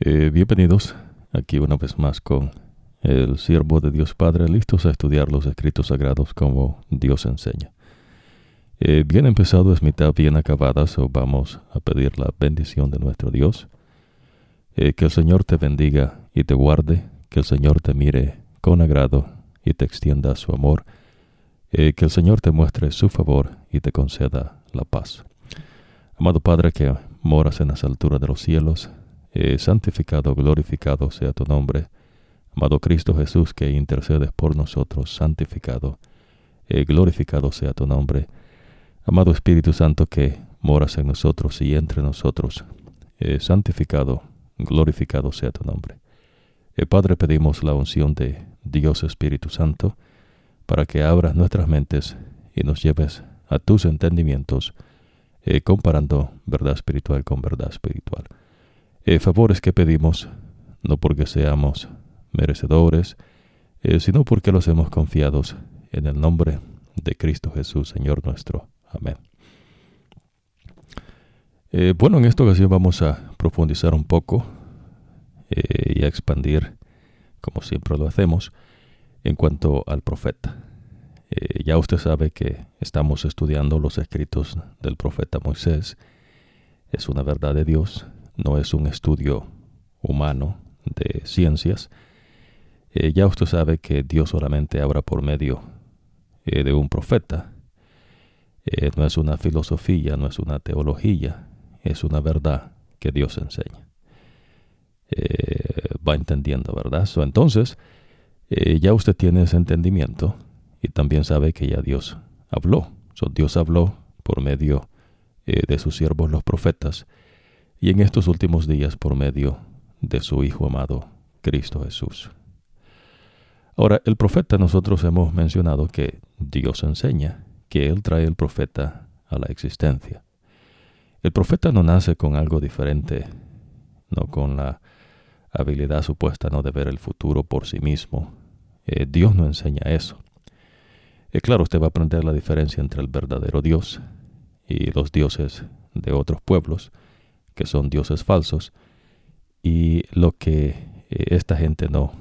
Eh, bienvenidos aquí una vez más con el siervo de Dios Padre, listos a estudiar los escritos sagrados como Dios enseña. Eh, bien empezado es mitad bien acabada, vamos a pedir la bendición de nuestro Dios. Eh, que el Señor te bendiga y te guarde, que el Señor te mire con agrado y te extienda su amor, que el Señor te muestre su favor y te conceda la paz. Amado Padre que moras en las alturas de los cielos, eh, santificado, glorificado sea tu nombre. Amado Cristo Jesús, que intercedes por nosotros, santificado, eh, glorificado sea tu nombre. Amado Espíritu Santo, que moras en nosotros y entre nosotros, eh, santificado, glorificado sea tu nombre. Padre, pedimos la unción de Dios Espíritu Santo, para que abras nuestras mentes y nos lleves a tus entendimientos, comparando verdad espiritual con verdad espiritual. Eh, favores que pedimos, no porque seamos merecedores, eh, sino porque los hemos confiados en el nombre de Cristo Jesús, Señor nuestro. Amén. Eh, bueno, en esta ocasión vamos a profundizar un poco y a expandir, como siempre lo hacemos, en cuanto al profeta. ya usted sabe que estamos estudiando los escritos del profeta Moisés. Es una verdad de Dios no es un estudio humano de ciencias. Eh, ya usted sabe que Dios solamente habla por medio eh, de un profeta. Eh, no es una filosofía, no es una teología, es una verdad que Dios enseña. va entendiendo, ¿verdad? entonces, ya usted tiene ese entendimiento y también sabe que ya Dios habló. Dios habló por medio de sus siervos los profetas y en estos últimos días por medio de su Hijo amado, Cristo Jesús. Ahora, el profeta nosotros hemos mencionado que Dios enseña, que Él trae el profeta a la existencia. El profeta no nace con algo diferente, no con la habilidad supuesta no de ver el futuro por sí mismo. Eh, Dios no enseña eso. Eh, claro, usted va a aprender la diferencia entre el verdadero Dios y los dioses de otros pueblos, que son dioses falsos, y lo que eh, esta gente no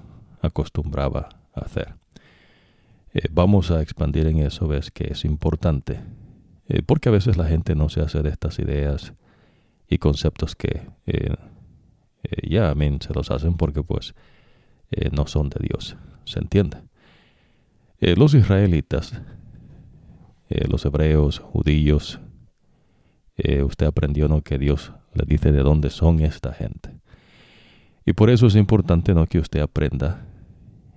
acostumbraba hacer. Eh, vamos a expandir en eso, ves que es importante, eh, porque a veces la gente no se hace de estas ideas y conceptos que ya mí se los hacen porque pues no son de Dios, ¿se entiende? los israelitas, los hebreos, judíos, usted aprendió ¿no? que Dios le dice de dónde son esta gente. Y por eso es importante ¿no? que usted aprenda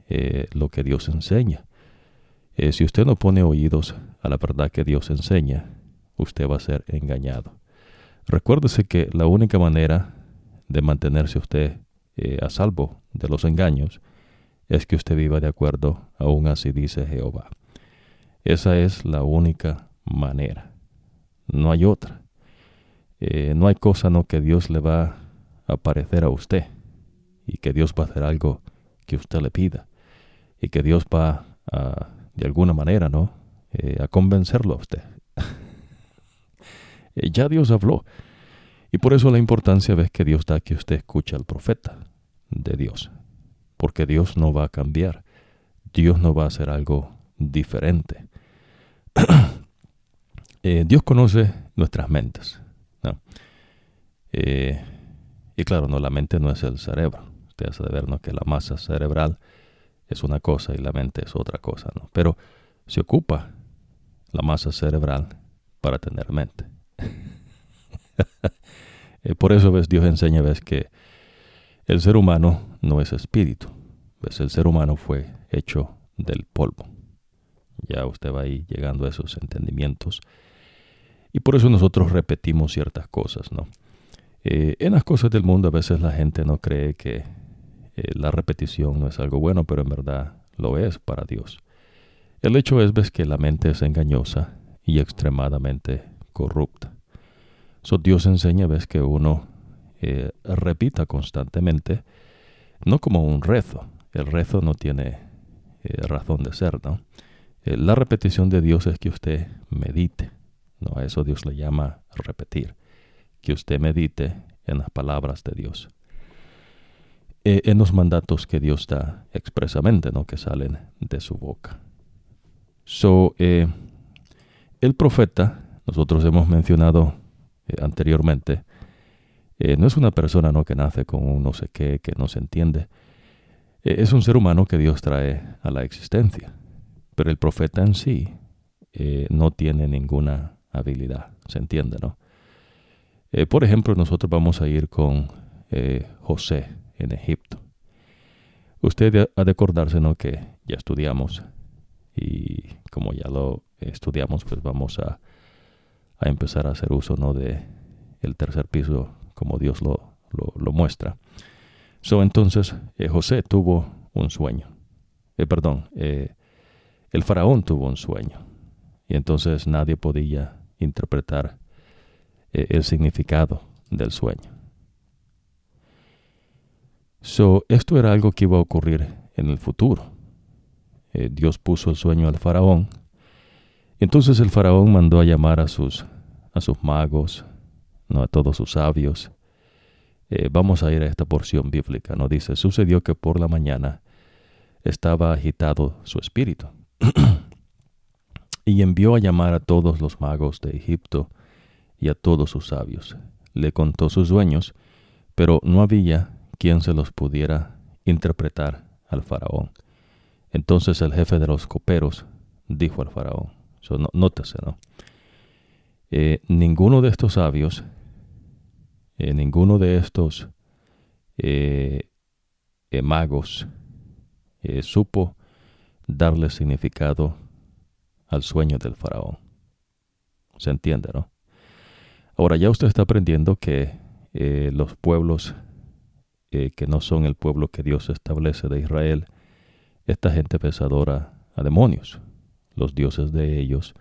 eh, lo que Dios enseña. Eh, si usted no pone oídos a la verdad que Dios enseña, usted va a ser engañado. Recuérdese que la única manera de mantenerse usted eh, a salvo de los engaños es que usted viva de acuerdo, aún así dice Jehová. Esa es la única manera. No hay otra. Eh, no hay cosa no que Dios le va a aparecer a usted y que Dios va a hacer algo que usted le pida y que Dios va de alguna manera, ¿no? Eh, a convencerlo a usted. Eh, ya Dios habló. Y por eso la importancia es que Dios da que usted escuche al profeta de Dios. Porque Dios no va a cambiar. Dios no va a hacer algo diferente. Dios conoce nuestras mentes. Eh, y claro, no, la mente no es el cerebro. Usted hace de ver que la masa cerebral es una cosa y la mente es otra cosa. ¿no? Pero se ocupa la masa cerebral para tener mente. Eh, por eso ves, Dios enseña ves que el ser humano no es espíritu. Ves, el ser humano fue hecho del polvo. Ya usted va ahí llegando a esos entendimientos y por eso nosotros repetimos ciertas cosas, ¿no? Eh, en las cosas del mundo a veces la gente no cree que eh, la repetición no es algo bueno, pero en verdad lo es para Dios. El hecho es ves, que la mente es engañosa y extremadamente corrupta. So, Dios enseña ves que uno eh, repita constantemente, no como un rezo. El rezo no tiene razón de ser, ¿no? la repetición de Dios es que usted medite no, a eso Dios le llama repetir. Que usted medite en las palabras de Dios. en los mandatos que Dios da expresamente, ¿no? que salen de su boca. So, el profeta, nosotros hemos mencionado anteriormente, no es una persona ¿no? que nace con un no sé qué, que no se entiende. es un ser humano que Dios trae a la existencia. Pero el profeta en sí no tiene ninguna habilidad, se entiende, ¿no? Eh, por ejemplo, nosotros vamos a ir con eh, José en Egipto. Usted ha de acordarse, ¿no? Que ya estudiamos y como ya lo estudiamos, pues vamos a, a empezar a hacer uso, ¿no? De el tercer piso como Dios lo, lo, muestra. So, entonces, eh, José tuvo un sueño. perdón, el faraón tuvo un sueño. Y entonces nadie podía interpretar eh, el significado del sueño. So, esto era algo que iba a ocurrir en el futuro. Eh, Dios puso el sueño al faraón. Entonces el faraón mandó a llamar a sus, a sus magos, ¿no? a todos sus sabios. Eh, vamos a ir a esta porción bíblica. ¿no? Dice, sucedió que por la mañana estaba agitado su espíritu. y envió a llamar a todos los magos de Egipto y a todos sus sabios. Le contó sus sueños, pero no había quien se los pudiera interpretar al faraón. Entonces el jefe de los coperos dijo al faraón, nótese, ¿no? Eh, ninguno de estos sabios, eh, ninguno de estos eh, magos supo darle significado al sueño del faraón. ¿Se entiende, no? Ahora ya usted está aprendiendo que eh, los pueblos eh, que no son el pueblo que Dios establece de Israel, esta gente pesadora a demonios. Los dioses de ellos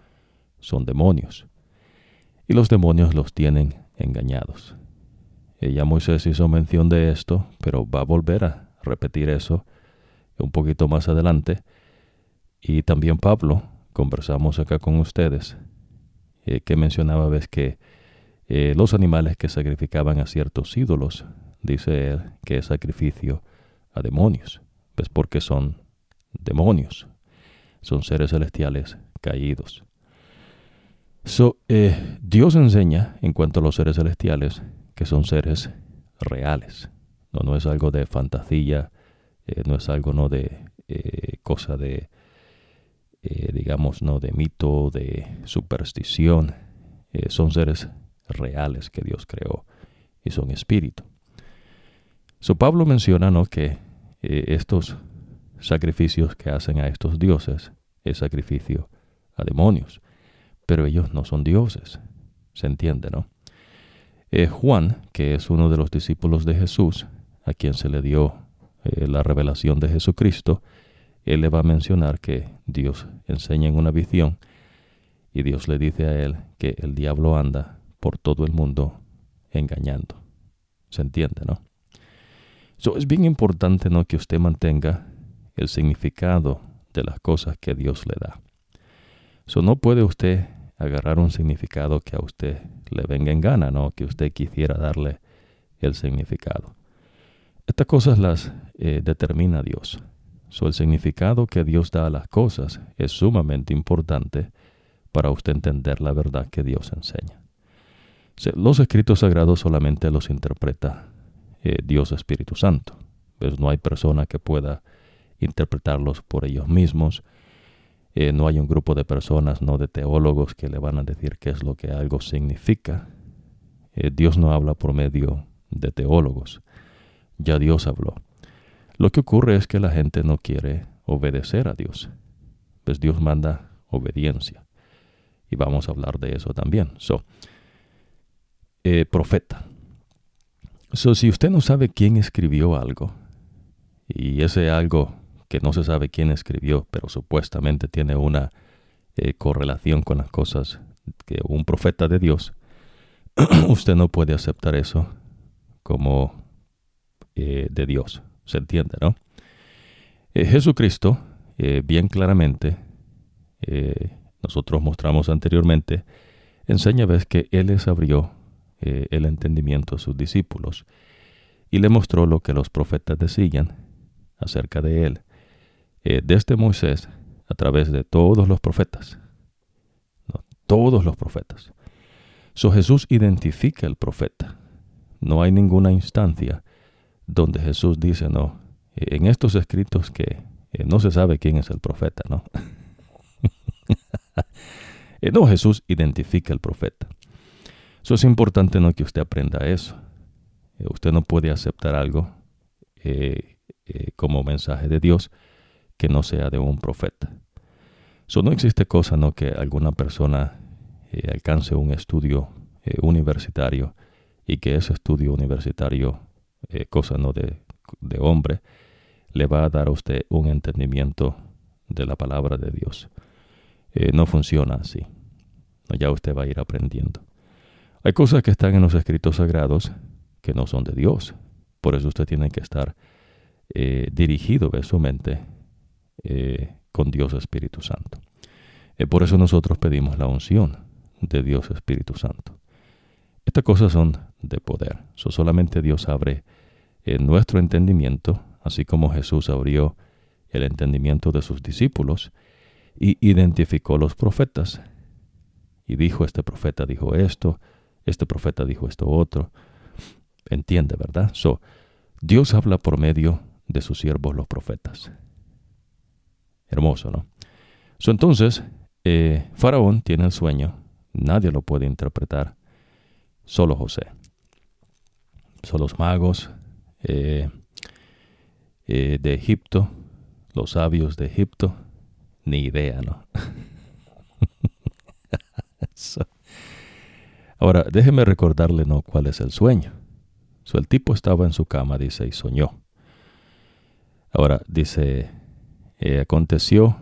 son demonios. Y los demonios los tienen engañados. ya Moisés hizo mención de esto, pero va a volver a repetir eso un poquito más adelante. Y también Pablo, conversamos acá con ustedes, eh, que mencionaba ves que eh, los animales que sacrificaban a ciertos ídolos, dice él, que es sacrificio a demonios, pues porque son demonios, son seres celestiales caídos. So, eh, Dios enseña en cuanto a los seres celestiales que son seres reales, no, no es algo de fantasía, no es algo no de cosa de, digamos, no de mito, de superstición, son seres reales que Dios creó y son espíritu. So Pablo menciona ¿no? que eh, estos sacrificios que hacen a estos dioses es sacrificio a demonios, pero ellos no son dioses, se entiende, ¿no? Eh, Juan, que es uno de los discípulos de Jesús, a quien se le dio eh, la revelación de Jesucristo, él le va a mencionar que Dios enseña en una visión y Dios le dice a él que el diablo anda por todo el mundo engañando. ¿Se entiende, no? So, es bien importante ¿no? que usted mantenga el significado de las cosas que Dios le da. So, no puede usted agarrar un significado que a usted le venga en gana, ¿no? Que usted quisiera darle el significado. Estas cosas las eh, determina Dios. So, el significado que Dios da a las cosas es sumamente importante para usted entender la verdad que Dios enseña. Los escritos sagrados solamente los interpreta eh, Dios Espíritu Santo. Pues no hay persona que pueda interpretarlos por ellos mismos. Eh, no hay un grupo de personas, no de teólogos, que le van a decir qué es lo que algo significa. Eh, Dios no habla por medio de teólogos. Ya Dios habló. Lo que ocurre es que la gente no quiere obedecer a Dios. Pues Dios manda obediencia. Y vamos a hablar de eso también. So, eh, profeta. So, si usted no sabe quién escribió algo, y ese algo que no se sabe quién escribió, pero supuestamente tiene una eh, correlación con las cosas que un profeta de Dios, usted no puede aceptar eso como eh, de Dios. ¿Se entiende, no? Jesucristo, bien claramente, nosotros mostramos anteriormente, enseña ves que Él les abrió eh, el entendimiento de sus discípulos. y le mostró lo que los profetas decían acerca de él, eh, desde Moisés a través de todos los profetas. todos los profetas. So Jesús identifica al profeta. No hay ninguna instancia donde Jesús dice, no, en estos escritos que eh, no se sabe quién es el profeta, ¿no? Eh, no, Jesús identifica al profeta. Eso es importante, ¿no? Que usted aprenda eso. Eh, usted no puede aceptar algo como mensaje de Dios que no sea de un profeta. Eso no existe cosa, ¿no? Que alguna persona alcance un estudio universitario y que ese estudio universitario, cosa no de, de hombre, le va a dar a usted un entendimiento de la palabra de Dios. Eh, no funciona así. Ya usted va a ir aprendiendo. Hay cosas que están en los escritos sagrados que no son de Dios. Por eso usted tiene que estar eh, dirigido de su mente eh, con Dios Espíritu Santo. por eso nosotros pedimos la unción de Dios Espíritu Santo. Estas cosas son de poder. solamente Dios abre nuestro entendimiento así como Jesús abrió el entendimiento de sus discípulos y identificó los profetas. Y dijo, este profeta dijo esto, este profeta dijo esto otro. Entiende, ¿verdad? So, Dios habla por medio de sus siervos los profetas. Hermoso, ¿no? So, entonces, eh, Faraón tiene el sueño, nadie lo puede interpretar, solo José. Son los magos, eh, eh, de Egipto, los sabios de Egipto, ni idea, ¿no? Ahora, déjeme recordarle, ¿no? ¿Cuál es el sueño? el tipo estaba en su cama, dice, y soñó. Ahora, dice, eh, aconteció,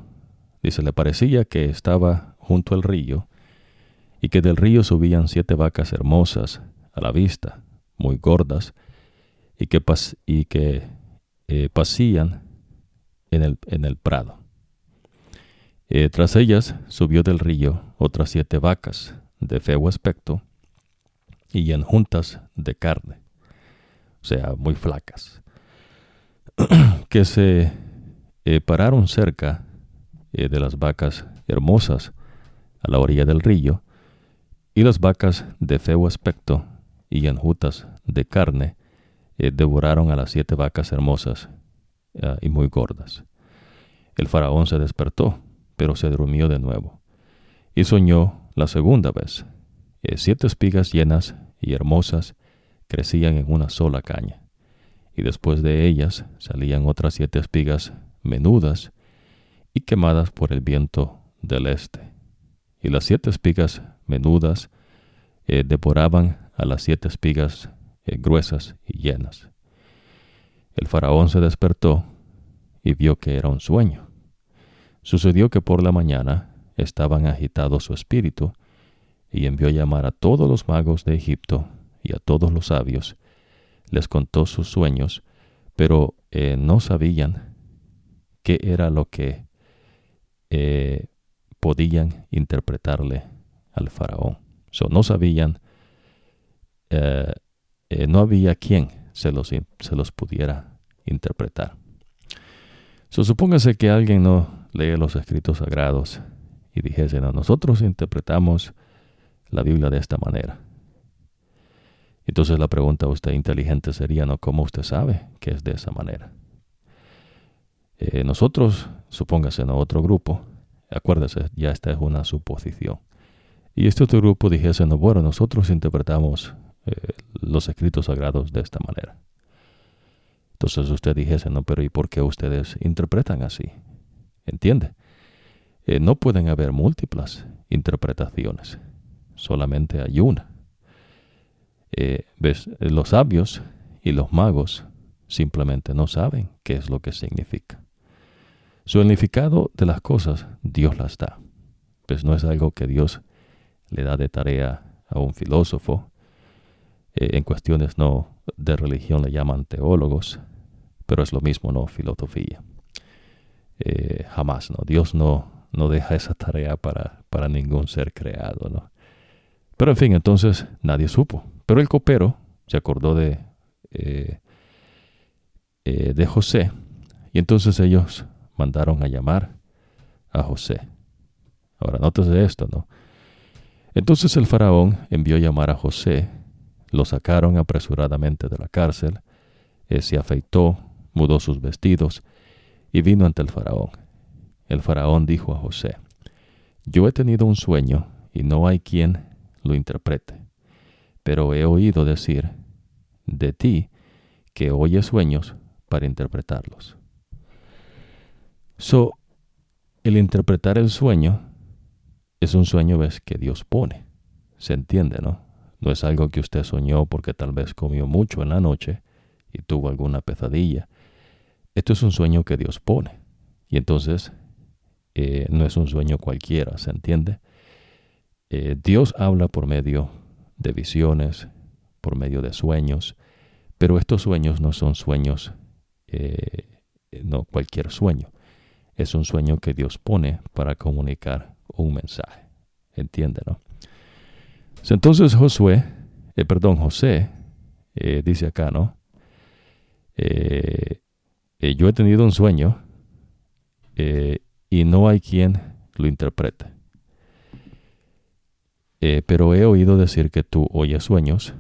dice, le parecía que estaba junto al río y que del río subían siete vacas hermosas a la vista, muy gordas, y que, pas y que eh, pasían en el, en el prado. Eh, tras ellas subió del río otras siete vacas de feo aspecto y en juntas de carne, o sea, muy flacas, que se eh, pararon cerca de las vacas hermosas a la orilla del río, y las vacas de feo aspecto y enjutas de carne eh, devoraron a las siete vacas hermosas ah, y muy gordas. El faraón se despertó, pero se durmió de nuevo, y soñó la segunda vez. Eh, siete espigas llenas y hermosas crecían en una sola caña, y después de ellas salían otras siete espigas menudas y quemadas por el viento del este. Y las siete espigas menudas eh, devoraban a las siete espigas eh, gruesas y llenas. El faraón se despertó y vio que era un sueño. Sucedió que por la mañana estaban agitados su espíritu y envió a llamar a todos los magos de Egipto y a todos los sabios. Les contó sus sueños, pero eh, no sabían qué era lo que eh, podían interpretarle al faraón. no sabían no había quien se los, se los pudiera interpretar. So, supóngase que alguien no lee los escritos sagrados y dijese, no, nosotros interpretamos la Biblia de esta manera. Entonces la pregunta a usted inteligente sería, ¿no? ¿Cómo usted sabe que es de esa manera? Eh, nosotros, supóngase, ¿no? Otro grupo, acuérdese, ya esta es una suposición. Y este otro grupo dijese, no, bueno, nosotros interpretamos eh, los escritos sagrados de esta manera. Entonces usted dijese, no, pero ¿y por qué ustedes interpretan así? ¿Entiende? Eh, no pueden haber múltiples interpretaciones, solamente hay una. Eh, ¿ves? Los sabios y los magos simplemente no saben qué es lo que significa. Su significado de las cosas Dios las da. Pues no es algo que Dios le da de tarea a un filósofo eh, en cuestiones no de religión le llaman teólogos, pero es lo mismo, no filosofía. Eh, jamás, ¿no? Dios no, no deja esa tarea para, para ningún ser creado, ¿no? Pero en fin, entonces nadie supo. Pero el copero se acordó de, eh, de José. Y entonces ellos mandaron a llamar a José. Ahora, nótese esto, ¿no? Entonces el faraón envió llamar a José, lo sacaron apresuradamente de la cárcel, él se afeitó, mudó sus vestidos y vino ante el faraón. El faraón dijo a José, Yo he tenido un sueño y no hay quien lo interprete, pero he oído decir de ti que oye sueños para interpretarlos. So, el interpretar el sueño es un sueño ¿ves? que Dios pone. Se entiende, ¿no? No es algo que usted soñó porque tal vez comió mucho en la noche y tuvo alguna pesadilla. Esto es un sueño que Dios pone. Y entonces eh, no es un sueño cualquiera, ¿se entiende? Eh, Dios habla por medio de visiones, por medio de sueños, pero estos sueños no son sueños, eh, no cualquier sueño. Es un sueño que Dios pone para comunicar un mensaje. ¿Entiende, no? Entonces Josué, eh, perdón, José, eh, dice acá, ¿no? yo he tenido un sueño y no hay quien lo interprete. pero he oído decir que tú oyes sueños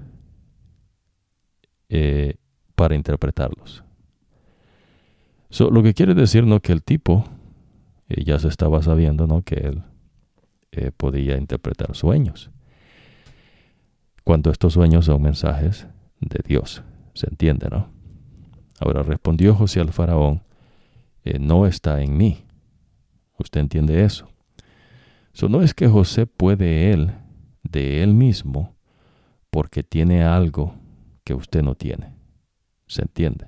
eh, para interpretarlos. lo que quiere decir no que el tipo eh, ya se estaba sabiendo no que él eh, podía interpretar sueños. Cuando estos sueños son mensajes de Dios, se entiende, ¿no? Ahora respondió José al faraón, no está en mí. ¿Usted entiende eso? So, no es que José puede él, de él mismo, porque tiene algo que usted no tiene. ¿Se entiende?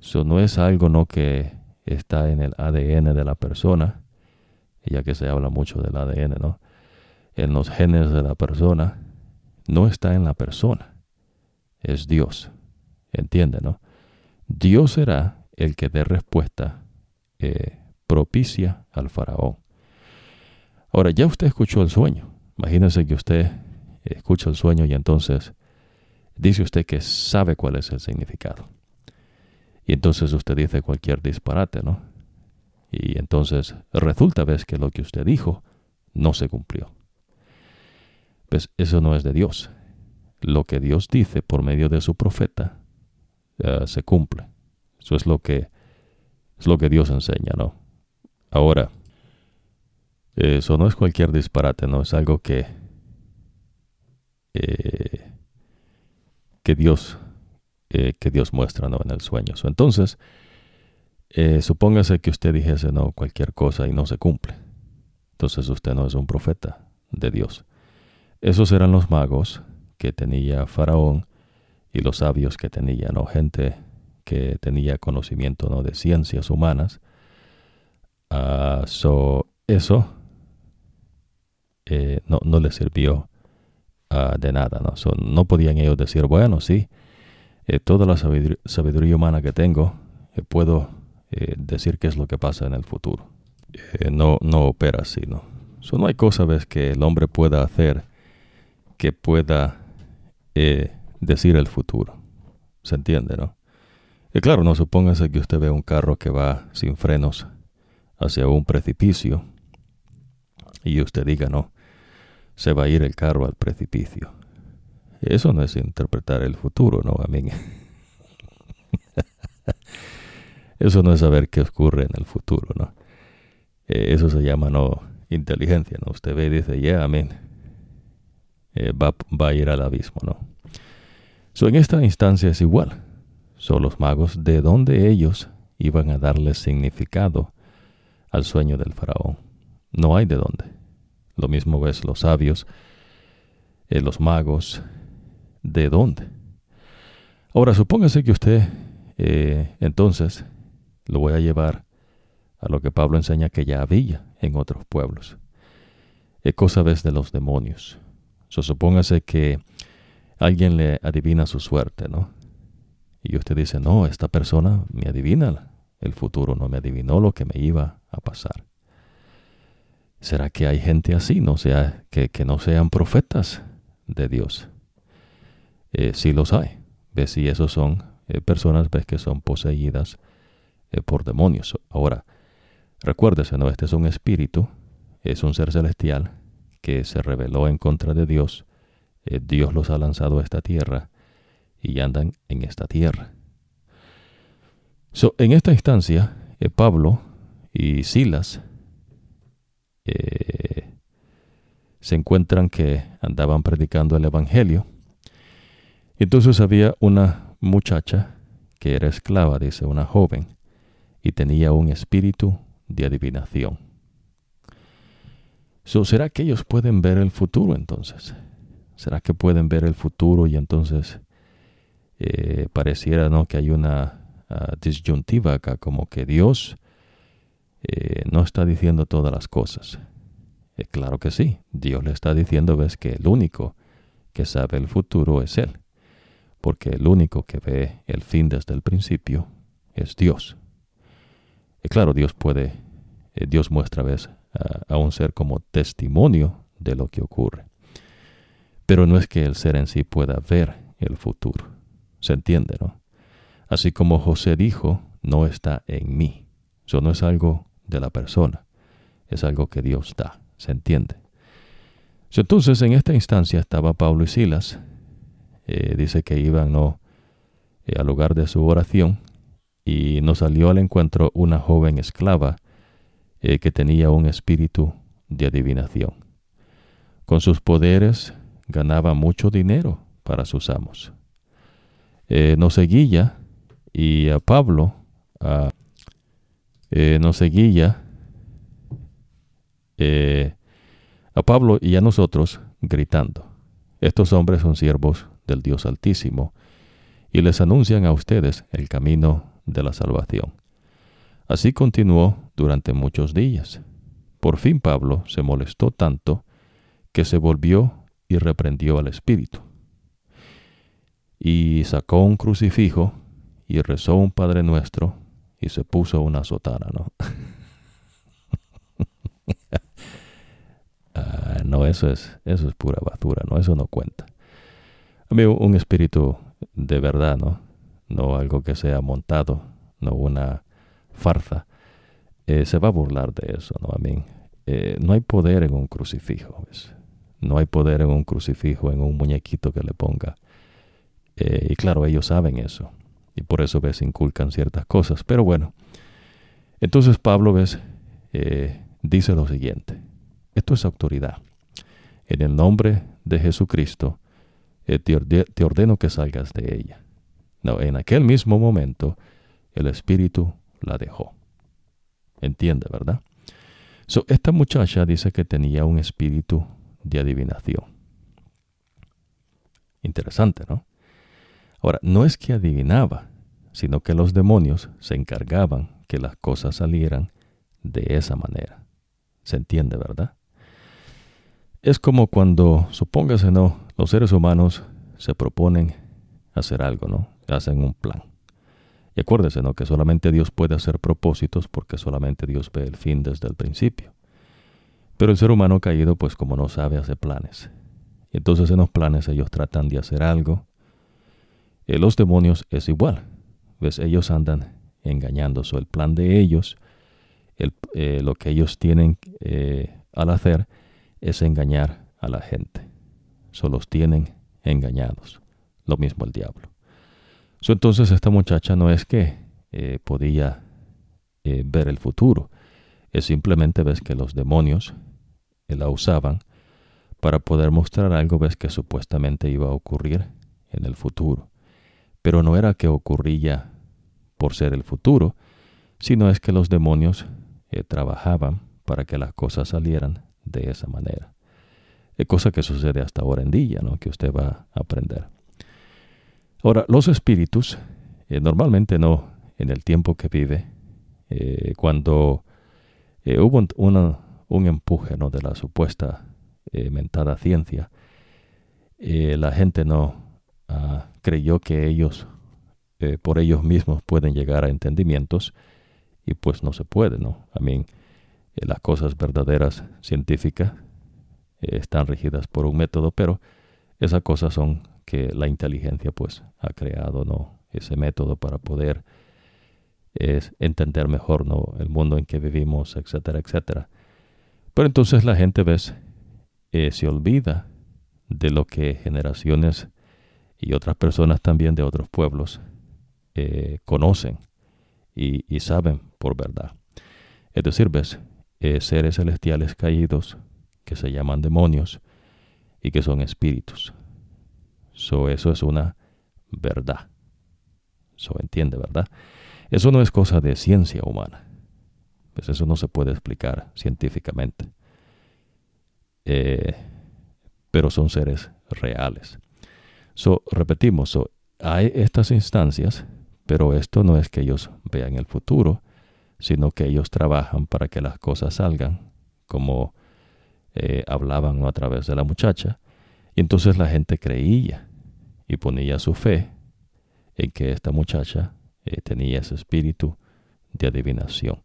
Eso no es algo no que está en el ADN de la persona, ya que se habla mucho del ADN, ¿no? En los genes de la persona, no está en la persona, es Dios. ¿Entiende, no? Dios será el que dé respuesta eh, propicia al faraón. Ahora, ya usted escuchó el sueño. Imagínense que usted escucha el sueño y entonces dice usted que sabe cuál es el significado. Y entonces usted dice cualquier disparate, ¿no? Y entonces resulta, ves, que lo que usted dijo no se cumplió. Pues eso no es de Dios. Lo que Dios dice por medio de su profeta eh, se cumple. Eso es lo que es lo que Dios enseña, ¿no? Ahora, eso no es cualquier disparate, ¿no? Es algo que eh, que Dios, eh, que Dios muestra ¿no? en el sueño. entonces, supóngase que usted dijese no cualquier cosa y no se cumple. Entonces usted no es un profeta de Dios. Esos eran los magos que tenía Faraón y los sabios que tenía, ¿no? Gente que tenía conocimiento ¿no? de ciencias humanas. Uh, eso eh, no, no le sirvió Ah, de nada. ¿no? podían ellos decir, bueno, sí, eh, toda la sabiduría, humana que tengo, eh, puedo decir qué es lo que pasa en el futuro. no, no opera así, ¿no? no hay cosa ¿ves? que el hombre pueda hacer que pueda decir el futuro. ¿Se entiende, no? Y claro, no supóngase que usted ve un carro que va sin frenos hacia un precipicio y usted diga, no, se va a ir el carro al precipicio. Eso no es interpretar el futuro, ¿no? A. Eso no es saber qué ocurre en el futuro, ¿no? Eh, eso se llama no inteligencia, ¿no? Usted ve y dice, ya, amén. Eh, va, a ir al abismo, ¿no? So, en esta instancia es igual. Son los magos de donde ellos iban a darle significado al sueño del faraón. No hay de dónde. Lo mismo ves los sabios, eh, los magos. ¿De dónde? Ahora, supóngase que usted, eh, entonces, lo voy a llevar a lo que Pablo enseña que ya había en otros pueblos. Es cosa ves de los demonios. Supóngase que alguien le adivina su suerte, ¿no? Y usted dice, no, esta persona me adivina el futuro, no me adivinó lo que me iba a pasar. ¿Será que hay gente así, no sea, que, no sean profetas de Dios? Eh, sí los hay. ¿Ves? si esos son personas ves que son poseídas por demonios. Ahora, recuérdese, ¿no? Este es un espíritu, es un ser celestial que se rebeló en contra de Dios. Dios los ha lanzado a esta tierra y andan en esta tierra. en esta instancia, Pablo y Silas eh, se encuentran que andaban predicando el Evangelio. Entonces había una muchacha que era esclava, dice, una joven, y tenía un espíritu de adivinación. ¿Será que ellos pueden ver el futuro entonces? ¿Será que pueden ver el futuro y entonces eh, pareciera ¿no? que hay una ah, disyuntiva acá, como que Dios eh, no está diciendo todas las cosas. Eh, claro que sí, Dios le está diciendo, ves que el único que sabe el futuro es Él, porque el único que ve el fin desde el principio es Dios. Claro, Dios puede, Dios muestra ves, a, un ser como testimonio de lo que ocurre. Pero no es que el ser en sí pueda ver el futuro. ¿Se entiende, no? Así como José dijo, no está en mí. Eso no es algo de la persona. Es algo que Dios da, ¿se entiende? Entonces, en esta instancia estaba Pablo y Silas. Eh, dice que iban ¿no? Eh, al lugar de su oración y nos salió al encuentro una joven esclava eh, que tenía un espíritu de adivinación. Con sus poderes ganaba mucho dinero para sus amos. nos seguía y a Pablo, a eh, nos seguía eh, a Pablo y a nosotros gritando, estos hombres son siervos del Dios Altísimo y les anuncian a ustedes el camino de la salvación. Así continuó durante muchos días. Por fin Pablo se molestó tanto que se volvió y reprendió al Espíritu. Y sacó un crucifijo y rezó un Padre Nuestro y se puso una sotana, ¿no? Ah, no, eso es, eso es pura basura, ¿no? Eso no cuenta. A mí un espíritu de verdad, ¿no? No algo que sea montado, no una farsa. Eh, se va a burlar de eso, ¿no? A mí, eh, no hay poder en un crucifijo, ¿ves? No hay poder en un crucifijo, en un muñequito que le ponga. Eh, y claro, ellos saben eso y por eso ves inculcan ciertas cosas. Pero bueno, entonces Pablo ves dice lo siguiente: esto es autoridad. En el nombre de Jesucristo te, ordeno que salgas de ella. No, en aquel mismo momento el Espíritu la dejó. Entiende, ¿verdad? So, esta muchacha dice que tenía un espíritu de adivinación. Interesante, ¿no? Ahora, no es que adivinaba, sino que los demonios se encargaban que las cosas salieran de esa manera. ¿Se entiende, verdad? Es como cuando, supóngase, ¿no? Los seres humanos se proponen hacer algo, ¿no? Hacen un plan. Y acuérdese, ¿no? Que solamente Dios puede hacer propósitos porque solamente Dios ve el fin desde el principio. Pero el ser humano caído, pues como no sabe, hace planes. Y entonces en los planes ellos tratan de hacer algo eh, los demonios es igual. ¿Ves? Ellos andan engañando. el plan de ellos, eh, lo que ellos tienen eh, al hacer es engañar a la gente. Solo los tienen engañados. Lo mismo el diablo. Entonces esta muchacha no es que podía ver el futuro. Es simplemente ves que los demonios la usaban para poder mostrar algo ves que supuestamente iba a ocurrir en el futuro pero no era que ocurría por ser el futuro, sino es que los demonios eh, trabajaban para que las cosas salieran de esa manera. Cosa que sucede hasta ahora en día, ¿no? que usted va a aprender. Ahora, los espíritus, eh, normalmente no en el tiempo que vive, eh, cuando hubo un empuje ¿no? de la supuesta mentada ciencia, la gente no ah, creyó que ellos eh, por ellos mismos pueden llegar a entendimientos y pues no se puede, ¿no? A mí eh, las cosas verdaderas científicas eh, están regidas por un método, pero esas cosas son que la inteligencia pues ha creado, ¿no? ese método para poder es entender mejor ¿no? el mundo en que vivimos, etcétera, etcétera. Pero entonces la gente, ves, eh, se olvida de lo que generaciones y otras personas también de otros pueblos eh, conocen y, saben por verdad. Es decir, ves, eh, seres celestiales caídos que se llaman demonios y que son espíritus. So, eso es una verdad. So, entiende, ¿verdad? Eso no es cosa de ciencia humana. Pues eso no se puede explicar científicamente. Eh, pero son seres reales. So, repetimos, so, hay estas instancias, pero esto no es que ellos vean el futuro, sino que ellos trabajan para que las cosas salgan como eh, hablaban a través de la muchacha. Y entonces la gente creía y ponía su fe en que esta muchacha eh, tenía ese espíritu de adivinación.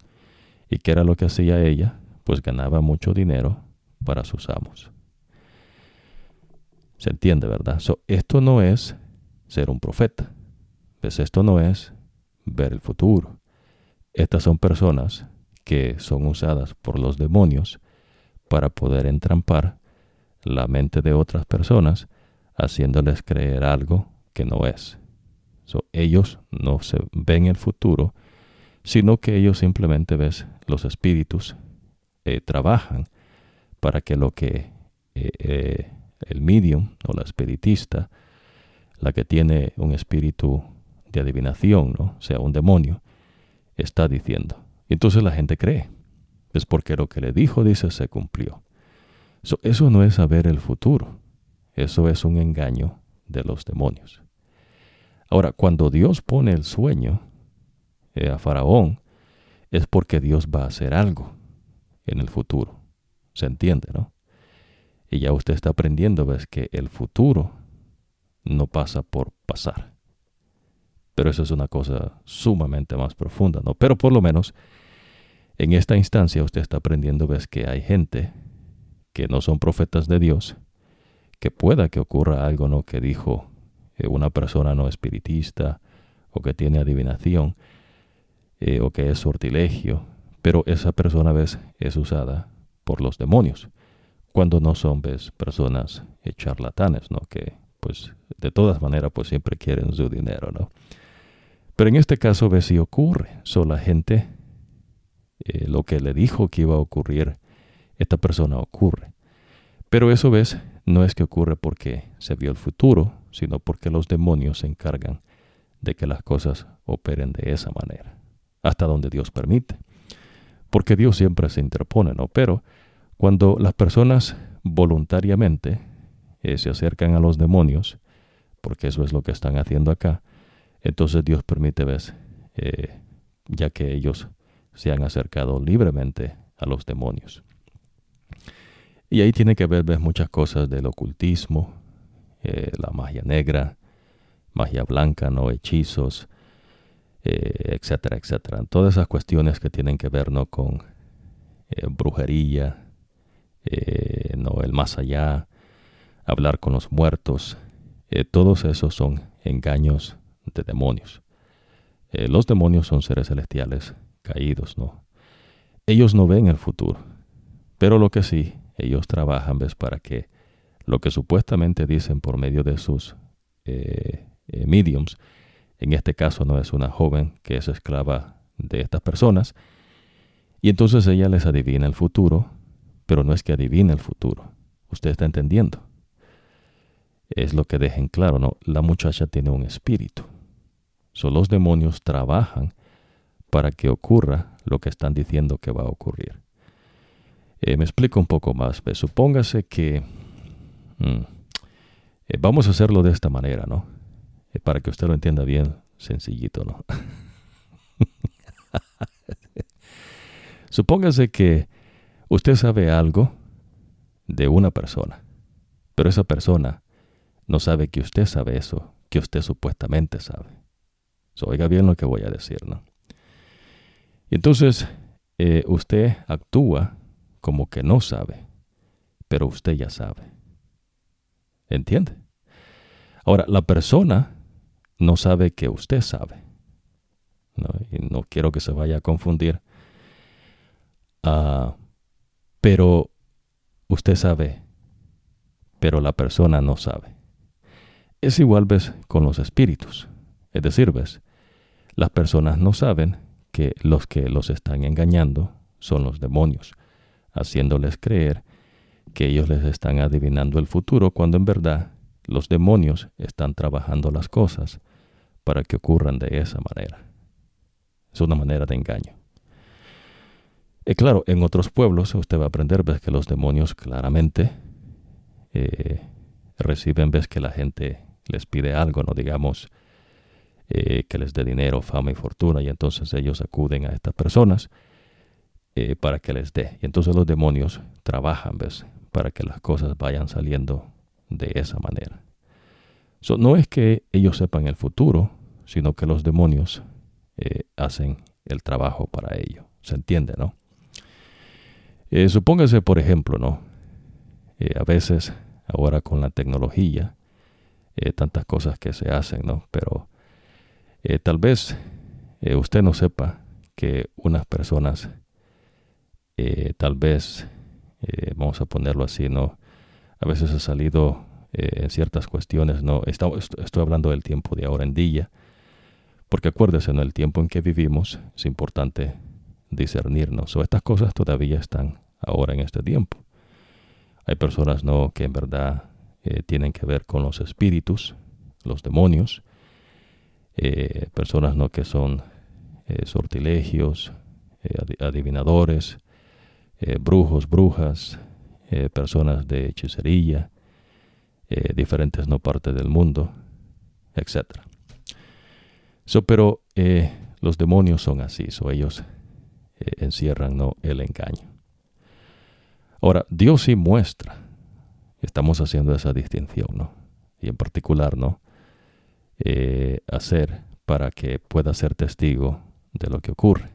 ¿Y qué era lo que hacía ella? Pues ganaba mucho dinero para sus amos. Se entiende, ¿verdad? esto no es ser un profeta. Pues esto no es ver el futuro. Estas son personas que son usadas por los demonios para poder entrampar la mente de otras personas, haciéndoles creer algo que no es. ellos no se ven el futuro, sino que ellos simplemente ven los espíritus eh, trabajan para que lo que eh, eh, el medium o la espiritista, la que tiene un espíritu de adivinación, ¿no? sea un demonio, está diciendo. Y entonces la gente cree. Es porque lo que le dijo, dice, se cumplió. eso no es saber el futuro. Eso es un engaño de los demonios. Ahora, cuando Dios pone el sueño eh, a Faraón, es porque Dios va a hacer algo en el futuro. ¿Se entiende, no? Y ya usted está aprendiendo, ves, que el futuro no pasa por pasar. Pero eso es una cosa sumamente más profunda, ¿no? Pero por lo menos en esta instancia usted está aprendiendo, ves, que hay gente que no son profetas de Dios, que pueda que ocurra algo, ¿no? Que dijo eh, una persona no espiritista o que tiene adivinación eh, o que es sortilegio, pero esa persona, ves, es usada por los demonios, cuando no son, ves, personas eh, charlatanes, ¿no? Que, pues, de todas maneras, pues siempre quieren su dinero, ¿no? Pero en este caso, ves, si ocurre. So, la gente, eh, lo que le dijo que iba a ocurrir, esta persona ocurre. Pero eso, ves, no es que ocurre porque se vio el futuro, sino porque los demonios se encargan de que las cosas operen de esa manera, hasta donde Dios permite. Porque Dios siempre se interpone, ¿no? Pero cuando las personas voluntariamente eh, se acercan a los demonios, porque eso es lo que están haciendo acá, entonces Dios permite, ves, eh, ya que ellos se han acercado libremente a los demonios. Y ahí tiene que ver, muchas cosas del ocultismo, eh, la magia negra, magia blanca, no hechizos, eh, etcétera, etcétera. Todas esas cuestiones que tienen que ver ¿no? con brujería, no el más allá, hablar con los muertos, todos esos son engaños de demonios. Eh, los demonios son seres celestiales caídos, ¿no? Ellos no ven el futuro, pero lo que sí, ellos trabajan, ¿ves? Para que lo que supuestamente dicen por medio de sus eh, eh, mediums, en este caso no es una joven que es esclava de estas personas, y entonces ella les adivina el futuro, pero no es que adivine el futuro. Usted está entendiendo. Es lo que dejen claro, ¿no? La muchacha tiene un espíritu. Son los demonios trabajan para que ocurra lo que están diciendo que va a ocurrir. Eh, me explico un poco más. Pues, supóngase que mm, eh, vamos a hacerlo de esta manera, ¿no? Eh, para que usted lo entienda bien, sencillito, ¿no? Supóngase que usted sabe algo de una persona, pero esa persona no sabe que usted sabe eso, que usted supuestamente sabe oiga bien lo que voy a decir, ¿no? Entonces usted actúa como que no sabe, pero usted ya sabe. ¿Entiende? Ahora, la persona no sabe que usted sabe. ¿no? Y no quiero que se vaya a confundir. Ah, pero usted sabe, pero la persona no sabe. Es igual, ves, con los espíritus. Es decir, ves, las personas no saben que los que los están engañando son los demonios, haciéndoles creer que ellos les están adivinando el futuro cuando en verdad los demonios están trabajando las cosas para que ocurran de esa manera. Es una manera de engaño. Y claro, en otros pueblos usted va a aprender ves que los demonios claramente eh, reciben ves que la gente les pide algo, no digamos eh, que les dé dinero, fama y fortuna, y entonces ellos acuden a estas personas eh, para que les dé. Y entonces los demonios trabajan, ves, para que las cosas vayan saliendo de esa manera. no es que ellos sepan el futuro, sino que los demonios eh, hacen el trabajo para ello. ¿Se entiende, no? Eh, supóngase, por ejemplo, ¿no? A veces, ahora con la tecnología, tantas cosas que se hacen, ¿no? Pero tal vez usted no sepa que unas personas, tal vez, vamos a ponerlo así, ¿no? A veces ha salido en ciertas cuestiones, ¿no? Estoy, estoy hablando del tiempo de ahora en día, porque acuérdese, en el tiempo en que vivimos es importante discernirnos. O estas cosas todavía están ahora en este tiempo. Hay personas no que en verdad eh, tienen que ver con los espíritus, los demonios. Eh, personas no que son eh, sortilegios, adivinadores, brujos, brujas, personas de hechicería, diferentes no partes del mundo, etcétera pero eh, los demonios son así, so ellos eh, encierran ¿no? el engaño. Ahora, Dios sí muestra, estamos haciendo esa distinción, ¿no? Y en particular, ¿no? Eh, hacer para que pueda ser testigo de lo que ocurre.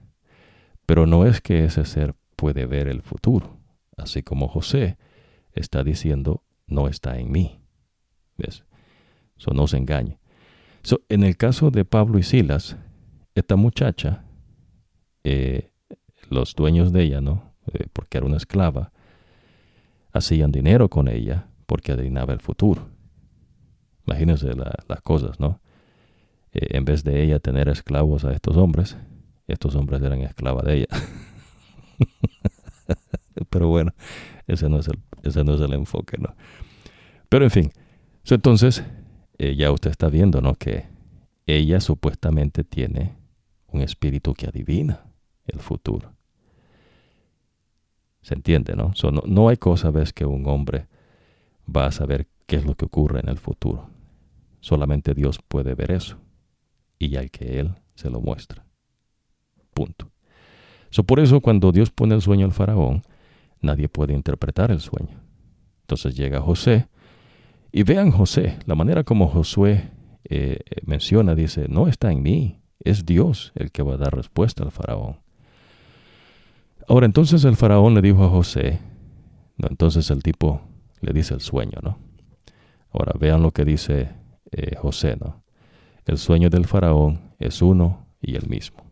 Pero no es que ese ser puede ver el futuro, así como José está diciendo, no está en mí. Eso no se engañe en el caso de Pablo y Silas, esta muchacha, eh, los dueños de ella, ¿no? Eh, porque era una esclava, hacían dinero con ella porque adivinaba el futuro. Imagínense las cosas, ¿no? Eh, en vez de ella tener esclavos a estos hombres, estos hombres eran esclavas de ella. Pero bueno, ese no es el, ese no es el enfoque, ¿no? Pero en fin, entonces eh, ya usted está viendo, ¿no? Que ella supuestamente tiene un espíritu que adivina el futuro. ¿Se entiende, no? no, no, hay cosa, ves, que un hombre va a saber qué es lo que ocurre en el futuro. Solamente Dios puede ver eso. Y hay que Él se lo muestra. Punto. Por eso cuando Dios pone el sueño al faraón, nadie puede interpretar el sueño. Entonces llega José y vean José, la manera como Josué eh, menciona, dice, no está en mí, es Dios el que va a dar respuesta al faraón. Ahora entonces el faraón le dijo a José, no, entonces el tipo le dice el sueño, ¿no? Ahora vean lo que dice eh, José, ¿no? El sueño del faraón es uno y el mismo.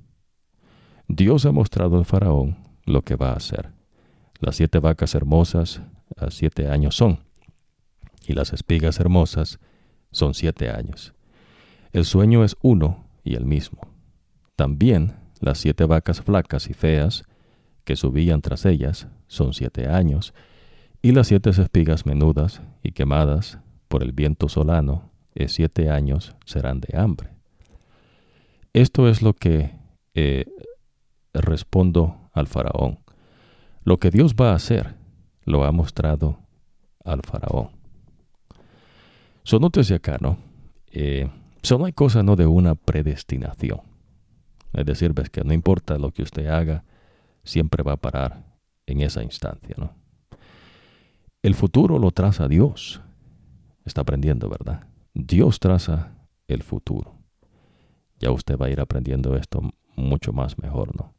Dios ha mostrado al faraón lo que va a hacer. Las siete vacas hermosas a siete años son, y las espigas hermosas son siete años. El sueño es uno y el mismo. También las siete vacas flacas y feas que subían tras ellas son siete años, y las siete espigas menudas y quemadas por el viento solano es siete años serán de hambre. Esto es lo que eh, respondo al faraón. Lo que Dios va a hacer lo ha mostrado al faraón. So, nótese acá, ¿no? Eh, no hay cosa, ¿no? De una predestinación. Es decir, ves que no importa lo que usted haga, siempre va a parar en esa instancia, ¿no? El futuro lo traza Dios. Está aprendiendo, ¿verdad? Dios traza el futuro. Ya usted va a ir aprendiendo esto mucho más mejor, ¿no?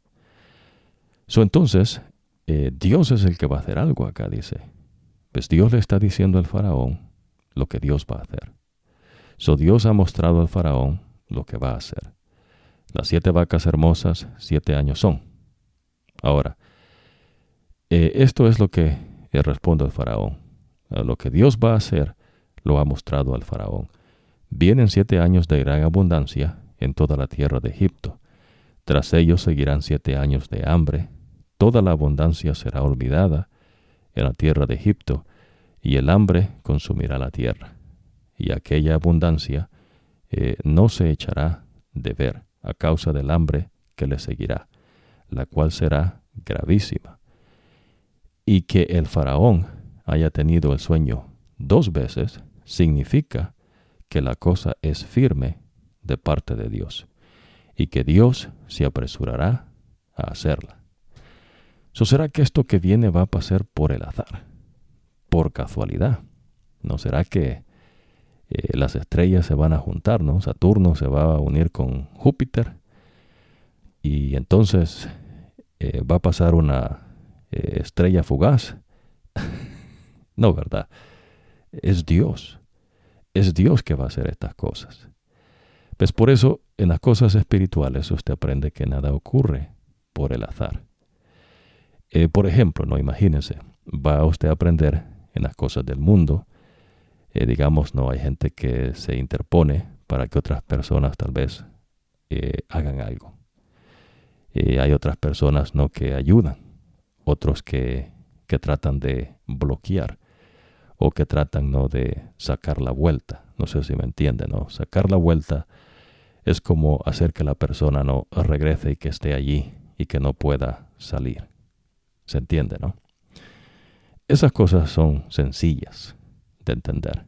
So, entonces, eh, Dios es el que va a hacer algo acá, dice. Pues Dios le está diciendo al faraón lo que Dios va a hacer. So Dios ha mostrado al faraón lo que va a hacer. Las siete vacas hermosas, siete años son. Ahora, eh, esto es lo que responde el faraón. lo que Dios va a hacer lo ha mostrado al faraón. Vienen siete años de gran abundancia en toda la tierra de Egipto. Tras ellos seguirán siete años de hambre. Toda la abundancia será olvidada en la tierra de Egipto, y el hambre consumirá la tierra. Y aquella abundancia eh, no se echará de ver a causa del hambre que le seguirá, la cual será gravísima. Y que el faraón haya tenido el sueño dos veces significa que la cosa es firme de parte de Dios y que Dios se apresurará a hacerla. ¿So será que esto que viene va a pasar por el azar, por casualidad? ¿No será que eh, las estrellas se van a juntar, ¿no? Saturno se va a unir con Júpiter y entonces eh, va a pasar una eh, estrella fugaz. no, ¿verdad? Es Dios. Es Dios que va a hacer estas cosas. Pues por eso en las cosas espirituales usted aprende que nada ocurre por el azar. Por ejemplo, no imagínense, va usted a aprender en las cosas del mundo eh, digamos, no hay gente que se interpone para que otras personas tal vez eh, hagan algo. Eh, hay otras personas no que ayudan, otros que, que tratan de bloquear o que tratan no de sacar la vuelta. No sé si me entienden, ¿no? Sacar la vuelta es como hacer que la persona no regrese y que esté allí y que no pueda salir. ¿Se entiende, no? Esas cosas son sencillas entender.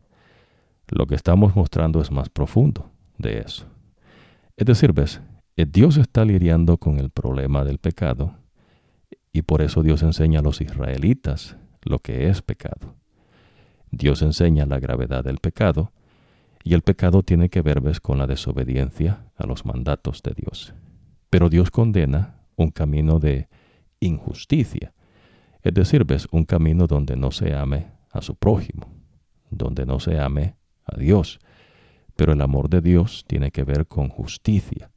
Lo que estamos mostrando es más profundo de eso. Es decir, ves, eh, Dios está lidiando con el problema del pecado y por eso Dios enseña a los israelitas lo que es pecado. Dios enseña la gravedad del pecado y el pecado tiene que ver ves, con la desobediencia a los mandatos de Dios. Pero Dios condena un camino de injusticia, es decir, ves, un camino donde no se ame a su prójimo donde no se ame a Dios. Pero el amor de Dios tiene que ver con justicia.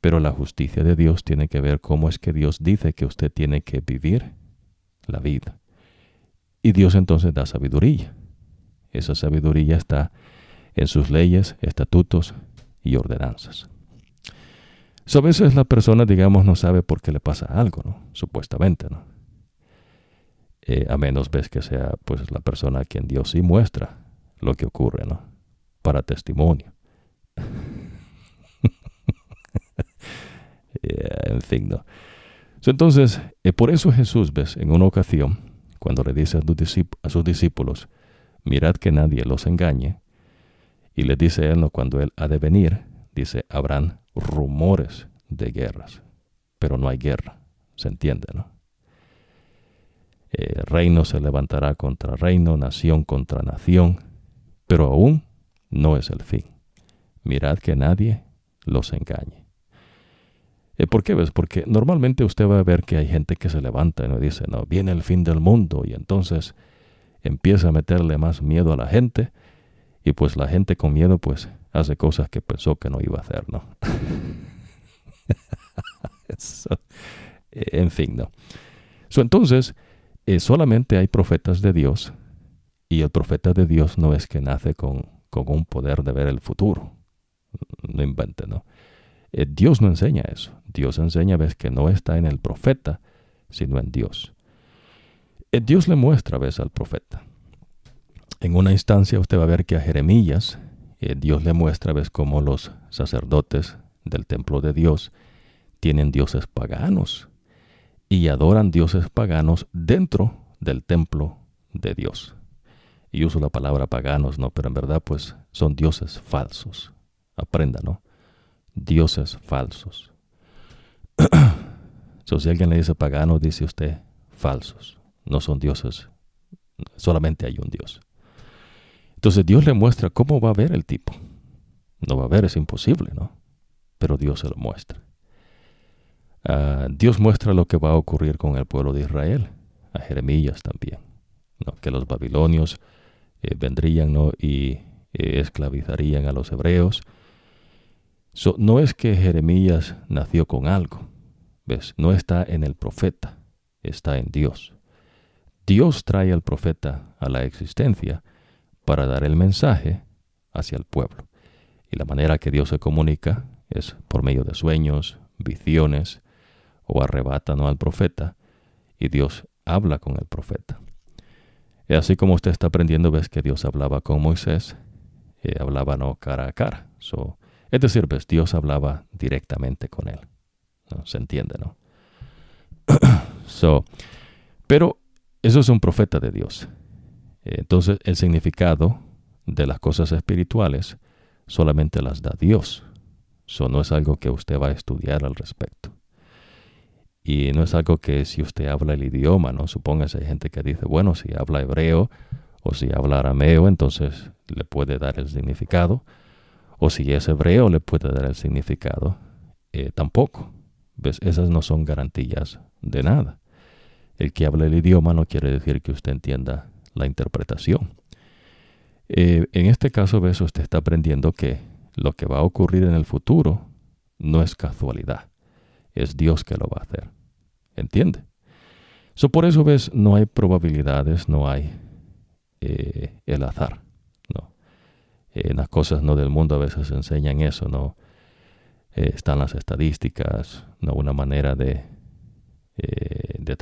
Pero la justicia de Dios tiene que ver cómo es que Dios dice que usted tiene que vivir la vida. Y Dios entonces da sabiduría. Esa sabiduría está en sus leyes, estatutos y ordenanzas. A veces la persona, digamos, no sabe por qué le pasa algo, ¿no? Supuestamente, ¿no? Eh, a menos ves que sea pues la persona a quien Dios sí muestra lo que ocurre, ¿no? Para testimonio. en fin, ¿no? entonces, eh, por eso Jesús, ves, en una ocasión, cuando le dice a, sus discípulos, mirad que nadie los engañe, y le dice él, ¿no? cuando él ha de venir, dice, habrán rumores de guerras, pero no hay guerra, se entiende, ¿no? Eh, reino se levantará contra reino, nación contra nación, pero aún no es el fin. Mirad que nadie los engañe. Eh, ¿Por qué ves? Porque normalmente usted va a ver que hay gente que se levanta y no dice, no, viene el fin del mundo y entonces empieza a meterle más miedo a la gente y pues la gente con miedo pues hace cosas que pensó que no iba a hacer, ¿no? en fin, ¿no? entonces, eh, solamente hay profetas de Dios y el profeta de Dios no es que nace con, con un poder de ver el futuro. No invente, ¿no? Eh, Dios no enseña eso. Dios enseña, ves, que no está en el profeta, sino en Dios. Eh, Dios le muestra, ves, al profeta. En una instancia usted va a ver que a Jeremías, Dios le muestra, ves, cómo los sacerdotes del templo de Dios tienen dioses paganos y adoran dioses paganos dentro del templo de Dios. Y uso la palabra paganos, ¿no? Pero en verdad, pues son dioses falsos. Aprenda, ¿no? Dioses falsos. si alguien le dice pagano, dice usted falsos. No son dioses. Solamente hay un Dios. Entonces Dios le muestra cómo va a ver el tipo. No va a ver, es imposible, ¿no? Pero Dios se lo muestra. Ah, Dios muestra lo que va a ocurrir con el pueblo de Israel, a Jeremías también, que los babilonios eh, vendrían y eh, esclavizarían a los hebreos. no es que Jeremías nació con algo, ¿ves? No está en el profeta, está en Dios. Dios trae al profeta a la existencia para dar el mensaje hacia el pueblo. Y la manera que Dios se comunica es por medio de sueños, visiones, o arrebatan al profeta, y Dios habla con el profeta. Y así como usted está aprendiendo, ves que Dios hablaba con Moisés, eh, hablaba cara a cara. es decir, ves, Dios hablaba directamente con él. ¿no? Se entiende, ¿no? so, pero eso es un profeta de Dios. Entonces, el significado de las cosas espirituales solamente las da Dios. Eso no es algo que usted va a estudiar al respecto. Y no es algo que si usted habla el idioma, ¿no? Supóngase hay gente que dice, bueno, si habla hebreo o si habla arameo, entonces le puede dar el significado. O si es hebreo, le puede dar el significado. Eh, tampoco. ¿Ves? Esas no son garantías de nada. El que habla el idioma no quiere decir que usted entienda la interpretación. Eh, en este caso, ves, usted está aprendiendo que lo que va a ocurrir en el futuro no es casualidad, es Dios que lo va a hacer. ¿Entiende? So, por eso ves, no hay probabilidades, no hay eh, el azar. No. En las cosas no del mundo a veces enseñan eso, no. Eh, están las estadísticas, no una manera de eh, de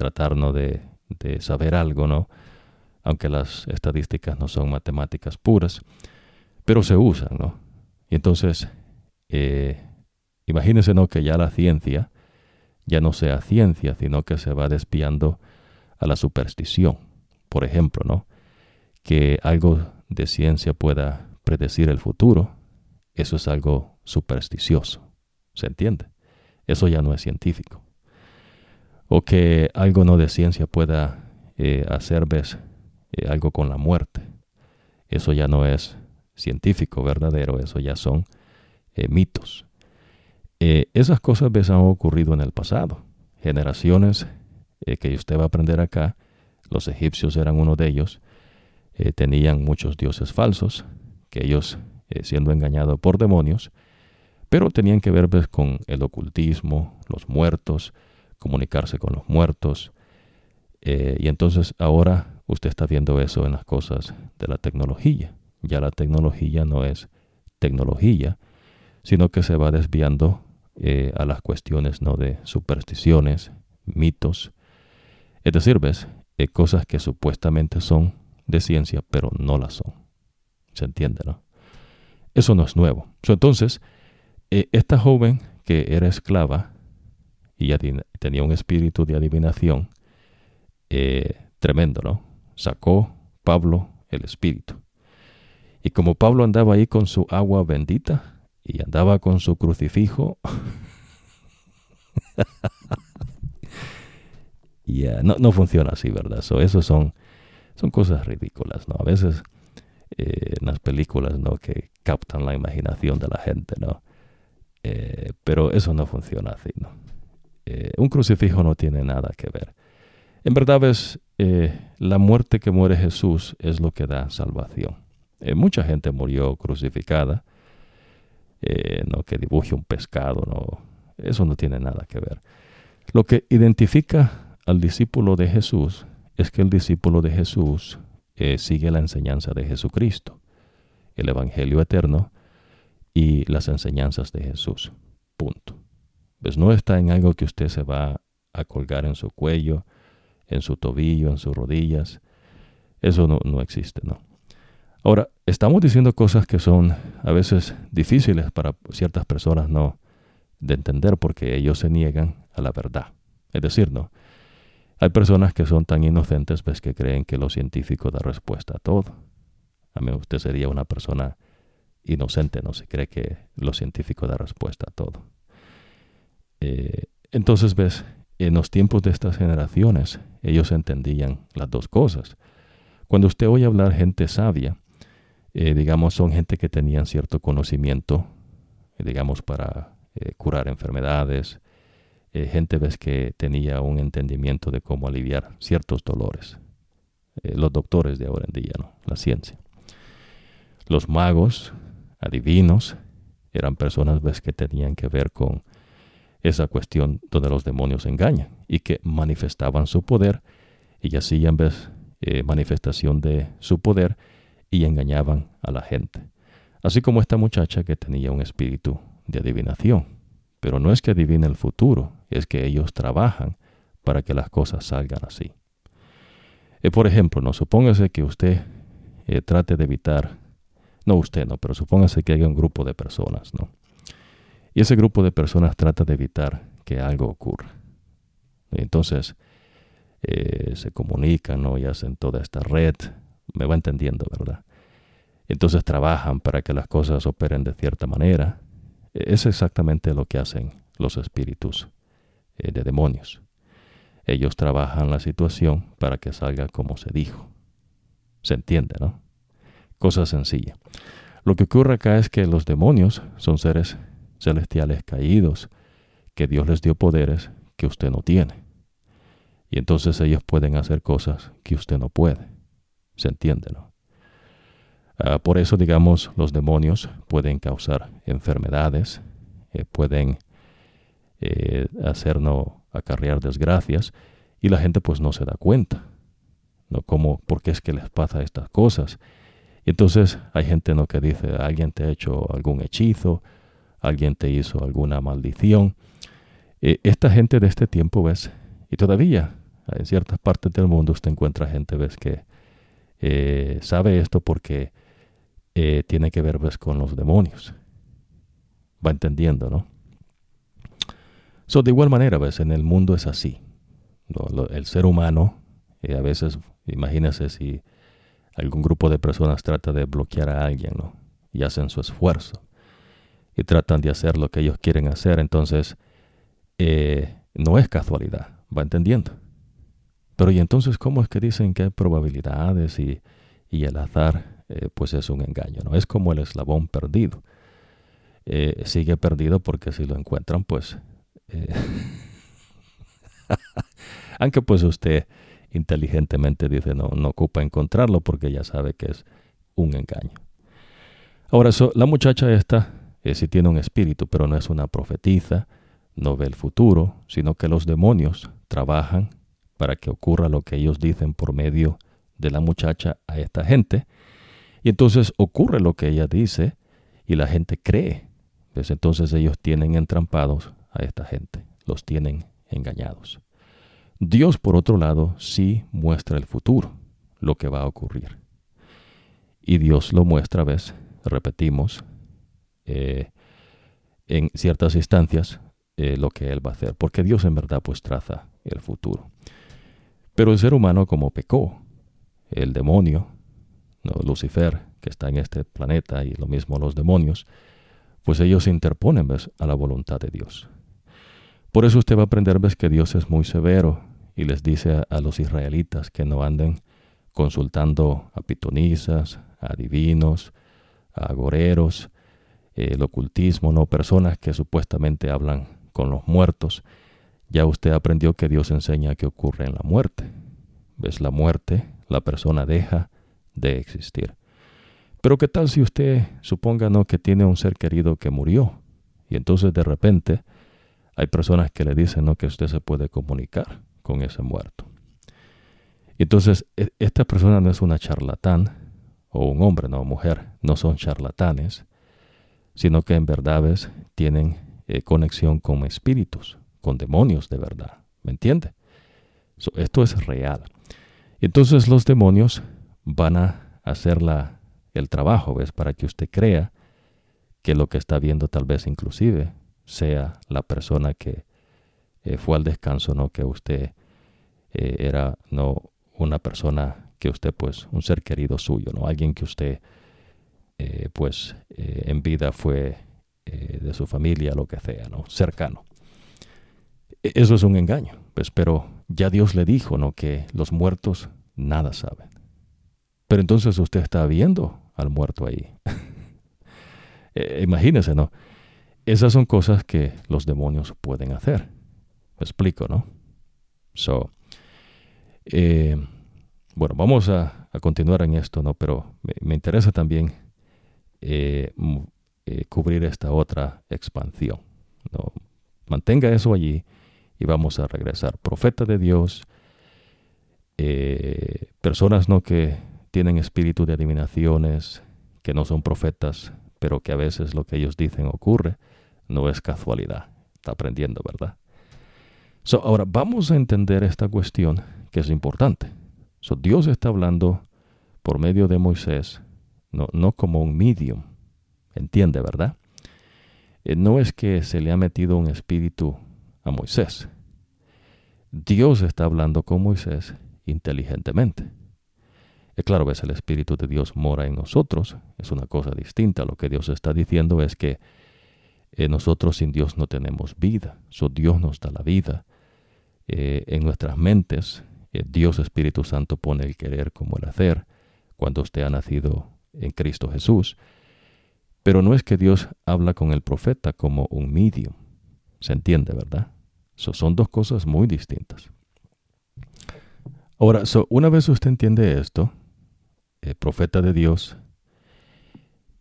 de, de, saber algo, ¿no? Aunque las estadísticas no son matemáticas puras, pero se usan, ¿no? Y entonces, eh, imagínense, ¿no? Que ya la ciencia ya no sea ciencia, sino que se va despiando a la superstición. Por ejemplo, ¿no? Que algo de ciencia pueda predecir el futuro, eso es algo supersticioso. ¿Se entiende? Eso ya no es científico o que algo no de ciencia pueda eh, hacer ves, eh, algo con la muerte. Eso ya no es científico verdadero, eso ya son eh, mitos. esas cosas ves han ocurrido en el pasado. Generaciones que usted va a aprender acá, los egipcios eran uno de ellos, tenían muchos dioses falsos, que ellos siendo engañados por demonios, pero tenían que ver ves, con el ocultismo, los muertos, comunicarse con los muertos. Eh, y entonces ahora usted está viendo eso en las cosas de la tecnología. Ya la tecnología no es tecnología, sino que se va desviando eh, a las cuestiones no de supersticiones, mitos. Es decir, ves, eh, cosas que supuestamente son de ciencia, pero no las son. ¿Se entiende, no? Eso no es nuevo. entonces, esta joven que era esclava y tenía un espíritu de adivinación eh, tremendo, ¿no? Sacó Pablo el espíritu. Y como Pablo andaba ahí con su agua bendita y andaba con su crucifijo, ya no, funciona así, ¿verdad? So, eso son, son cosas ridículas, ¿no? A veces eh, en las películas, ¿no? Que captan la imaginación de la gente, ¿no? Eh, pero eso no funciona así, ¿no? Eh, un crucifijo no tiene nada que ver. En verdad es eh, la muerte que muere Jesús es lo que da salvación. Eh, mucha gente murió crucificada, no que dibuje un pescado, no, eso no tiene nada que ver. Lo que identifica al discípulo de Jesús es que el discípulo de Jesús sigue la enseñanza de Jesucristo, el Evangelio eterno y las enseñanzas de Jesús. Punto. Pues no está en algo que usted se va a colgar en su cuello, en su tobillo, en sus rodillas. Eso no, no existe, ¿no? Ahora, estamos diciendo cosas que son a veces difíciles para ciertas personas no de entender porque ellos se niegan a la verdad. Es decir, no. Hay personas que son tan inocentes pues, que creen que lo científico da respuesta a todo. A mí usted sería una persona inocente, no se cree que lo científico da respuesta a todo. Eh, entonces, ves, en los tiempos de estas generaciones, ellos entendían las dos cosas. Cuando usted oye hablar gente sabia, eh, digamos, son gente que tenían cierto conocimiento, eh, digamos, para curar enfermedades, gente ves que tenía un entendimiento de cómo aliviar ciertos dolores. los doctores de ahora en día, ¿no? La ciencia. Los magos, adivinos, eran personas ves, que tenían que ver con esa cuestión donde los demonios engañan y que manifestaban su poder y hacían ves, eh, manifestación de su poder y engañaban a la gente. Así como esta muchacha que tenía un espíritu de adivinación. Pero no es que adivine el futuro, es que ellos trabajan para que las cosas salgan así. Eh, por ejemplo, no supóngase que usted eh, trate de evitar, no usted no, pero supóngase que haya un grupo de personas, ¿no? Y ese grupo de personas trata de evitar que algo ocurra. entonces eh, se comunican. Y hacen toda esta red, me va entendiendo, ¿verdad? Entonces trabajan para que las cosas operen de cierta manera. E, es exactamente lo que hacen los espíritus eh, de demonios. Ellos trabajan la situación para que salga como se dijo. Se entiende, ¿no? Cosa sencilla. Lo que ocurre acá es que los demonios son seres celestiales caídos, que Dios les dio poderes que usted no tiene. Y entonces ellos pueden hacer cosas que usted no puede. Se entiende, ¿no? Ah, por eso, digamos, los demonios pueden causar enfermedades, eh, pueden eh, hacernos acarrear desgracias y la gente pues no se da cuenta, ¿no? Como, ¿por qué es que les pasa estas cosas? Y entonces hay gente ¿no? que dice, alguien te ha hecho algún hechizo, alguien te hizo alguna maldición. Eh, esta gente de este tiempo, ¿ves? Y todavía en ciertas partes del mundo usted encuentra gente, ¿ves? Que sabe esto porque eh, tiene que ver pues, con los demonios. Va entendiendo, ¿no? So, de igual manera, ¿ves? en el mundo es así. el ser humano, eh, a veces, imagínese si algún grupo de personas trata de bloquear a alguien, ¿no? Y hacen su esfuerzo. Y tratan de hacer lo que ellos quieren hacer. Entonces, eh, no es casualidad. ¿Va entendiendo? Pero ¿y entonces cómo es que dicen que hay probabilidades y, y el azar eh, pues es un engaño, ¿no? Es como el eslabón perdido. Eh, sigue perdido porque si lo encuentran, pues... Aunque pues usted inteligentemente dice no, no ocupa encontrarlo porque ya sabe que es un engaño. Ahora, eso, la muchacha esta sí tiene un espíritu, pero no es una profetiza, no ve el futuro, sino que los demonios trabajan para que ocurra lo que ellos dicen por medio de la muchacha a esta gente y entonces ocurre lo que ella dice y la gente cree. Pues entonces ellos tienen entrampados a esta gente, los tienen engañados. Dios, por otro lado, sí muestra el futuro, lo que va a ocurrir. Y Dios lo muestra, ves, repetimos, eh, en ciertas instancias eh, lo que Él va a hacer, porque Dios en verdad pues traza el futuro. Pero el ser humano como pecó, el demonio, Lucifer, que está en este planeta, y lo mismo los demonios, pues ellos se interponen a la voluntad de Dios. Por eso usted va a aprender ¿ves? que Dios es muy severo y les dice a, los israelitas que no anden consultando a pitonisas, a divinos, a agoreros, el ocultismo, no personas que supuestamente hablan con los muertos. Ya usted aprendió que Dios enseña que ocurre en la muerte. ¿Ves la muerte? La persona deja de existir. Pero ¿qué tal si usted suponga no que tiene un ser querido que murió y entonces de repente hay personas que le dicen no que usted se puede comunicar con ese muerto? Entonces e, esta persona no es una charlatán o un hombre, no mujer, no son charlatanes, sino que en verdad tienen eh, conexión con espíritus, con demonios de verdad. ¿Me entiende? esto es real. Entonces los demonios van a hacer la, el trabajo, ¿ves? Para que usted crea que lo que está viendo tal vez inclusive sea la persona que eh, fue al descanso, no que usted eh, era no una persona que usted pues un ser querido suyo, no alguien que usted eh, pues en vida fue de su familia, lo que sea, no cercano. E, eso es un engaño, pues, pero ya Dios le dijo, no que los muertos nada saben. Pero entonces usted está viendo al muerto ahí. Eh, imagínese, ¿no? Esas son cosas que los demonios pueden hacer. Me explico, ¿no? So, eh, bueno, vamos a, continuar en esto, ¿no? Pero me, interesa también eh, eh, cubrir esta otra expansión. Mantenga eso allí y vamos a regresar. Profeta de Dios, eh, personas no que tienen espíritu de adivinaciones, que no son profetas, pero que a veces lo que ellos dicen ocurre, no es casualidad. Está aprendiendo, ¿verdad? ahora vamos a entender esta cuestión que es importante. Dios está hablando por medio de Moisés, no, no como un medium. Entiende, ¿verdad? Eh, no es que se le ha metido un espíritu a Moisés. Dios está hablando con Moisés inteligentemente. Es claro, ves, el Espíritu de Dios mora en nosotros, es una cosa distinta. Lo que Dios está diciendo es que eh, nosotros sin Dios no tenemos vida. So, Dios nos da la vida. Eh, en nuestras mentes, Dios Espíritu Santo pone el querer como el hacer cuando usted ha nacido en Cristo Jesús. Pero no es que Dios habla con el profeta como un medium. Se entiende, ¿verdad? son dos cosas muy distintas. Ahora, una vez usted entiende esto, eh, profeta de Dios,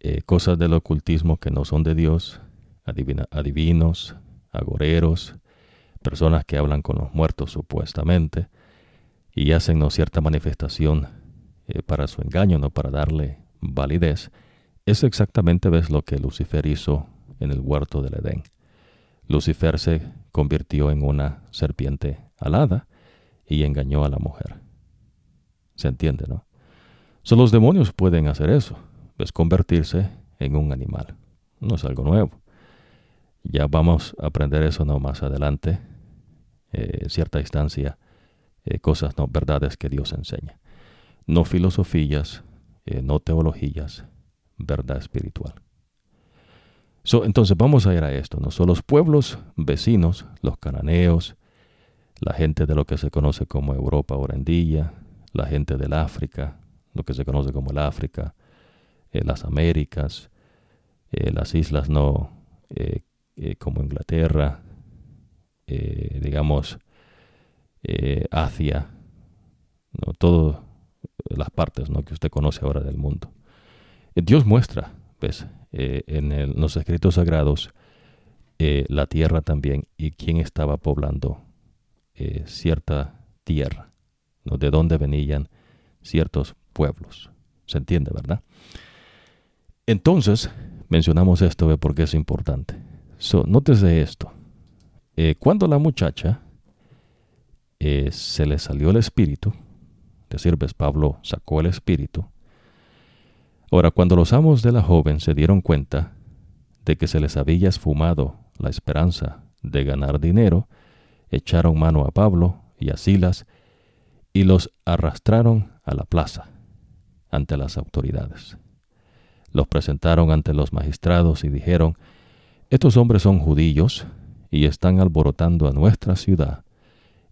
eh, cosas del ocultismo que no son de Dios, adivinos, agoreros, personas que hablan con los muertos supuestamente y hacen ¿no? cierta manifestación eh, para su engaño, no para darle validez, es exactamente ves lo que Lucifer hizo en el huerto del Edén. Lucifer se convirtió en una serpiente alada y engañó a la mujer. ¿Se entiende, no? Solo los demonios pueden hacer eso, pues convertirse en un animal. No es algo nuevo. Ya vamos a aprender eso no más adelante, eh, en cierta instancia, eh, cosas no verdades que Dios enseña. No filosofías, eh, no teologías, verdad espiritual entonces vamos a ir a esto, ¿no? Son los pueblos vecinos, los cananeos, la gente de lo que se conoce como Europa Orendilla, la gente del África, lo que se conoce como el África, eh, las Américas, eh, las islas no como Inglaterra, digamos Asia, ¿no? todas las partes ¿no? que usted conoce ahora del mundo. Dios muestra, ¿ves? Eh, en, los escritos sagrados eh, la tierra también y quién estaba poblando eh, cierta tierra, ¿no? de dónde venían ciertos pueblos. ¿Se entiende, verdad? Entonces, mencionamos esto porque es importante. So, nótese esto. cuando la muchacha se le salió el espíritu, es decir, ves, Pablo sacó el espíritu, Ahora, cuando los amos de la joven se dieron cuenta de que se les había esfumado la esperanza de ganar dinero, echaron mano a Pablo y a Silas y los arrastraron a la plaza ante las autoridades. Los presentaron ante los magistrados y dijeron, estos hombres son judíos y están alborotando a nuestra ciudad,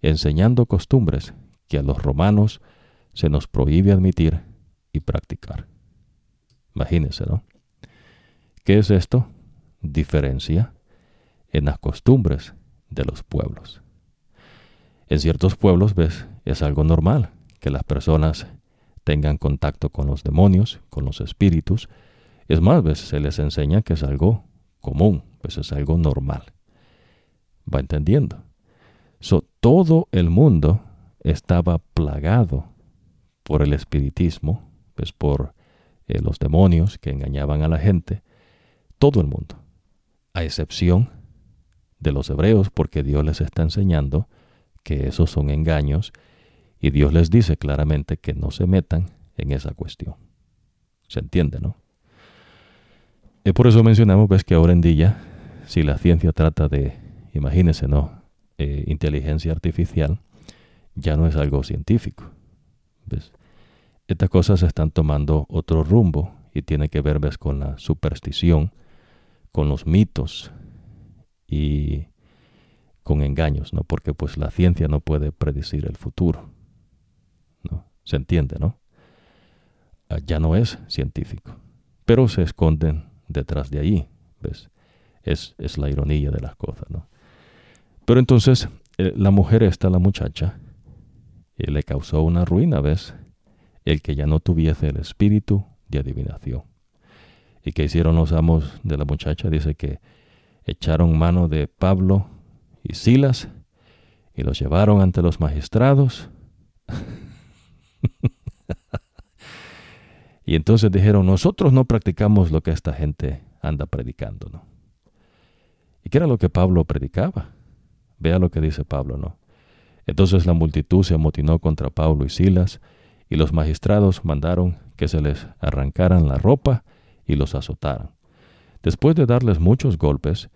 enseñando costumbres que a los romanos se nos prohíbe admitir y practicar. Imagínense, ¿no? ¿Qué es esto? Diferencia en las costumbres de los pueblos. En ciertos pueblos, ves, es algo normal que las personas tengan contacto con los demonios, con los espíritus. Es más, ves, se les enseña que es algo común, pues es algo normal. Va entendiendo. So, todo el mundo estaba plagado por el espiritismo, pues por eh, los demonios que engañaban a la gente, todo el mundo, a excepción de los hebreos, porque Dios les está enseñando que esos son engaños y Dios les dice claramente que no se metan en esa cuestión. ¿Se entiende, no? Y por eso mencionamos, ves que ahora en día, si la ciencia trata de, imagínese, ¿no? Eh, inteligencia artificial, ya no es algo científico. ¿Ves? estas cosas están tomando otro rumbo y tiene que ver ¿ves? con la superstición, con los mitos y con engaños, ¿no? Porque pues la ciencia no puede predecir el futuro. ¿no? Se entiende, ¿no? Ah, ya no es científico, pero se esconden detrás de ahí, ¿ves? Es, es la ironía de las cosas, ¿no? Pero entonces eh, la mujer esta, la muchacha, y le causó una ruina, ¿ves? el que ya no tuviese el espíritu de adivinación. ¿Y qué hicieron los amos de la muchacha? Dice que echaron mano de Pablo y Silas y los llevaron ante los magistrados. y entonces dijeron, nosotros no practicamos lo que esta gente anda predicando, ¿no? ¿Y qué era lo que Pablo predicaba? Vea lo que dice Pablo, ¿no? Entonces la multitud se amotinó contra Pablo y Silas, y los magistrados mandaron que se les arrancaran la ropa y los azotaran. Después de darles muchos golpes,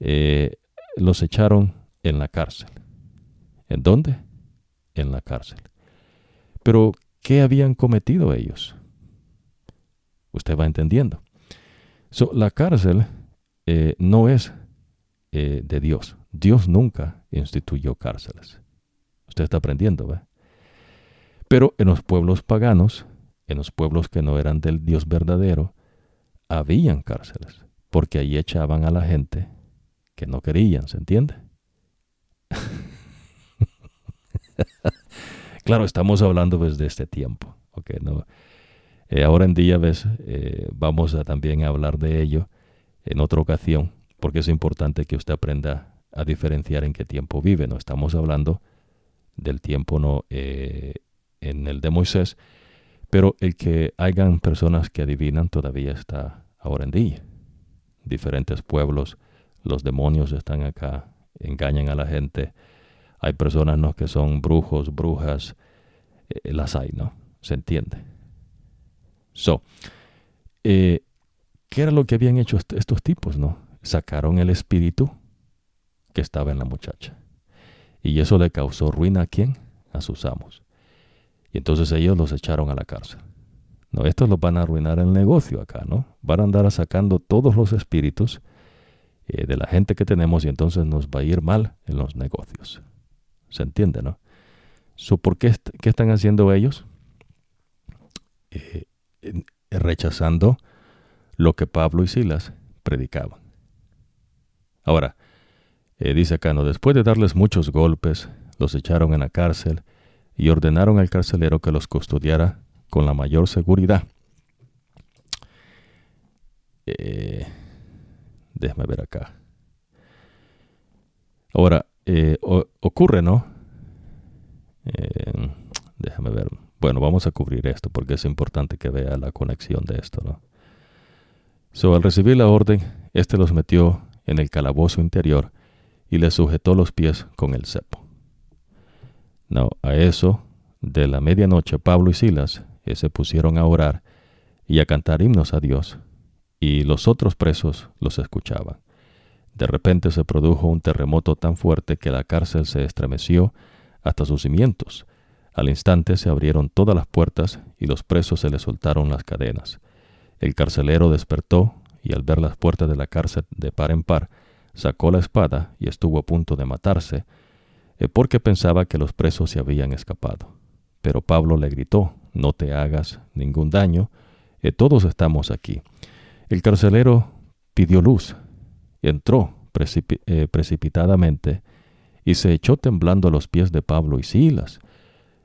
eh, los echaron en la cárcel. ¿En dónde? En la cárcel. Pero, ¿qué habían cometido ellos? Usted va entendiendo. la cárcel eh, no es eh, de Dios. Dios nunca instituyó cárceles. Usted está aprendiendo, ¿ve? Pero en los pueblos paganos, en los pueblos que no eran del Dios verdadero, habían cárceles, porque ahí echaban a la gente que no querían, ¿se entiende? claro, estamos hablando desde este tiempo, okay, no, eh, ahora en día ves, eh, vamos a también hablar de ello en otra ocasión, porque es importante que usted aprenda a diferenciar en qué tiempo vive. No estamos hablando del tiempo no eh, en el de Moisés, pero el que hayan personas que adivinan todavía está ahora en día. Diferentes pueblos los demonios están acá, engañan a la gente. Hay personas ¿no? que son brujos, brujas, eh, las hay, ¿no? Se entiende. So, eh, ¿qué era lo que habían hecho estos tipos, no? Sacaron el espíritu que estaba en la muchacha. Y eso le causó ruina a quién? A sus amos. Y entonces ellos los echaron a la cárcel. No, estos los van a arruinar el negocio acá, ¿no? Van a andar sacando todos los espíritus eh, de la gente que tenemos y entonces nos va a ir mal en los negocios. ¿Se entiende, no? ¿Por qué, qué, están haciendo ellos? Eh, rechazando lo que Pablo y Silas predicaban. Ahora, eh, dice acá, después de darles muchos golpes, los echaron en la cárcel y ordenaron al carcelero que los custodiara con la mayor seguridad. Eh, Déjame ver acá. Ahora, eh, ocurre, ¿no? Eh, déjame ver. Bueno, vamos a cubrir esto porque es importante que vea la conexión de esto, ¿no? So, al recibir la orden, éste los metió en el calabozo interior y les sujetó los pies con el cepo. No, a eso, de la medianoche, Pablo y Silas eh, se pusieron a orar y a cantar himnos a Dios y los otros presos los escuchaban. De repente se produjo un terremoto tan fuerte que la cárcel se estremeció hasta sus cimientos. Al instante se abrieron todas las puertas y los presos se les soltaron las cadenas. El carcelero despertó y al ver las puertas de la cárcel de par en par, sacó la espada y estuvo a punto de matarse, eh, porque pensaba que los presos se habían escapado. Pero Pablo le gritó, No te hagas ningún daño, eh, todos estamos aquí. El carcelero pidió luz, entró eh, precipitadamente y se echó temblando a los pies de Pablo y Silas.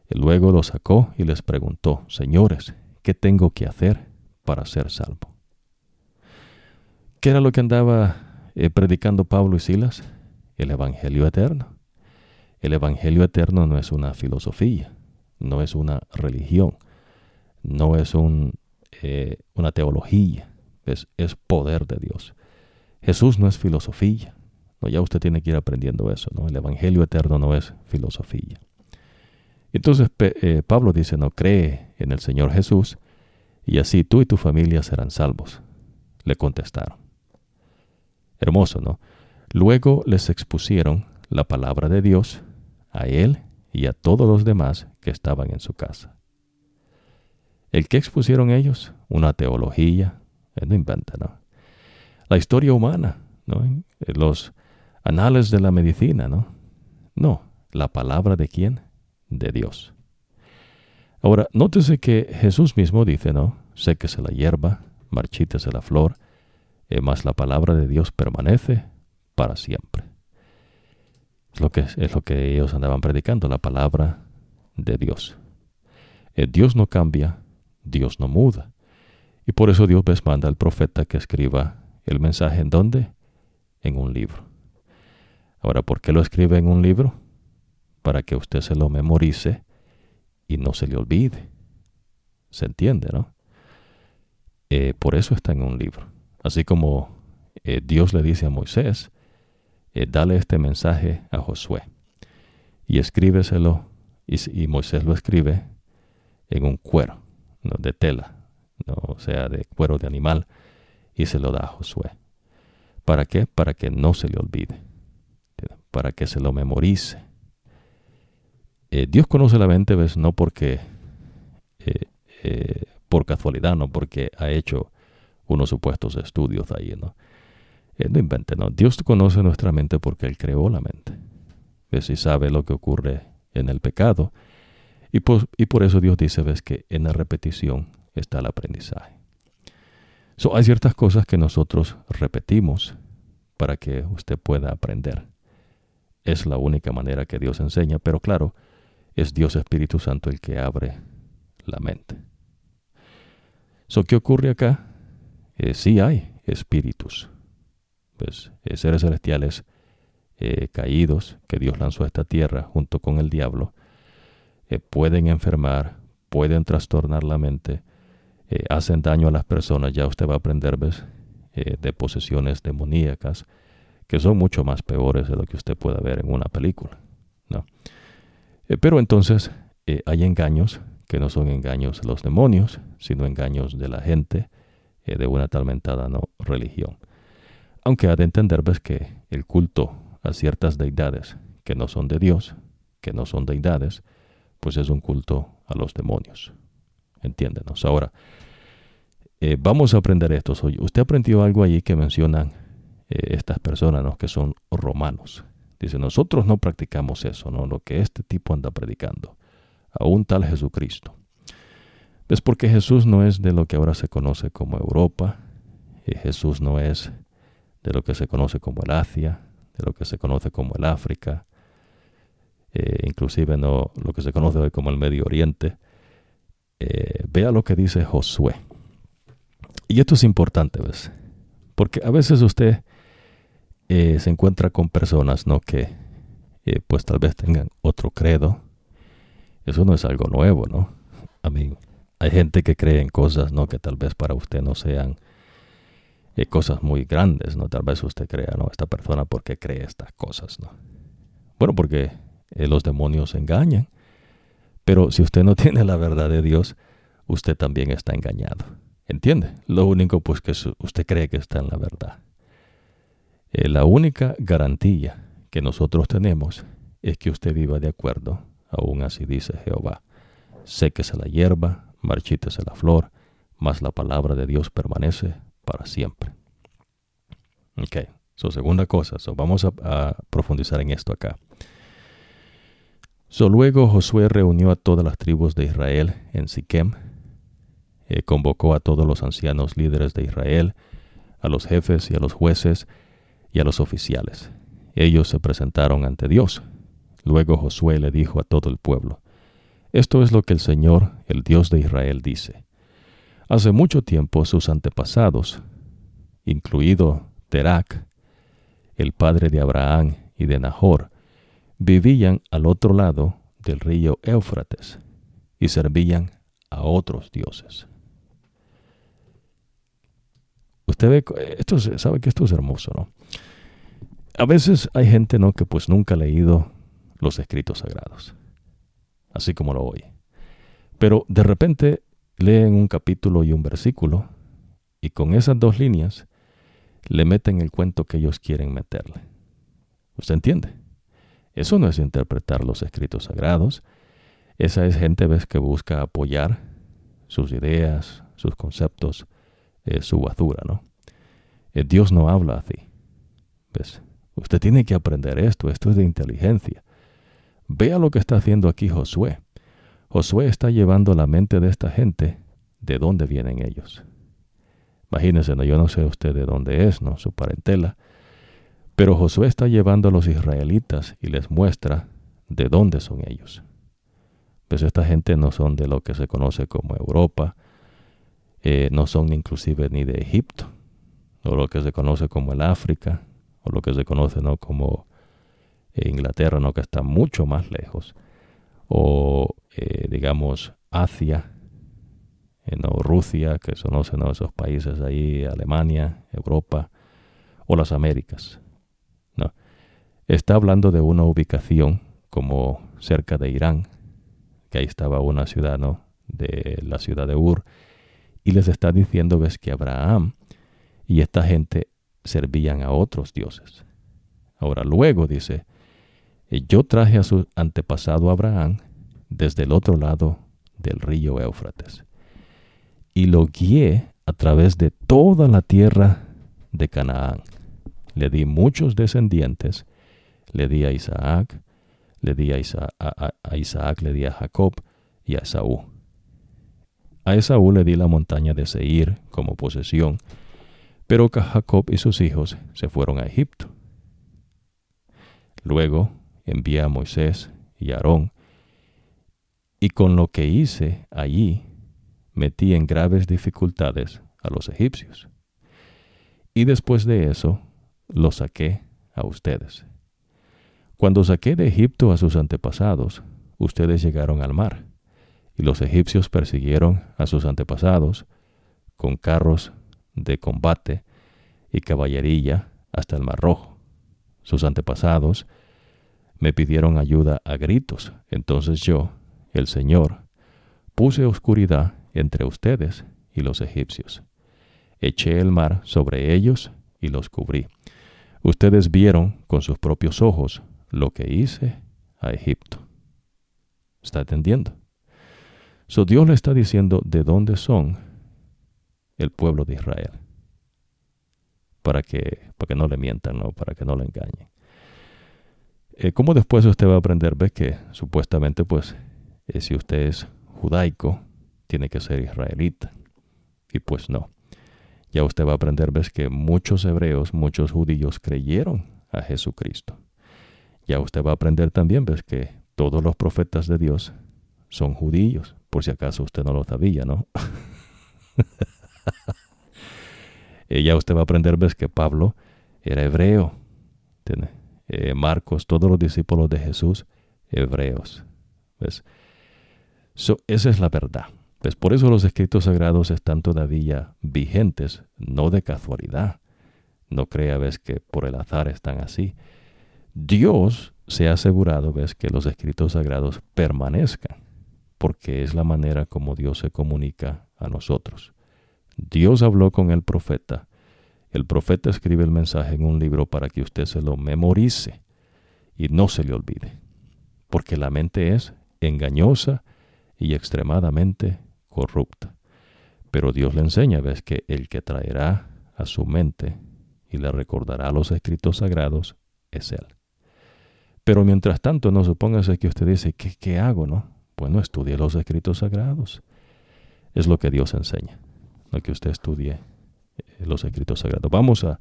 Luego los sacó y les preguntó, Señores, ¿qué tengo que hacer para ser salvo? ¿Qué era lo que andaba eh, predicando Pablo y Silas? El Evangelio eterno. El Evangelio eterno no es una filosofía, no es una religión, no es eh, una teología es, poder de Dios. Jesús no es filosofía. No, ya usted tiene que ir aprendiendo eso. ¿no? El Evangelio eterno no es filosofía. Entonces eh, Pablo dice, no cree en el Señor Jesús y así tú y tu familia serán salvos. Le contestaron. Hermoso, ¿no? Luego les expusieron la palabra de Dios a él y a todos los demás que estaban en su casa. ¿El que expusieron ellos? Una teología, él no inventa, ¿no? La historia humana, ¿no? Los anales de la medicina, ¿no? No, la palabra de quién? De Dios. Ahora, nótese que Jesús mismo dice, ¿no? Séquese la hierba, marchítese la flor, eh, más la palabra de Dios permanece para siempre. Es lo que, es lo que ellos andaban predicando, la palabra de Dios. Eh, Dios no cambia, Dios no muda. Y por eso Dios ves manda al profeta que escriba el mensaje en dónde? En un libro. Ahora, ¿por qué lo escribe en un libro? Para que usted se lo memorice y no se le olvide. ¿Se entiende, no? Eh, por eso está en un libro. Así como eh, Dios le dice a Moisés, eh, dale este mensaje a Josué y escríbeselo, y, Moisés lo escribe en un cuero ¿no? de tela, ¿no? o sea, de cuero de animal, y se lo da a Josué. ¿Para qué? Para que no se le olvide, para que se lo memorice. Eh, Dios conoce la mente, ¿ves? No porque, por casualidad, no porque ha hecho unos supuestos estudios ahí, ¿no? Eh, no invente, no. Dios conoce nuestra mente porque Él creó la mente. ¿Ves? Y sabe lo que ocurre en el pecado. Y por, y por eso Dios dice, ves, que en la repetición está el aprendizaje. So, hay ciertas cosas que nosotros repetimos para que usted pueda aprender. Es la única manera que Dios enseña, pero claro, es Dios Espíritu Santo el que abre la mente. So, ¿Qué ocurre acá? Eh, sí hay espíritus pues, eh, seres celestiales eh, caídos que Dios lanzó a esta tierra junto con el diablo, pueden enfermar, pueden trastornar la mente, hacen daño a las personas. Ya usted va a aprender ¿ves? de posesiones demoníacas que son mucho más peores de lo que usted pueda ver en una película. ¿no? pero entonces hay engaños que no son engaños de los demonios, sino engaños de la gente de una talmentada no religión. Aunque ha de entender ves que el culto a ciertas deidades que no son de Dios, que no son deidades, pues es un culto a los demonios. Entiéndenos. Ahora, eh, vamos a aprender esto. Usted aprendió algo allí que mencionan eh, estas personas ¿no? que son romanos. Dice, nosotros no practicamos eso, ¿no? Lo que este tipo anda predicando. A un tal Jesucristo. Es porque Jesús no es de lo que ahora se conoce como Europa. Eh, Jesús no es de lo que se conoce como el Asia, de lo que se conoce como el África, eh, inclusive no, lo que se conoce hoy como el Medio Oriente. Eh, vea lo que dice Josué. Y esto es importante, ¿ves? Porque a veces usted eh, se encuentra con personas, ¿no? Que pues tal vez tengan otro credo. Eso no es algo nuevo, ¿no? A mí, hay gente que cree en cosas, ¿no? Que tal vez para usted no sean y cosas muy grandes, ¿no? Tal vez usted crea, ¿no? Esta persona, ¿por qué cree estas cosas, ¿no? Bueno, porque eh, los demonios engañan. Pero si usted no tiene la verdad de Dios, usted también está engañado. ¿Entiende? Lo único, pues, que usted cree que está en la verdad. Eh, la única garantía que nosotros tenemos es que usted viva de acuerdo. Aún así dice Jehová. Séquese la hierba, marchítese la flor, mas la palabra de Dios permanece para siempre. Ok, so segunda cosa, so vamos a, profundizar en esto acá. So luego Josué reunió a todas las tribus de Israel en Siquem, eh, convocó a todos los ancianos líderes de Israel, a los jefes y a los jueces y a los oficiales. Ellos se presentaron ante Dios. Luego Josué le dijo a todo el pueblo, Esto es lo que el Señor, el Dios de Israel, dice. Hace mucho tiempo sus antepasados, incluido Terak, el padre de Abraham y de Nahor, vivían al otro lado del río Éufrates y servían a otros dioses. Usted ve, esto sabe que esto es hermoso, ¿no? A veces hay gente, ¿no? Que pues nunca ha leído los escritos sagrados, así como lo oye. Pero de repente leen un capítulo y un versículo y con esas dos líneas le meten el cuento que ellos quieren meterle. ¿Usted entiende? Eso no es interpretar los escritos sagrados. Esa es gente ¿ves? que busca apoyar sus ideas, sus conceptos, eh, su basura, ¿no? Eh, Dios no habla así. ¿Ves? Usted tiene que aprender esto, esto es de inteligencia. Vea lo que está haciendo aquí Josué. Josué está llevando la mente de esta gente de dónde vienen ellos. Imagínense, ¿no? yo no sé usted de dónde es, ¿no? Su parentela. Pero Josué está llevando a los israelitas y les muestra de dónde son ellos. Pues esta gente no son de lo que se conoce como Europa, eh, no son inclusive ni de Egipto, o lo que se conoce como el África, o lo que se conoce ¿no? como Inglaterra, ¿no? que está mucho más lejos, o eh, digamos Asia, ¿no? Rusia, que son ¿no? esos países ahí, Alemania, Europa, o las Américas. ¿no? Está hablando de una ubicación como cerca de Irán, que ahí estaba una ciudad, ¿no? De la ciudad de Ur, y les está diciendo, ves que Abraham y esta gente servían a otros dioses. Ahora luego dice, yo traje a su antepasado Abraham desde el otro lado del río Éufrates y lo guié a través de toda la tierra de Canaán. Le di muchos descendientes, le di a Isaac, le di a, Isaac, le di a Jacob y a Esaú. A Esaú le di la montaña de Seir como posesión, pero Jacob y sus hijos se fueron a Egipto. Luego envié a Moisés y Aarón, y con lo que hice allí metí en graves dificultades a los egipcios. Y después de eso los saqué a ustedes. Cuando saqué de Egipto a sus antepasados, ustedes llegaron al mar, y los egipcios persiguieron a sus antepasados con carros de combate y caballería hasta el mar rojo. Sus antepasados me pidieron ayuda a gritos, entonces yo, el Señor, puse oscuridad entre ustedes y los egipcios. Eché el mar sobre ellos y los cubrí. Ustedes vieron con sus propios ojos lo que hice a Egipto. ¿Está entendiendo? So Dios le está diciendo de dónde son el pueblo de Israel. Para que, para que no le mientan, ¿no? para que no le engañen. Eh, como después usted va a aprender, ve que supuestamente, pues, eh, si usted es judaico, tiene que ser israelita. Y pues no. Ya usted va a aprender, ves que muchos hebreos, muchos judíos creyeron a Jesucristo. Ya usted va a aprender también, ves que todos los profetas de Dios son judíos, por si acaso usted no lo sabía, ¿no? y ya usted va a aprender, ves que Pablo era hebreo. Eh, Marcos, todos los discípulos de Jesús, hebreos. ¿Ves? esa es la verdad. Pues por eso los escritos sagrados están todavía vigentes, no de casualidad. No crea, ves, que por el azar están así. Dios se ha asegurado, ves, que los escritos sagrados permanezcan, porque es la manera como Dios se comunica a nosotros. Dios habló con el profeta. El profeta escribe el mensaje en un libro para que usted se lo memorice y no se le olvide, porque la mente es engañosa y extremadamente corrupta. Pero Dios le enseña, ves que el que traerá a su mente y le recordará los escritos sagrados es Él. Pero mientras tanto, no supóngase que usted dice, ¿qué, qué hago? No, pues no estudie los escritos sagrados. Es lo que Dios enseña, no que usted estudie los escritos sagrados. Vamos a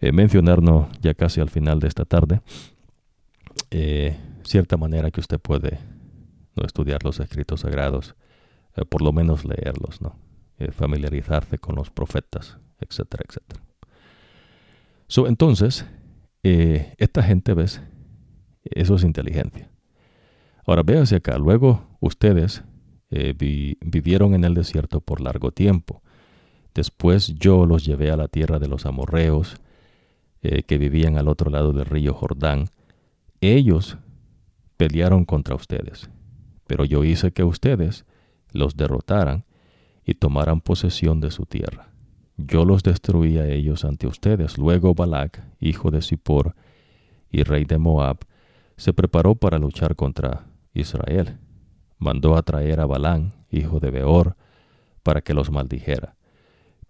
eh, mencionarnos ya casi al final de esta tarde eh, cierta manera que usted puede no estudiar los escritos sagrados eh, por lo menos leerlos, ¿no? Eh, familiarizarse con los profetas, etcétera, etcétera. So, entonces, eh, esta gente, ¿ves? Eso es inteligencia. Ahora, véase acá, luego ustedes vivieron en el desierto por largo tiempo. Después yo los llevé a la tierra de los amorreos, que vivían al otro lado del río Jordán. Ellos pelearon contra ustedes, pero yo hice que ustedes los derrotaran y tomaran posesión de su tierra. Yo los destruí a ellos ante ustedes. Luego Balac, hijo de Zippor y rey de Moab, se preparó para luchar contra Israel. Mandó a traer a Balán, hijo de Beor, para que los maldijera.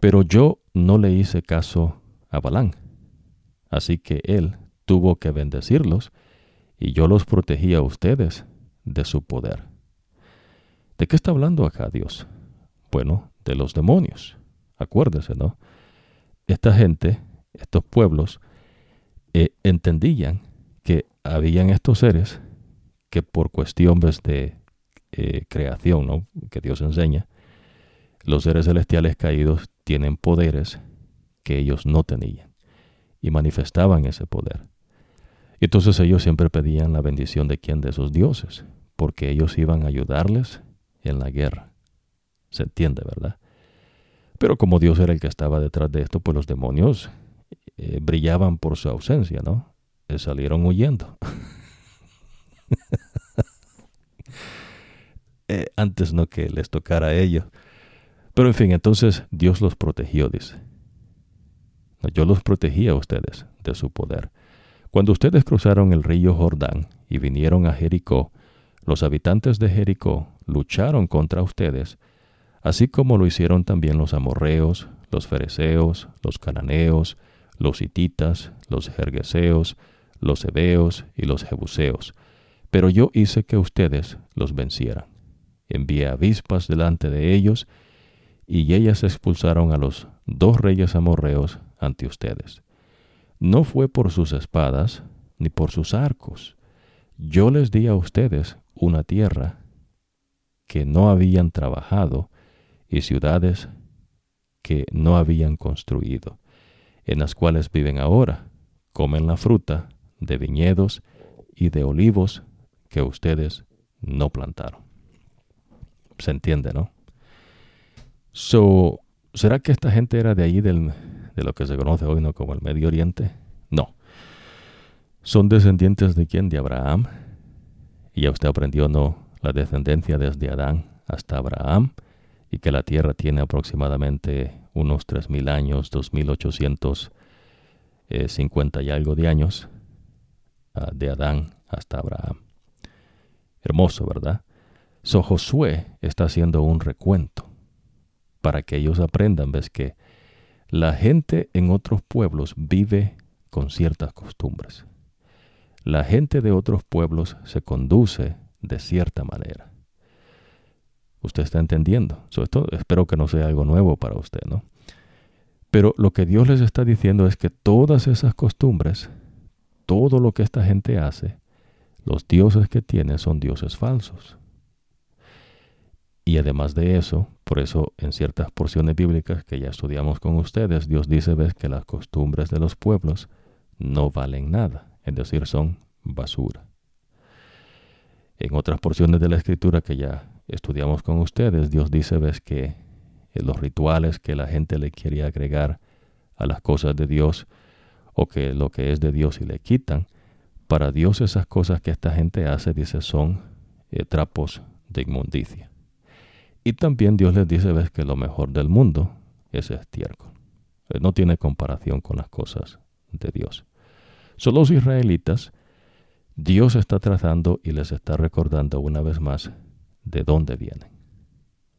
Pero yo no le hice caso a Balán. Así que él tuvo que bendecirlos, y yo los protegí a ustedes de su poder. ¿De qué está hablando acá Dios? Bueno, de los demonios. Acuérdese, ¿no? Esta gente, estos pueblos, eh, entendían que habían estos seres que por cuestiones de eh, creación, ¿no? Que Dios enseña, los seres celestiales caídos tienen poderes que ellos no tenían y manifestaban ese poder. Y entonces ellos siempre pedían la bendición de quién? De sus dioses, porque ellos iban a ayudarles en la guerra. Se entiende, ¿verdad? Pero como Dios era el que estaba detrás de esto, pues los demonios eh, brillaban por su ausencia, ¿no? Eh, salieron huyendo. Eh, antes no que les tocara a ellos. Pero en fin, entonces Dios los protegió, dice. Yo los protegí a ustedes de su poder. Cuando ustedes cruzaron el río Jordán y vinieron a Jericó, los habitantes de Jericó lucharon contra ustedes, así como lo hicieron también los amorreos, los fereceos, los cananeos, los hititas, los jergueseos, los hebeos y los jebuseos. Pero yo hice que ustedes los vencieran. Envié avispas delante de ellos, y ellas expulsaron a los dos reyes amorreos ante ustedes. No fue por sus espadas ni por sus arcos. Yo les di a ustedes una tierra que no habían trabajado y ciudades que no habían construido, en las cuales viven ahora, comen la fruta de viñedos y de olivos que ustedes no plantaron. Se entiende, ¿no? So, ¿será que esta gente era de allí del, de lo que se conoce hoy ¿no? como el Medio Oriente? No. Son descendientes de quién? De Abraham. Y ya usted aprendió, ¿no? La descendencia desde Adán hasta Abraham y que la Tierra tiene aproximadamente unos 3.000 años, 2.850 y algo de años, ah, de Adán hasta Abraham. Hermoso, ¿verdad? So Josué está haciendo un recuento para que ellos aprendan, ves que la gente en otros pueblos vive con ciertas costumbres. La gente de otros pueblos se conduce de cierta manera. Usted está entendiendo. esto espero que no sea algo nuevo para usted, ¿no? Pero lo que Dios les está diciendo es que todas esas costumbres, todo lo que esta gente hace, los dioses que tiene son dioses falsos. Y además de eso, por eso en ciertas porciones bíblicas que ya estudiamos con ustedes, Dios dice, ves que las costumbres de los pueblos no valen nada, es decir, son basura. En otras porciones de la escritura que ya estudiamos con ustedes, Dios dice, ves que los rituales que la gente le quiere agregar a las cosas de Dios o que lo que es de Dios y le quitan, para Dios esas cosas que esta gente hace, dice, son eh, trapos de inmundicia. Y también Dios les dice, ves que lo mejor del mundo es estiércol. Eh, no tiene comparación con las cosas de Dios. Son los israelitas, Dios está tratando y les está recordando una vez más de dónde vienen.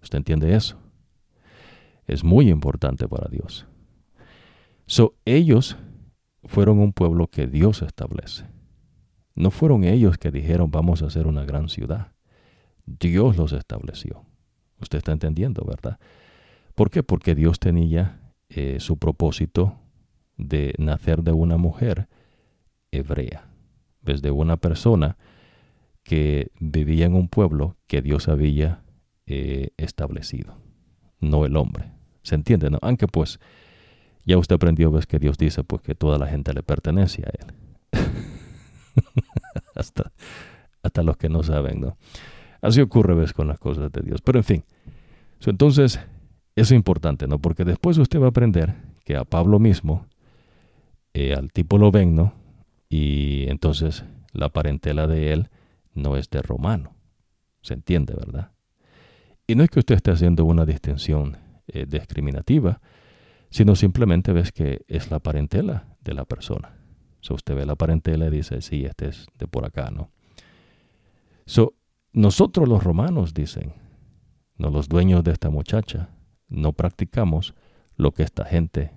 ¿Usted entiende eso? Es muy importante para Dios. So, ellos fueron un pueblo que Dios establece. No fueron ellos que dijeron vamos a hacer una gran ciudad. Dios los estableció. Usted está entendiendo, ¿verdad? ¿Por qué? Porque Dios tenía eh, su propósito de nacer de una mujer hebrea, desde una persona que vivía en un pueblo que Dios había eh, establecido, no el hombre. ¿Se entiende? No? Aunque pues ya usted aprendió ves que Dios dice pues que toda la gente le pertenece a él. hasta, hasta los que no saben, ¿no? Así ocurre, ves, con las cosas de Dios. Pero en fin, entonces, es importante, ¿no? Porque después usted va a aprender que a Pablo mismo, eh, al tipo lo ven, ¿no? Y entonces la parentela de él no es de romano. ¿Se entiende, verdad? Y no es que usted esté haciendo una distinción eh, discriminativa, sino simplemente ves que es la parentela de la persona. So, usted ve la parentela y dice, sí, este es de por acá, ¿no? So, nosotros los romanos dicen, no los dueños de esta muchacha, no practicamos lo que esta gente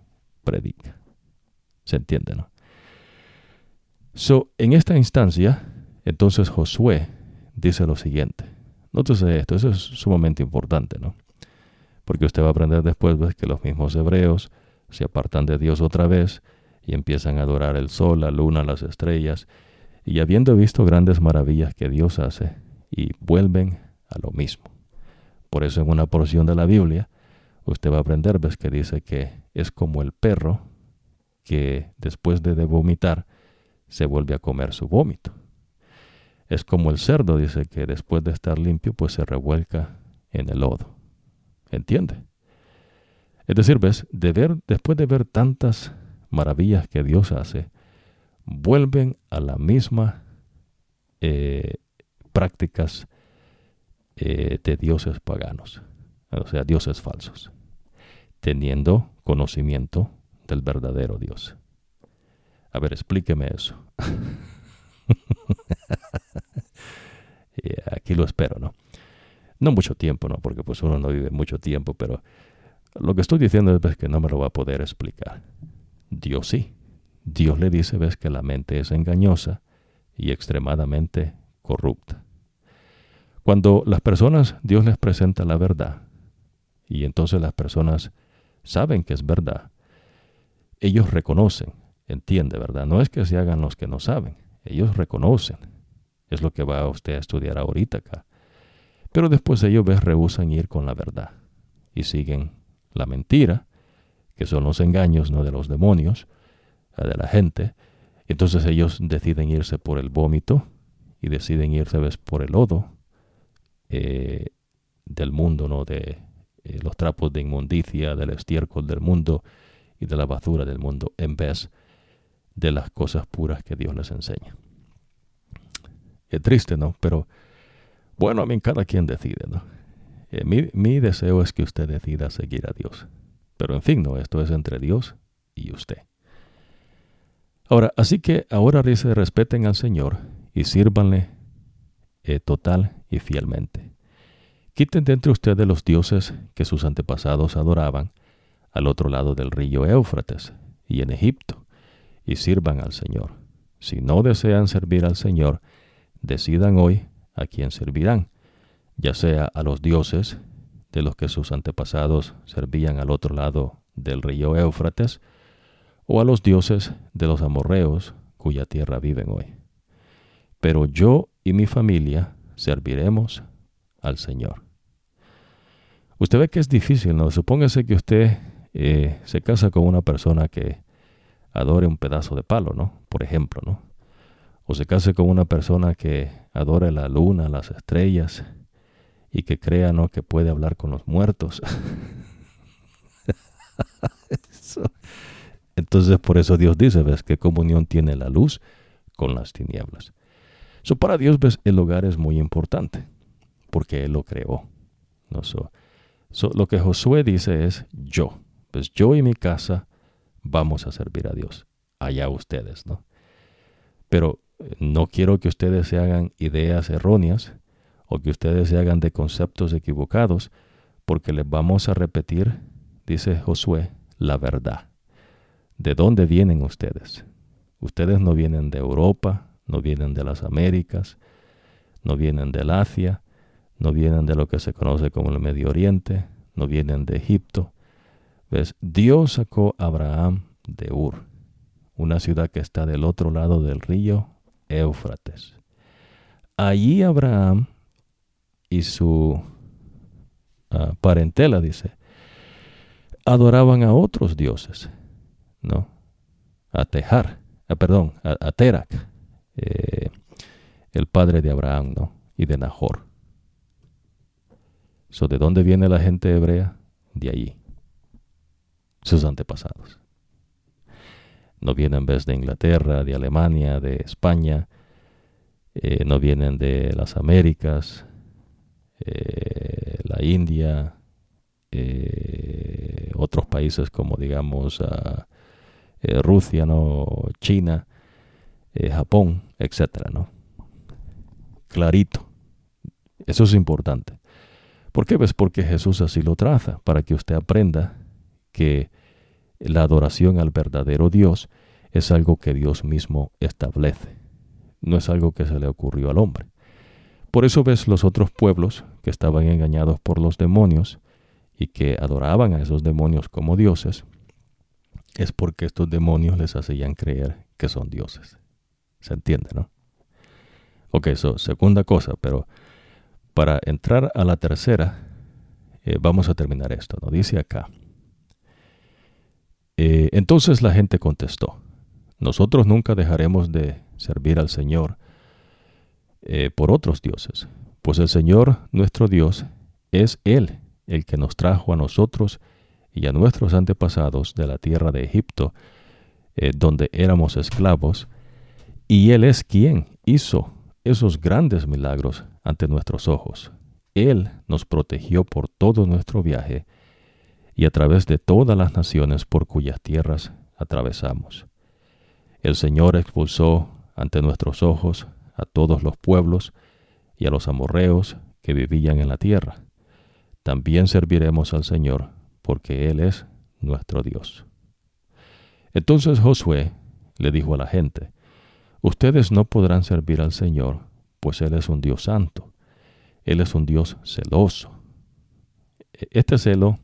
predica. ¿Se entiende, no? So, en esta instancia, entonces Josué dice lo siguiente. Nótese esto, eso es sumamente importante, ¿no? Porque usted va a aprender después ¿ves? que los mismos hebreos se apartan de Dios otra vez y empiezan a adorar el sol, la luna, las estrellas, y habiendo visto grandes maravillas que Dios hace, y vuelven a lo mismo. Por eso en una porción de la Biblia usted va a aprender, ves que dice que es como el perro que después de vomitar se vuelve a comer su vómito. Es como el cerdo, dice que después de estar limpio, pues se revuelca en el lodo. ¿Entiende? Es decir, ves, de ver, después de ver tantas maravillas que Dios hace, vuelven a la misma eh, prácticas eh, de dioses paganos, o sea, dioses falsos, teniendo conocimiento del verdadero Dios. A ver, explíqueme eso. aquí lo espero, ¿no? No mucho tiempo, ¿no? Porque pues uno no vive mucho tiempo, pero lo que estoy diciendo es que no me lo va a poder explicar. Dios sí. Dios le dice, ves que la mente es engañosa y extremadamente corrupta. Cuando las personas, Dios les presenta la verdad, y entonces las personas saben que es verdad, ellos reconocen, entiende, ¿verdad? No es que se hagan los que no saben, ellos reconocen. Es lo que va usted a estudiar ahorita acá. Pero después ellos ves, rehusan ir con la verdad y siguen la mentira, que son los engaños no de los demonios, de la gente. Entonces ellos deciden irse por el vómito y deciden irse ¿ves? por el lodo eh, del mundo, ¿no? de eh, los trapos de inmundicia, del estiércol del mundo y de la basura del mundo, en vez de las cosas puras que Dios les enseña. Es triste, ¿no? Pero bueno, a mí cada quien decide, ¿no? Eh, mi, mi, deseo es que usted decida seguir a Dios. Pero en fin, no, esto es entre Dios y usted. Ahora, así que ahora dice, respeten al Señor y sírvanle eh, total y fielmente. Quiten de entre ustedes los dioses que sus antepasados adoraban al otro lado del río Éufrates y en Egipto, y sirvan al Señor. Si no desean servir al Señor, decidan hoy a quién servirán, ya sea a los dioses de los que sus antepasados servían al otro lado del río Éufrates, o a los dioses de los amorreos cuya tierra viven hoy. Pero yo y mi familia serviremos al Señor. Usted ve que es difícil, ¿no? Supóngase que usted eh, se casa con una persona que adore un pedazo de palo, ¿no? Por ejemplo, ¿no? O se case con una persona que adore la luna, las estrellas y que crea, ¿no? Que puede hablar con los muertos. Entonces, por eso Dios dice, ¿ves? ¿Qué comunión tiene la luz con las tinieblas? So, para Dios, ¿ves? El hogar es muy importante porque Él lo creó. ¿no? lo que Josué dice es yo. Pues yo y mi casa vamos a servir a Dios. Allá ustedes, ¿no? Pero eh, no quiero que ustedes se hagan ideas erróneas o que ustedes se hagan de conceptos equivocados, porque les vamos a repetir, dice Josué, la verdad. ¿De dónde vienen ustedes? Ustedes no vienen de Europa, no vienen de las Américas, no vienen del Asia, no vienen de lo que se conoce como el Medio Oriente, no vienen de Egipto, ¿Ves? Dios sacó a Abraham de Ur, una ciudad que está del otro lado del río Éufrates. Allí Abraham y su ah, parentela, dice, adoraban a otros dioses, ¿no? A Tejar, ah, perdón, a, Terac, eh, el padre de Abraham, ¿no? Y de Nahor. So, ¿De dónde viene la gente hebrea? De allí sus antepasados. No vienen vez de Inglaterra, de Alemania, de España, eh, no vienen de las Américas, eh, la India, otros países como digamos uh, Rusia, ¿no? China, Japón, etcétera, ¿no? Clarito. Eso es importante. ¿Por qué? Pues porque Jesús así lo traza, para que usted aprenda que la adoración al verdadero Dios es algo que Dios mismo establece, no es algo que se le ocurrió al hombre. Por eso ves los otros pueblos que estaban engañados por los demonios y que adoraban a esos demonios como dioses, es porque estos demonios les hacían creer que son dioses. ¿Se entiende, no? Ok, eso, segunda cosa, pero para entrar a la tercera, vamos a terminar esto, ¿no? Dice acá. entonces la gente contestó, nosotros nunca dejaremos de servir al Señor por otros dioses, pues el Señor nuestro Dios es Él el que nos trajo a nosotros y a nuestros antepasados de la tierra de Egipto, eh, donde éramos esclavos, y Él es quien hizo esos grandes milagros ante nuestros ojos. Él nos protegió por todo nuestro viaje y a través de todas las naciones por cuyas tierras atravesamos. El Señor expulsó ante nuestros ojos a todos los pueblos y a los amorreos que vivían en la tierra también serviremos al Señor, porque Él es nuestro Dios. Entonces Josué le dijo a la gente, Ustedes no podrán servir al Señor, pues Él es un Dios santo, Él es un Dios celoso. Este celo,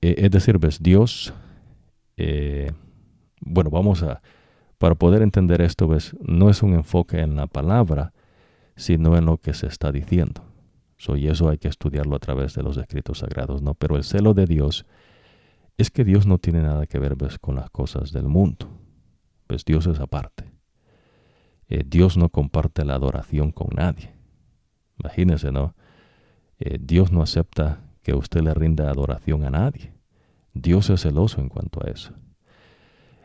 eh, es decir, ves, Dios, eh, bueno, vamos a, para poder entender esto, ves, no es un enfoque en la palabra, sino en lo que se está diciendo y eso hay que estudiarlo a través de los escritos sagrados, ¿no? Pero el celo de Dios es que Dios no tiene nada que ver ¿ves? con las cosas del mundo. Pues Dios es aparte. Eh, Dios no comparte la adoración con nadie. Imagínese, ¿no? Eh, Dios no acepta que usted le rinda adoración a nadie. Dios es celoso en cuanto a eso.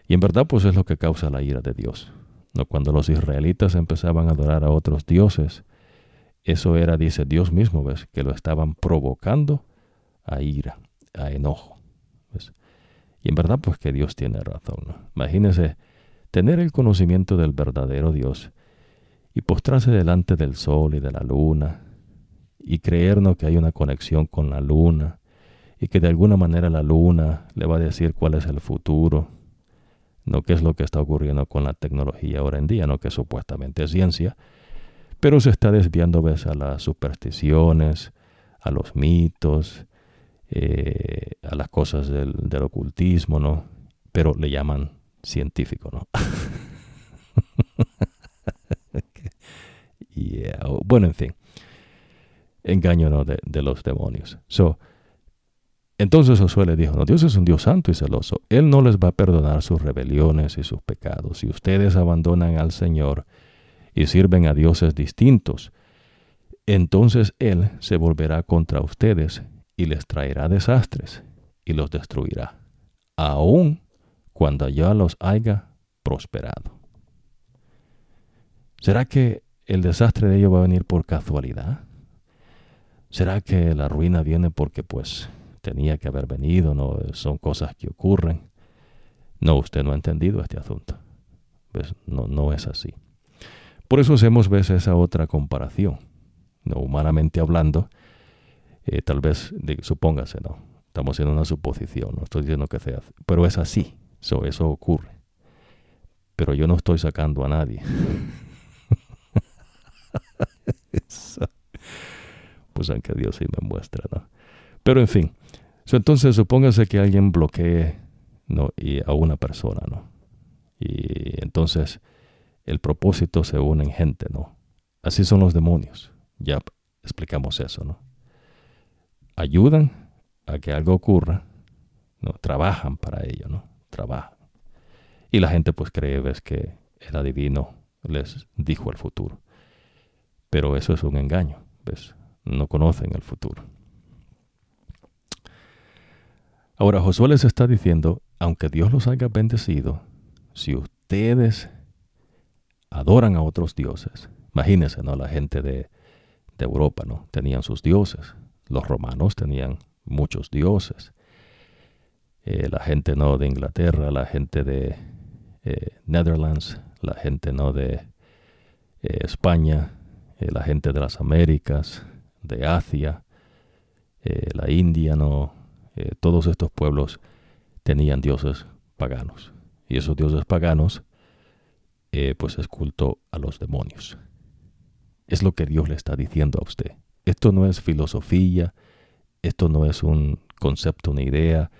Y en verdad, pues es lo que causa la ira de Dios. ¿no? Cuando los israelitas empezaban a adorar a otros dioses, eso era, dice Dios mismo, ¿ves? Que lo estaban provocando a ira, a enojo. Y en verdad, pues que Dios tiene razón. ¿no? Imagínese tener el conocimiento del verdadero Dios y postrarse delante del sol y de la luna y creernos que hay una conexión con la luna y que de alguna manera la luna le va a decir cuál es el futuro, no qué es lo que está ocurriendo con la tecnología ahora en día, no que supuestamente es ciencia, pero se está desviando a las supersticiones, a los mitos, eh, a las cosas del, ocultismo, ¿no? Pero le llaman científico, ¿no? Bueno, en fin, engaño ¿no? de, los demonios. So, entonces Josué le dijo, no, Dios es un Dios santo y celoso. Él no les va a perdonar sus rebeliones y sus pecados. Si ustedes abandonan al Señor, y sirven a dioses distintos, entonces Él se volverá contra ustedes y les traerá desastres y los destruirá, aun cuando ya los haya prosperado. ¿Será que el desastre de ellos va a venir por casualidad? ¿Será que la ruina viene porque pues tenía que haber venido? No son cosas que ocurren. No, usted no ha entendido este asunto. No, no es así. Por eso hacemos veces esa otra comparación. No humanamente hablando, eh, tal vez, supóngase, ¿no? Estamos haciendo una suposición, no estoy diciendo que sea, pero es así, eso ocurre. Pero yo no estoy sacando a nadie. pues aunque Dios sí me muestra, ¿no? Pero en fin, entonces supóngase que alguien bloquee ¿no? y a una persona, ¿no? Y entonces el propósito se une en gente, ¿no? Así son los demonios. Ya explicamos eso, ¿no? Ayudan a que algo ocurra, ¿no? Trabajan para ello, ¿no? Trabajan. Y la gente pues cree, ves, que el adivino les dijo el futuro. Pero eso es un engaño, ¿ves? No conocen el futuro. Ahora Josué les está diciendo, aunque Dios los haya bendecido, si ustedes adoran a otros dioses. Imagínense, ¿no? La gente de, Europa, ¿no? Tenían sus dioses. Los romanos tenían muchos dioses. Eh, la gente, ¿no? De Inglaterra, la gente de eh, Netherlands, la gente, ¿no? De eh, España, la gente de las Américas, de Asia, la India, ¿no? todos estos pueblos tenían dioses paganos. Y esos dioses paganos pues es culto a los demonios. Es lo que Dios le está diciendo a usted. Esto no es filosofía, esto no es un concepto, una idea,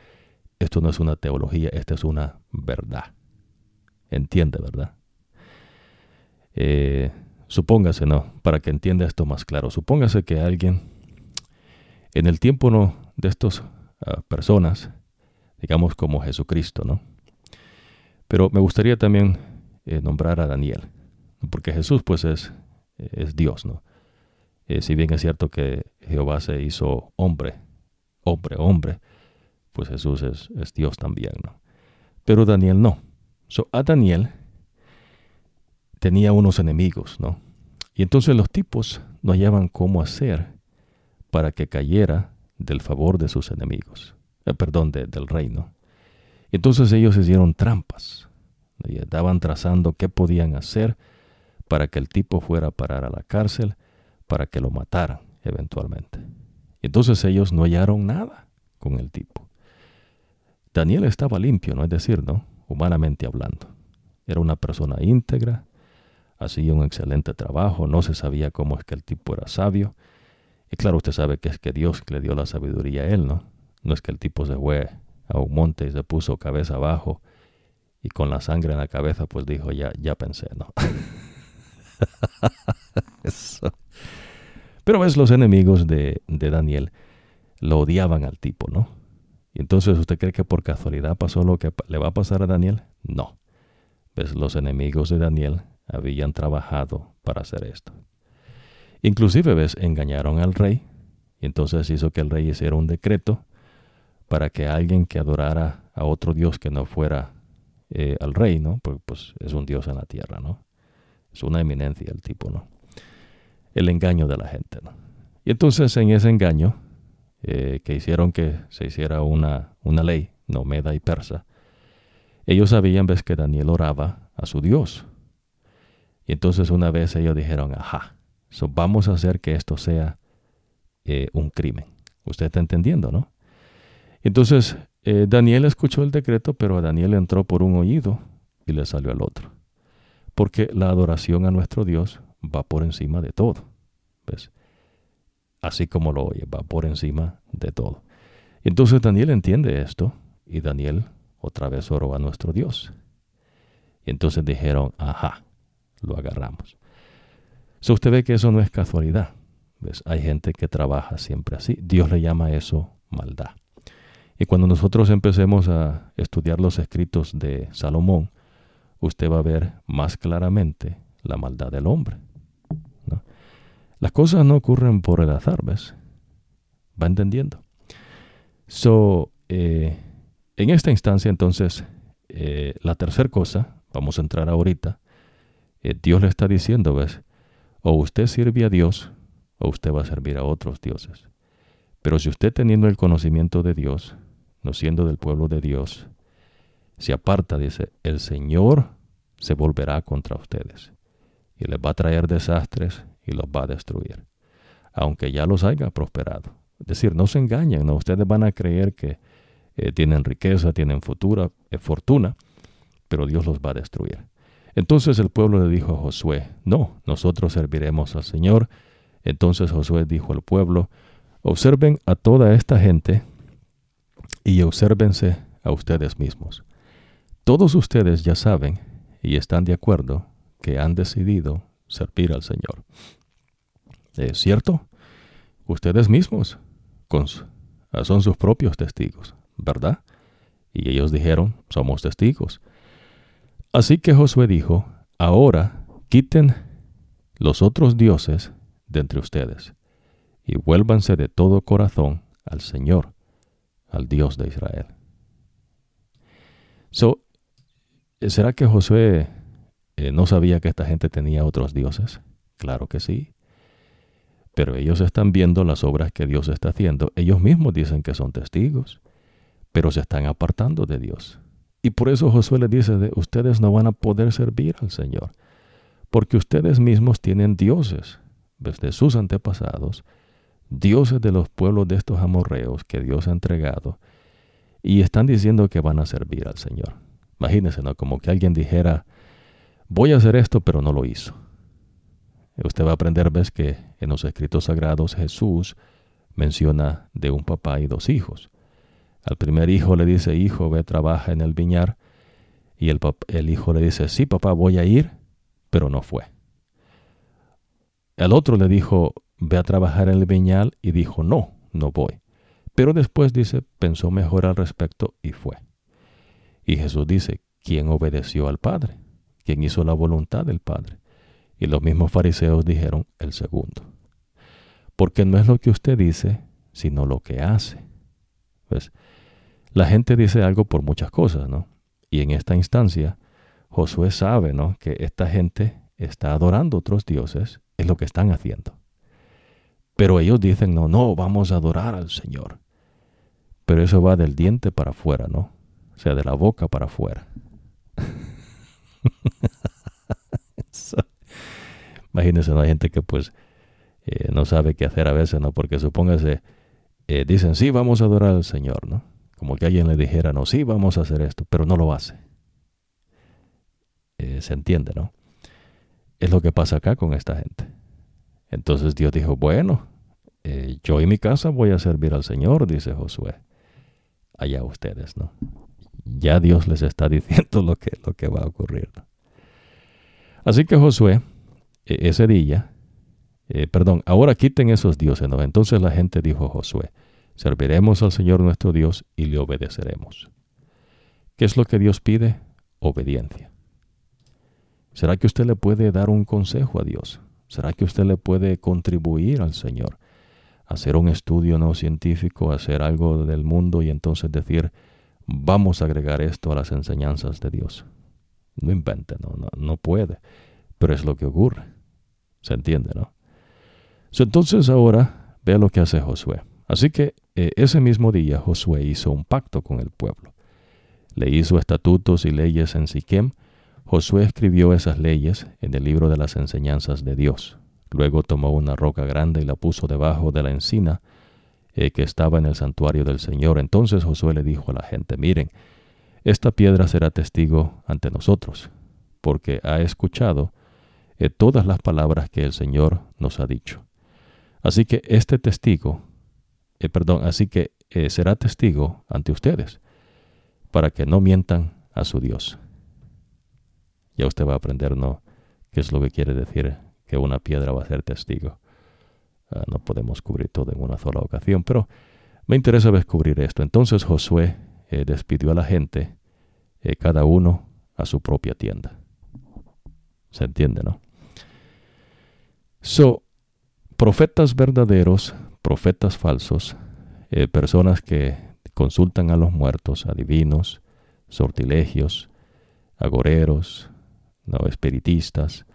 esto no es una teología, esta es una verdad. Entiende, ¿verdad? Eh, supóngase, no, para que entienda esto más claro, supóngase que alguien En el tiempo no, de estas ah, personas, digamos como Jesucristo, ¿no? Pero me gustaría también eh, nombrar a Daniel, porque Jesús pues es, es Dios, ¿no? Eh, si bien es cierto que Jehová se hizo hombre, hombre, hombre, pues Jesús es, Dios también, ¿no? Pero Daniel no. So, a Daniel tenía unos enemigos, ¿no? Y entonces los tipos no hallaban cómo hacer para que cayera del favor de sus enemigos, eh, perdón, del reino. Entonces ellos hicieron trampas, y estaban trazando qué podían hacer para que el tipo fuera a parar a la cárcel, para que lo mataran eventualmente. Entonces ellos no hallaron nada con el tipo. Daniel estaba limpio, no es decir, ¿no? Humanamente hablando. Era una persona íntegra, hacía un excelente trabajo, no se sabía cómo es que el tipo era sabio. Y claro, usted sabe que es que Dios le dio la sabiduría a él, ¿no? No es que el tipo se fue a un monte y se puso cabeza abajo y con la sangre en la cabeza pues dijo, ya, ya pensé, ¿no? Pero ves, los enemigos de, de Daniel lo odiaban al tipo, ¿no? Y entonces usted cree que por casualidad pasó lo que le va a pasar a Daniel? No. ¿Ves? Los enemigos de Daniel habían trabajado para hacer esto. Inclusive, ¿ves? Engañaron al rey y entonces hizo que el rey hiciera un decreto para que alguien que adorara a otro Dios que no fuera eh, al rey, ¿no? Porque pues es un Dios en la tierra, ¿no? Es una eminencia el tipo, ¿no? El engaño de la gente, ¿no? Y entonces en ese engaño, eh, que hicieron que se hiciera una, una ley, no meda y persa, ellos sabían, ves, que Daniel oraba a su Dios. Y entonces una vez ellos dijeron, ajá, vamos a hacer que esto sea eh, un crimen. Usted está entendiendo, ¿no? Entonces eh, Daniel escuchó el decreto, pero a Daniel entró por un oído y le salió al otro. Porque la adoración a nuestro Dios va por encima de todo. ¿Ves? Así como lo oye, va por encima de todo. Entonces Daniel entiende esto y Daniel otra vez oró a nuestro Dios. Y entonces dijeron, ajá, lo agarramos. So usted ve que eso no es casualidad. ¿Ves? Hay gente que trabaja siempre así. Dios le llama eso maldad. Y cuando nosotros empecemos a estudiar los escritos de Salomón, usted va a ver más claramente la maldad del hombre. Las cosas no ocurren por el azar, ¿ves? Va entendiendo. So, eh, en esta instancia, entonces, eh, la tercera cosa, vamos a entrar ahorita, eh, Dios le está diciendo, ¿ves? O usted sirve a Dios o usted va a servir a otros dioses. Pero si usted teniendo el conocimiento de Dios, no siendo del pueblo de Dios, se aparta, dice, el Señor se volverá contra ustedes y les va a traer desastres y los va a destruir, aunque ya los haya prosperado. Es decir, no se engañen, ¿no? ustedes van a creer que eh, tienen riqueza, tienen futura, eh, fortuna, pero Dios los va a destruir. Entonces el pueblo le dijo a Josué, no, nosotros serviremos al Señor. Entonces Josué dijo al pueblo, observen a toda esta gente y obsérvense a ustedes mismos. Todos ustedes ya saben y están de acuerdo que han decidido servir al Señor. ¿Es cierto? Ustedes mismos son sus propios testigos, ¿verdad? Y ellos dijeron, somos testigos. Así que Josué dijo, ahora quiten los otros dioses de entre ustedes y vuélvanse de todo corazón al Señor, al Dios de Israel. So, ¿Será que Josué eh, no sabía que esta gente tenía otros dioses? Claro que sí. Pero ellos están viendo las obras que Dios está haciendo. Ellos mismos dicen que son testigos, pero se están apartando de Dios. Y por eso Josué les dice, de, ustedes no van a poder servir al Señor, porque ustedes mismos tienen dioses desde sus antepasados dioses de los pueblos de estos amorreos que Dios ha entregado y están diciendo que van a servir al Señor. Imagínense, ¿no? Como que alguien dijera, voy a hacer esto, pero no lo hizo. Usted va a aprender, ves, que en los escritos sagrados Jesús menciona de un papá y dos hijos. Al primer hijo le dice, hijo, ve, trabaja en el viñar. Y el, el hijo le dice, sí, papá, voy a ir, pero no fue. El otro le dijo, ve a trabajar en el viñal y dijo, no, no voy. Pero después dice, pensó mejor al respecto y fue. Y Jesús dice, ¿quién obedeció al Padre? ¿Quién hizo la voluntad del Padre? Y los mismos fariseos dijeron, el segundo. Porque no es lo que usted dice, sino lo que hace. Pues, la gente dice algo por muchas cosas, ¿no? Y en esta instancia, Josué sabe, ¿no? Que esta gente está adorando otros dioses, es lo que están haciendo. Pero ellos dicen, no, no, vamos a adorar al Señor. Pero eso va del diente para afuera, ¿no? O sea, de la boca para afuera. Imagínense, ¿no? hay gente que pues eh, no sabe qué hacer a veces, ¿no? Porque supóngase, eh, dicen, sí, vamos a adorar al Señor, ¿no? Como que alguien le dijera, no, sí, vamos a hacer esto, pero no lo hace. Eh, se entiende, ¿no? Es lo que pasa acá con esta gente. Entonces Dios dijo, bueno, yo y mi casa voy a servir al Señor, dice Josué. Allá ustedes, ¿no? Ya Dios les está diciendo lo que, lo que va a ocurrir. Así que Josué, e, ese día, eh, perdón, ahora quiten esos dioses. Entonces la gente dijo a Josué, serviremos al Señor nuestro Dios y le obedeceremos. ¿Qué es lo que Dios pide? Obediencia. ¿Será que usted le puede dar un consejo a Dios? ¿Será que usted le puede contribuir al Señor? Hacer un estudio no científico, hacer algo del mundo y entonces decir, vamos a agregar esto a las enseñanzas de Dios. No invente, no, no, no puede, pero es lo que ocurre. ¿Se entiende, no? entonces ahora vea lo que hace Josué. Así que eh, ese mismo día Josué hizo un pacto con el pueblo. Le hizo estatutos y leyes en Siquem. Josué escribió esas leyes en el libro de las enseñanzas de Dios. Luego tomó una roca grande y la puso debajo de la encina eh, que estaba en el santuario del Señor. Entonces Josué le dijo a la gente, miren, esta piedra será testigo ante nosotros, porque ha escuchado eh, todas las palabras que el Señor nos ha dicho. Así que este testigo, eh, perdón, así que será testigo ante ustedes, para que no mientan a su Dios. Ya usted va a aprender, ¿no? ¿Qué es lo que quiere decir que una piedra va a ser testigo? Ah, no podemos cubrir todo en una sola ocasión, pero me interesa descubrir esto. Entonces Josué eh, despidió a la gente, cada uno a su propia tienda. ¿Se entiende, no? So, profetas verdaderos, profetas falsos, eh, personas que consultan a los muertos, adivinos, sortilegios, agoreros, no espiritistas,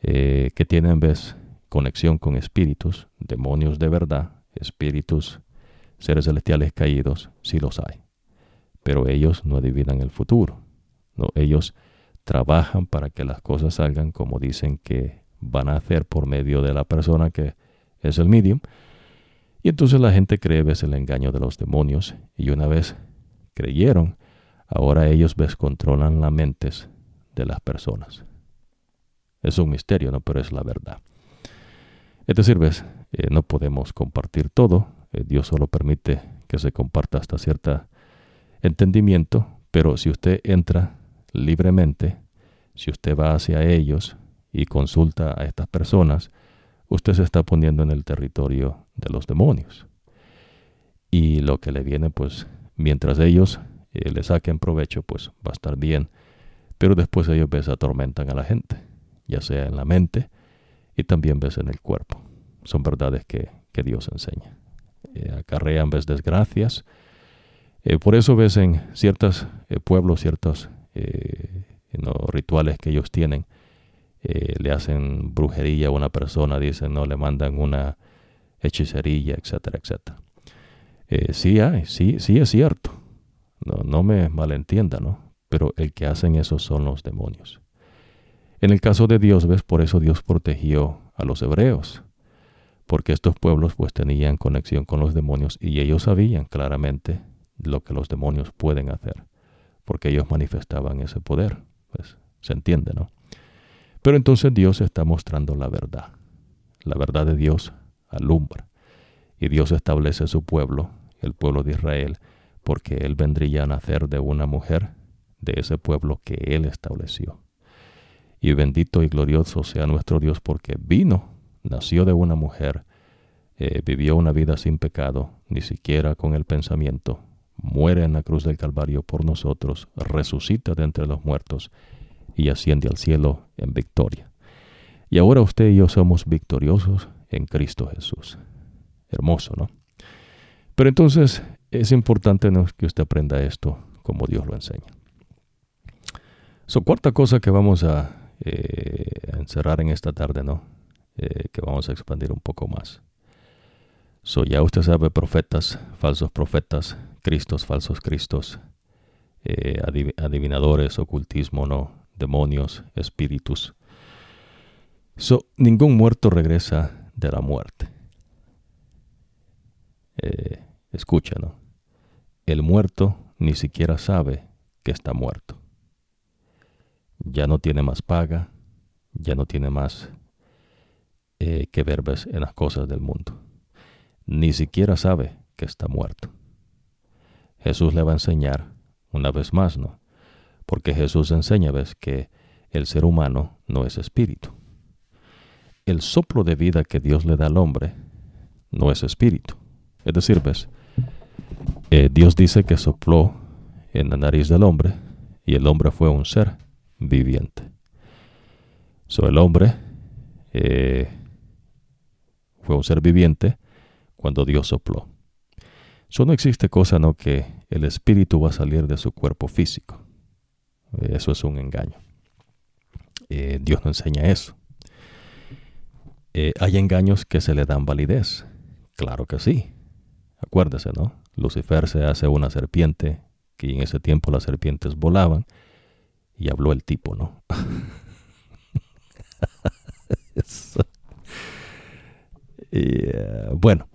eh, que tienen vez conexión con espíritus, demonios de verdad, espíritus, seres celestiales caídos, sí los hay. Pero ellos no adivinan el futuro. No, ellos trabajan para que las cosas salgan como dicen que van a hacer por medio de la persona que es el medium. Y entonces la gente cree ves el engaño de los demonios y una vez creyeron, ahora ellos ves controlan las mentes de las personas. Es un misterio, ¿no? Pero es la verdad. Es decir, eh, no podemos compartir todo. Eh, Dios solo permite que se comparta hasta cierto entendimiento, pero si usted entra libremente, si usted va hacia ellos, y consulta a estas personas, usted se está poniendo en el territorio de los demonios. Y lo que le viene, pues, mientras ellos eh, le saquen provecho, pues va a estar bien. Pero después ellos ves atormentan a la gente, ya sea en la mente y también ves en el cuerpo. Son verdades que, Dios enseña. Eh, acarrean ves desgracias. Eh, por eso ves en ciertos pueblos, ciertos rituales que ellos tienen, eh, le hacen brujería a una persona, dicen, no, le mandan una hechicería, etcétera, etcétera. Eh, sí hay, sí, sí es cierto. No, no me malentienda, ¿no? Pero el que hacen eso son los demonios. En el caso de Dios, ves, por eso Dios protegió a los hebreos, porque estos pueblos pues tenían conexión con los demonios y ellos sabían claramente lo que los demonios pueden hacer, porque ellos manifestaban ese poder. Pues se entiende, ¿no? Pero entonces Dios está mostrando la verdad. La verdad de Dios alumbra. Y Dios establece su pueblo, el pueblo de Israel, porque Él vendría a nacer de una mujer, de ese pueblo que Él estableció. Y bendito y glorioso sea nuestro Dios porque vino, nació de una mujer, eh, vivió una vida sin pecado, ni siquiera con el pensamiento, muere en la cruz del Calvario por nosotros, resucita de entre los muertos y asciende al cielo en victoria. Y ahora usted y yo somos victoriosos en Cristo Jesús. Hermoso, ¿no? Pero entonces es importante que usted aprenda esto como Dios lo enseña. So, cuarta cosa que vamos a eh, encerrar en esta tarde, ¿no? Eh, que vamos a expandir un poco más. So, ya usted sabe, profetas, falsos profetas, cristos, falsos cristos, eh, adivinadores, ocultismo, no, demonios, espíritus. So, ningún muerto regresa de la muerte. Eh, escucha, ¿no? El muerto ni siquiera sabe que está muerto. Ya no tiene más paga, ya no tiene más eh, que verbes en las cosas del mundo. Ni siquiera sabe que está muerto. Jesús le va a enseñar una vez más, ¿no? Porque Jesús enseña, ves, que el ser humano no es espíritu. El soplo de vida que Dios le da al hombre no es espíritu. Es decir, ves, eh, Dios dice que sopló en la nariz del hombre y el hombre fue un ser viviente. So, el hombre eh, fue un ser viviente cuando Dios sopló. Eso no existe cosa no que el espíritu va a salir de su cuerpo físico. Eso es un engaño. Eh, Dios no enseña eso. Eh, ¿Hay engaños que se le dan validez? Claro que sí. Acuérdese, ¿no? Lucifer se hace una serpiente, que en ese tiempo las serpientes volaban, y habló el tipo, ¿no? Eh, bueno,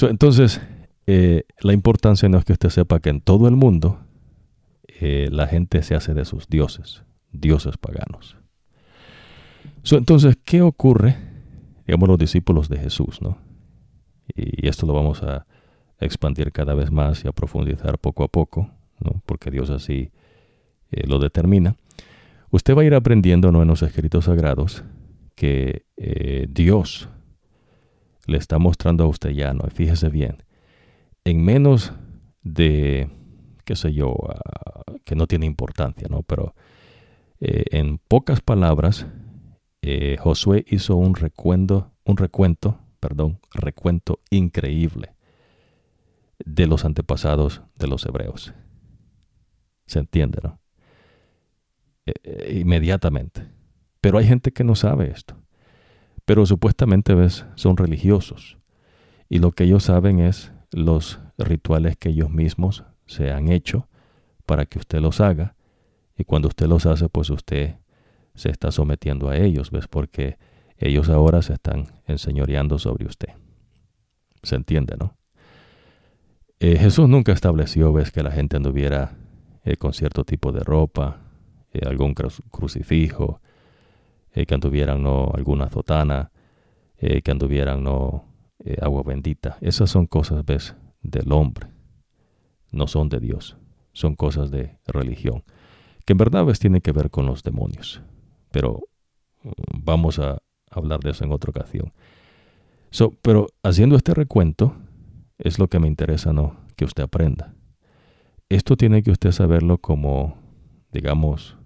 entonces, eh, la importancia no es que usted sepa que en todo el mundo eh, la gente se hace de sus dioses, dioses paganos. entonces, ¿qué ocurre? Digamos los discípulos de Jesús, ¿no? Y esto lo vamos a expandir cada vez más y a profundizar poco a poco, ¿no? Porque Dios así eh, lo determina. Usted va a ir aprendiendo en los escritos sagrados que Dios le está mostrando a usted ya, ¿no? Fíjese bien, en menos de, qué sé yo, ah, que no tiene importancia, ¿no? Pero eh, en pocas palabras, eh, Josué hizo un recuento, un recuento, perdón, recuento increíble de los antepasados de los hebreos. ¿Se entiende, no? Eh, inmediatamente. Pero hay gente que no sabe esto pero supuestamente ves, son religiosos y lo que ellos saben es los rituales que ellos mismos se han hecho para que usted los haga y cuando usted los hace pues usted se está sometiendo a ellos, ¿ves? Porque ellos ahora se están enseñoreando sobre usted. ¿Se entiende, no? Eh, Jesús nunca estableció, ves, que la gente anduviera eh, con cierto tipo de ropa, eh, algún crucifijo, eh, que anduvieran no alguna zotana, eh, que anduvieran no eh, agua bendita. Esas son cosas, ves, del hombre, no son de Dios, son cosas de religión, que en verdad ves tienen que ver con los demonios. Pero mm, vamos a hablar de eso en otra ocasión. pero haciendo este recuento, es lo que me interesa, ¿no? Que usted aprenda. Esto tiene que usted saberlo como, digamos,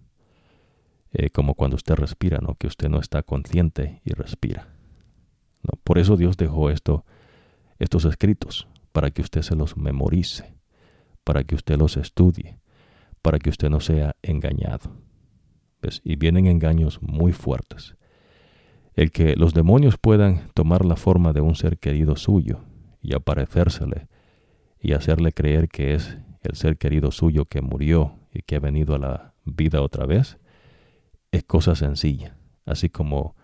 eh, como cuando usted respira, ¿no? que usted no está consciente y respira. ¿no? Por eso Dios dejó esto, estos escritos, para que usted se los memorice, para que usted los estudie, para que usted no sea engañado. Y vienen engaños muy fuertes. El que los demonios puedan tomar la forma de un ser querido suyo y aparecérsele y hacerle creer que es el ser querido suyo que murió y que ha venido a la vida otra vez, es cosa sencilla, así como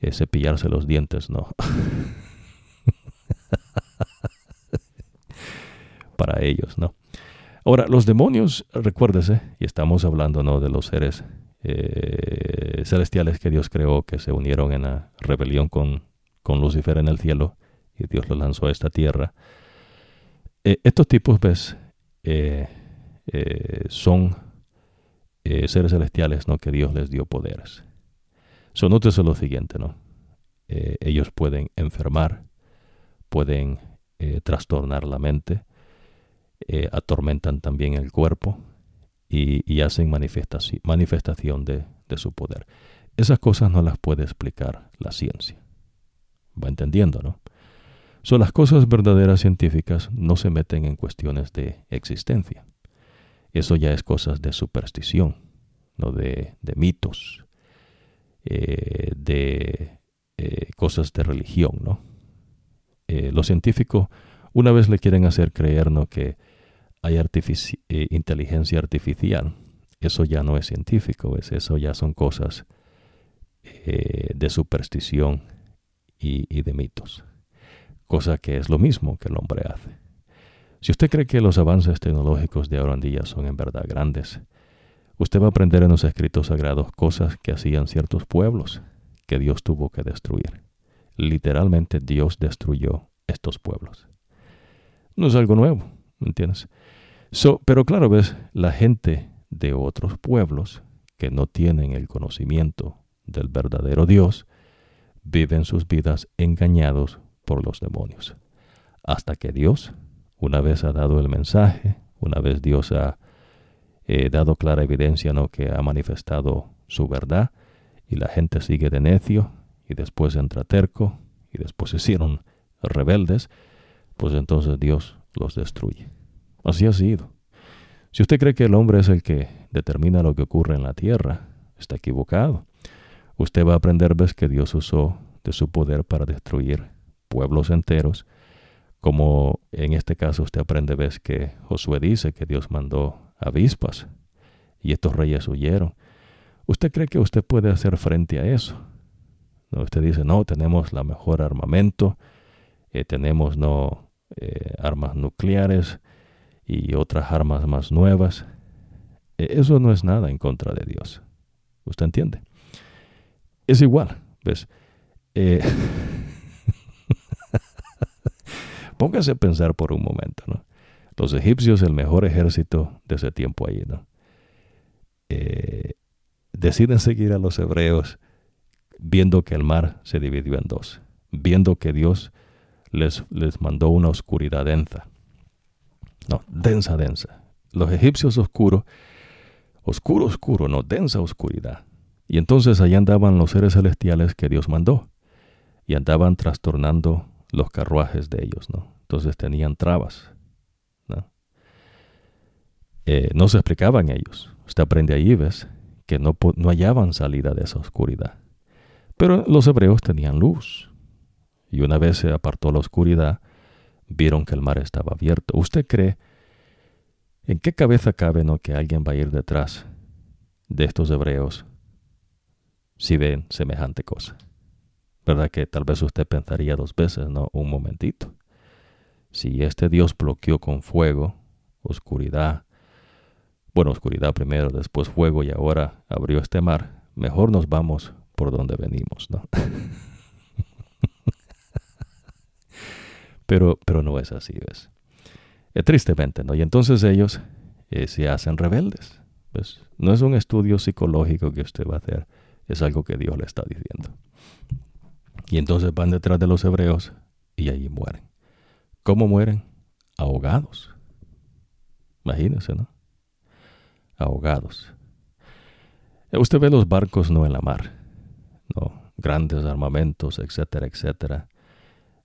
eh, cepillarse los dientes, ¿no? Para ellos, ¿no? Ahora, los demonios, recuérdese, y estamos hablando, ¿no? De los seres eh, celestiales que Dios creó, que se unieron en la rebelión con, con Lucifer en el cielo, y Dios los lanzó a esta tierra. Eh, estos tipos, ves, son eh, seres celestiales, ¿no? Que Dios les dio poderes. So, nótese lo siguiente, ¿no? Eh, ellos pueden enfermar, pueden eh, trastornar la mente, atormentan también el cuerpo y, hacen manifestación, manifestación de, su poder. Esas cosas no las puede explicar la ciencia. Va entendiendo, ¿no? Son las cosas verdaderas científicas no se meten en cuestiones de existencia. Eso ya es cosas de superstición, no de, mitos, eh, de eh, cosas de religión, ¿no? Eh, los científicos una vez le quieren hacer creer ¿no? que hay inteligencia artificial. Eso ya no es científico, eso ya son cosas de superstición y de mitos cosa que es lo mismo que el hombre hace. Si usted cree que los avances tecnológicos de ahora en día son en verdad grandes, usted va a aprender en los escritos sagrados cosas que hacían ciertos pueblos que Dios tuvo que destruir. Literalmente Dios destruyó estos pueblos. No es algo nuevo, ¿entiendes? pero claro, ves, la gente de otros pueblos que no tienen el conocimiento del verdadero Dios, viven sus vidas engañados por los demonios. Hasta que Dios, una vez ha dado el mensaje, una vez Dios ha eh, dado clara evidencia ¿no? que ha manifestado su verdad, y la gente sigue de necio, y después entra terco, y después se hicieron rebeldes, pues entonces Dios los destruye. Así ha sido. Si usted cree que el hombre es el que determina lo que ocurre en la tierra, está equivocado. Usted va a aprender, ves, que Dios usó de su poder para destruir pueblos enteros, como en este caso usted aprende, ves que Josué dice que Dios mandó avispas y estos reyes huyeron. ¿Usted cree que usted puede hacer frente a eso? Usted dice, no, tenemos la mejor armamento, eh, tenemos no eh, armas nucleares y otras armas más nuevas. E, eso no es nada en contra de Dios. ¿Usted entiende? Es igual, ¿ves? Póngase a pensar por un momento, ¿no? Los egipcios, el mejor ejército de ese tiempo allí, ¿no? Eh, deciden seguir a los hebreos viendo que el mar se dividió en dos, viendo que Dios les, les mandó una oscuridad densa. No, densa, densa. Los egipcios oscuros, oscuro, oscuro, no, densa oscuridad. Y entonces allá andaban los seres celestiales que Dios mandó y andaban trastornando los carruajes de ellos, ¿no? Entonces tenían trabas, ¿no? Eh, no se explicaban ellos. Usted aprende ahí, ves, que no, no hallaban salida de esa oscuridad. Pero los hebreos tenían luz. Y una vez se apartó la oscuridad, vieron que el mar estaba abierto. ¿Usted cree en qué cabeza cabe no que alguien va a ir detrás de estos hebreos si ven semejante cosa? ¿Verdad? Que tal vez usted pensaría dos veces, ¿no? Un momentito. Si este Dios bloqueó con fuego, oscuridad, bueno, oscuridad primero, después fuego y ahora abrió este mar, mejor nos vamos por donde venimos, ¿no? pero, pero no es así, ¿ves? Tristemente, ¿no? Y entonces ellos eh, se hacen rebeldes. Pues no es un estudio psicológico que usted va a hacer, es algo que Dios le está diciendo. Y entonces van detrás de los hebreos y allí mueren. ¿Cómo mueren? Ahogados. Imagínense, ¿no? Ahogados. Eh, usted ve los barcos no en la mar, no, grandes armamentos, etcétera, etcétera.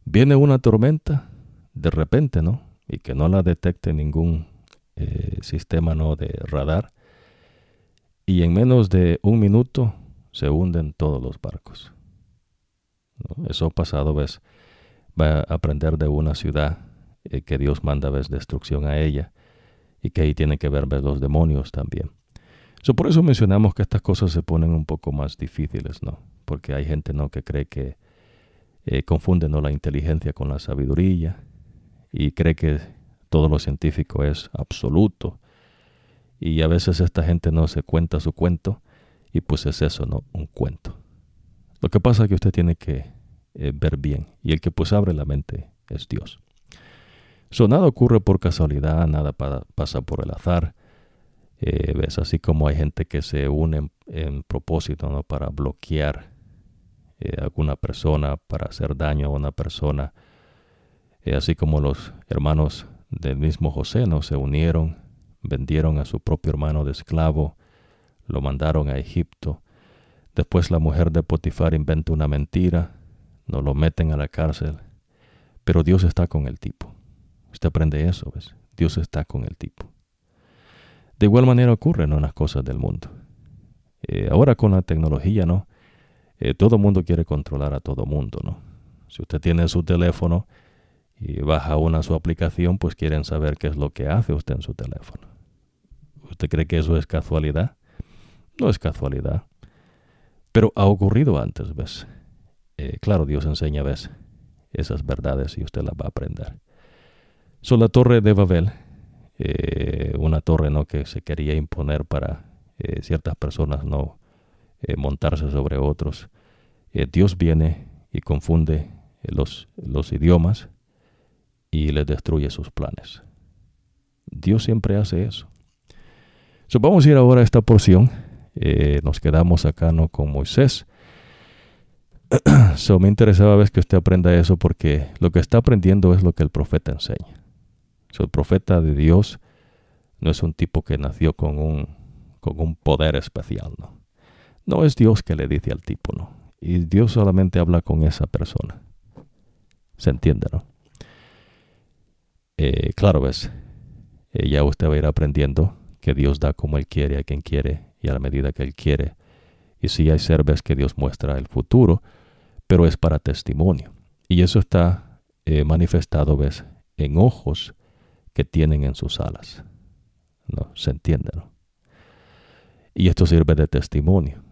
Viene una tormenta de repente, ¿no? Y que no la detecte ningún eh, sistema no de radar. Y en menos de un minuto se hunden todos los barcos. Eso pasado, ves, va a aprender de una ciudad eh, que Dios manda, ves, destrucción a ella y que ahí tiene que ver, ves, los demonios también. por eso mencionamos que estas cosas se ponen un poco más difíciles, ¿no? Porque hay gente, ¿no?, que cree que eh, confunde, ¿no?, la inteligencia con la sabiduría y cree que todo lo científico es absoluto. Y a veces esta gente no se cuenta su cuento y pues es eso, ¿no? Un cuento. Lo que pasa es que usted tiene que eh, ver bien y el que pues abre la mente es Dios. So, nada ocurre por casualidad, nada pasa por el azar. Eh, así como hay gente que se une en, propósito ¿no? para bloquear eh, a alguna persona, para hacer daño a una persona. eh, así como los hermanos del mismo José no se unieron, vendieron a su propio hermano de esclavo, lo mandaron a Egipto. Después la mujer de Potifar inventa una mentira, no lo meten a la cárcel, pero Dios está con el tipo. Usted aprende eso, ¿ves? Dios está con el tipo. De igual manera ocurren unas cosas del mundo. Eh, ahora con la tecnología, ¿no? Eh, todo mundo quiere controlar a todo mundo, ¿no? Si usted tiene su teléfono y baja una su aplicación, pues quieren saber qué es lo que hace usted en su teléfono. ¿Usted cree que eso es casualidad? No es casualidad. Pero ha ocurrido antes, ¿ves? Eh, claro, Dios enseña, ¿ves? Esas verdades y usted las va a aprender. So, la torre de Babel, eh, una torre ¿no? que se quería imponer para eh, ciertas personas no montarse sobre otros. Dios viene y confunde los, los idiomas y les destruye sus planes. Dios siempre hace eso. So, vamos a ir ahora a esta porción. Nos quedamos acá ¿no? con Moisés so, me interesaba ver que usted aprenda eso porque lo que está aprendiendo es lo que el profeta enseña. El profeta de Dios no es un tipo que nació con un, con un poder especial, ¿no? No es Dios que le dice al tipo, ¿no? Y Dios solamente habla con esa persona. ¿Se entiende, no? Eh, claro, ves, eh, ya usted va a ir aprendiendo que Dios da como Él quiere a quien quiere y a la medida que Él quiere. Y si hay serves que Dios muestra el futuro, pero es para testimonio. Y eso está eh, manifestado, ¿ves? En ojos que tienen en sus alas. ¿No? ¿Se entiende, no? Y esto sirve de testimonio.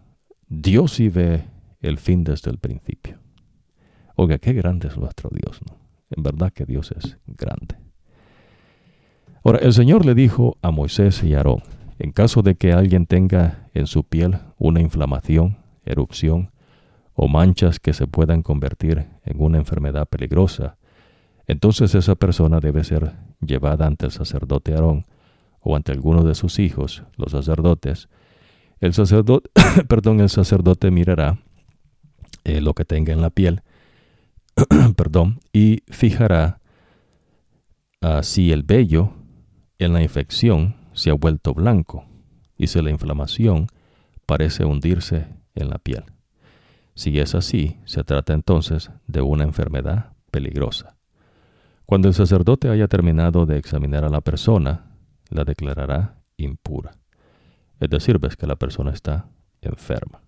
Dios sí ve el fin desde el principio. Oiga, qué grande es nuestro Dios, ¿no? En verdad que Dios es grande. Ahora, el Señor le dijo a Moisés y a Aarón, en caso de que alguien tenga en su piel una inflamación, erupción, o manchas que se puedan convertir en una enfermedad peligrosa, entonces esa persona debe ser llevada ante el sacerdote Aarón o ante alguno de sus hijos, los sacerdotes. El sacerdote, perdón, el sacerdote mirará eh, lo que tenga en la piel, perdón, y fijará si el vello en la infección se ha vuelto blanco y si la inflamación parece hundirse en la piel. Si es así, se trata entonces de una enfermedad peligrosa. Cuando el sacerdote haya terminado de examinar a la persona, la declarará impura. Es decir, ves que la persona está enferma.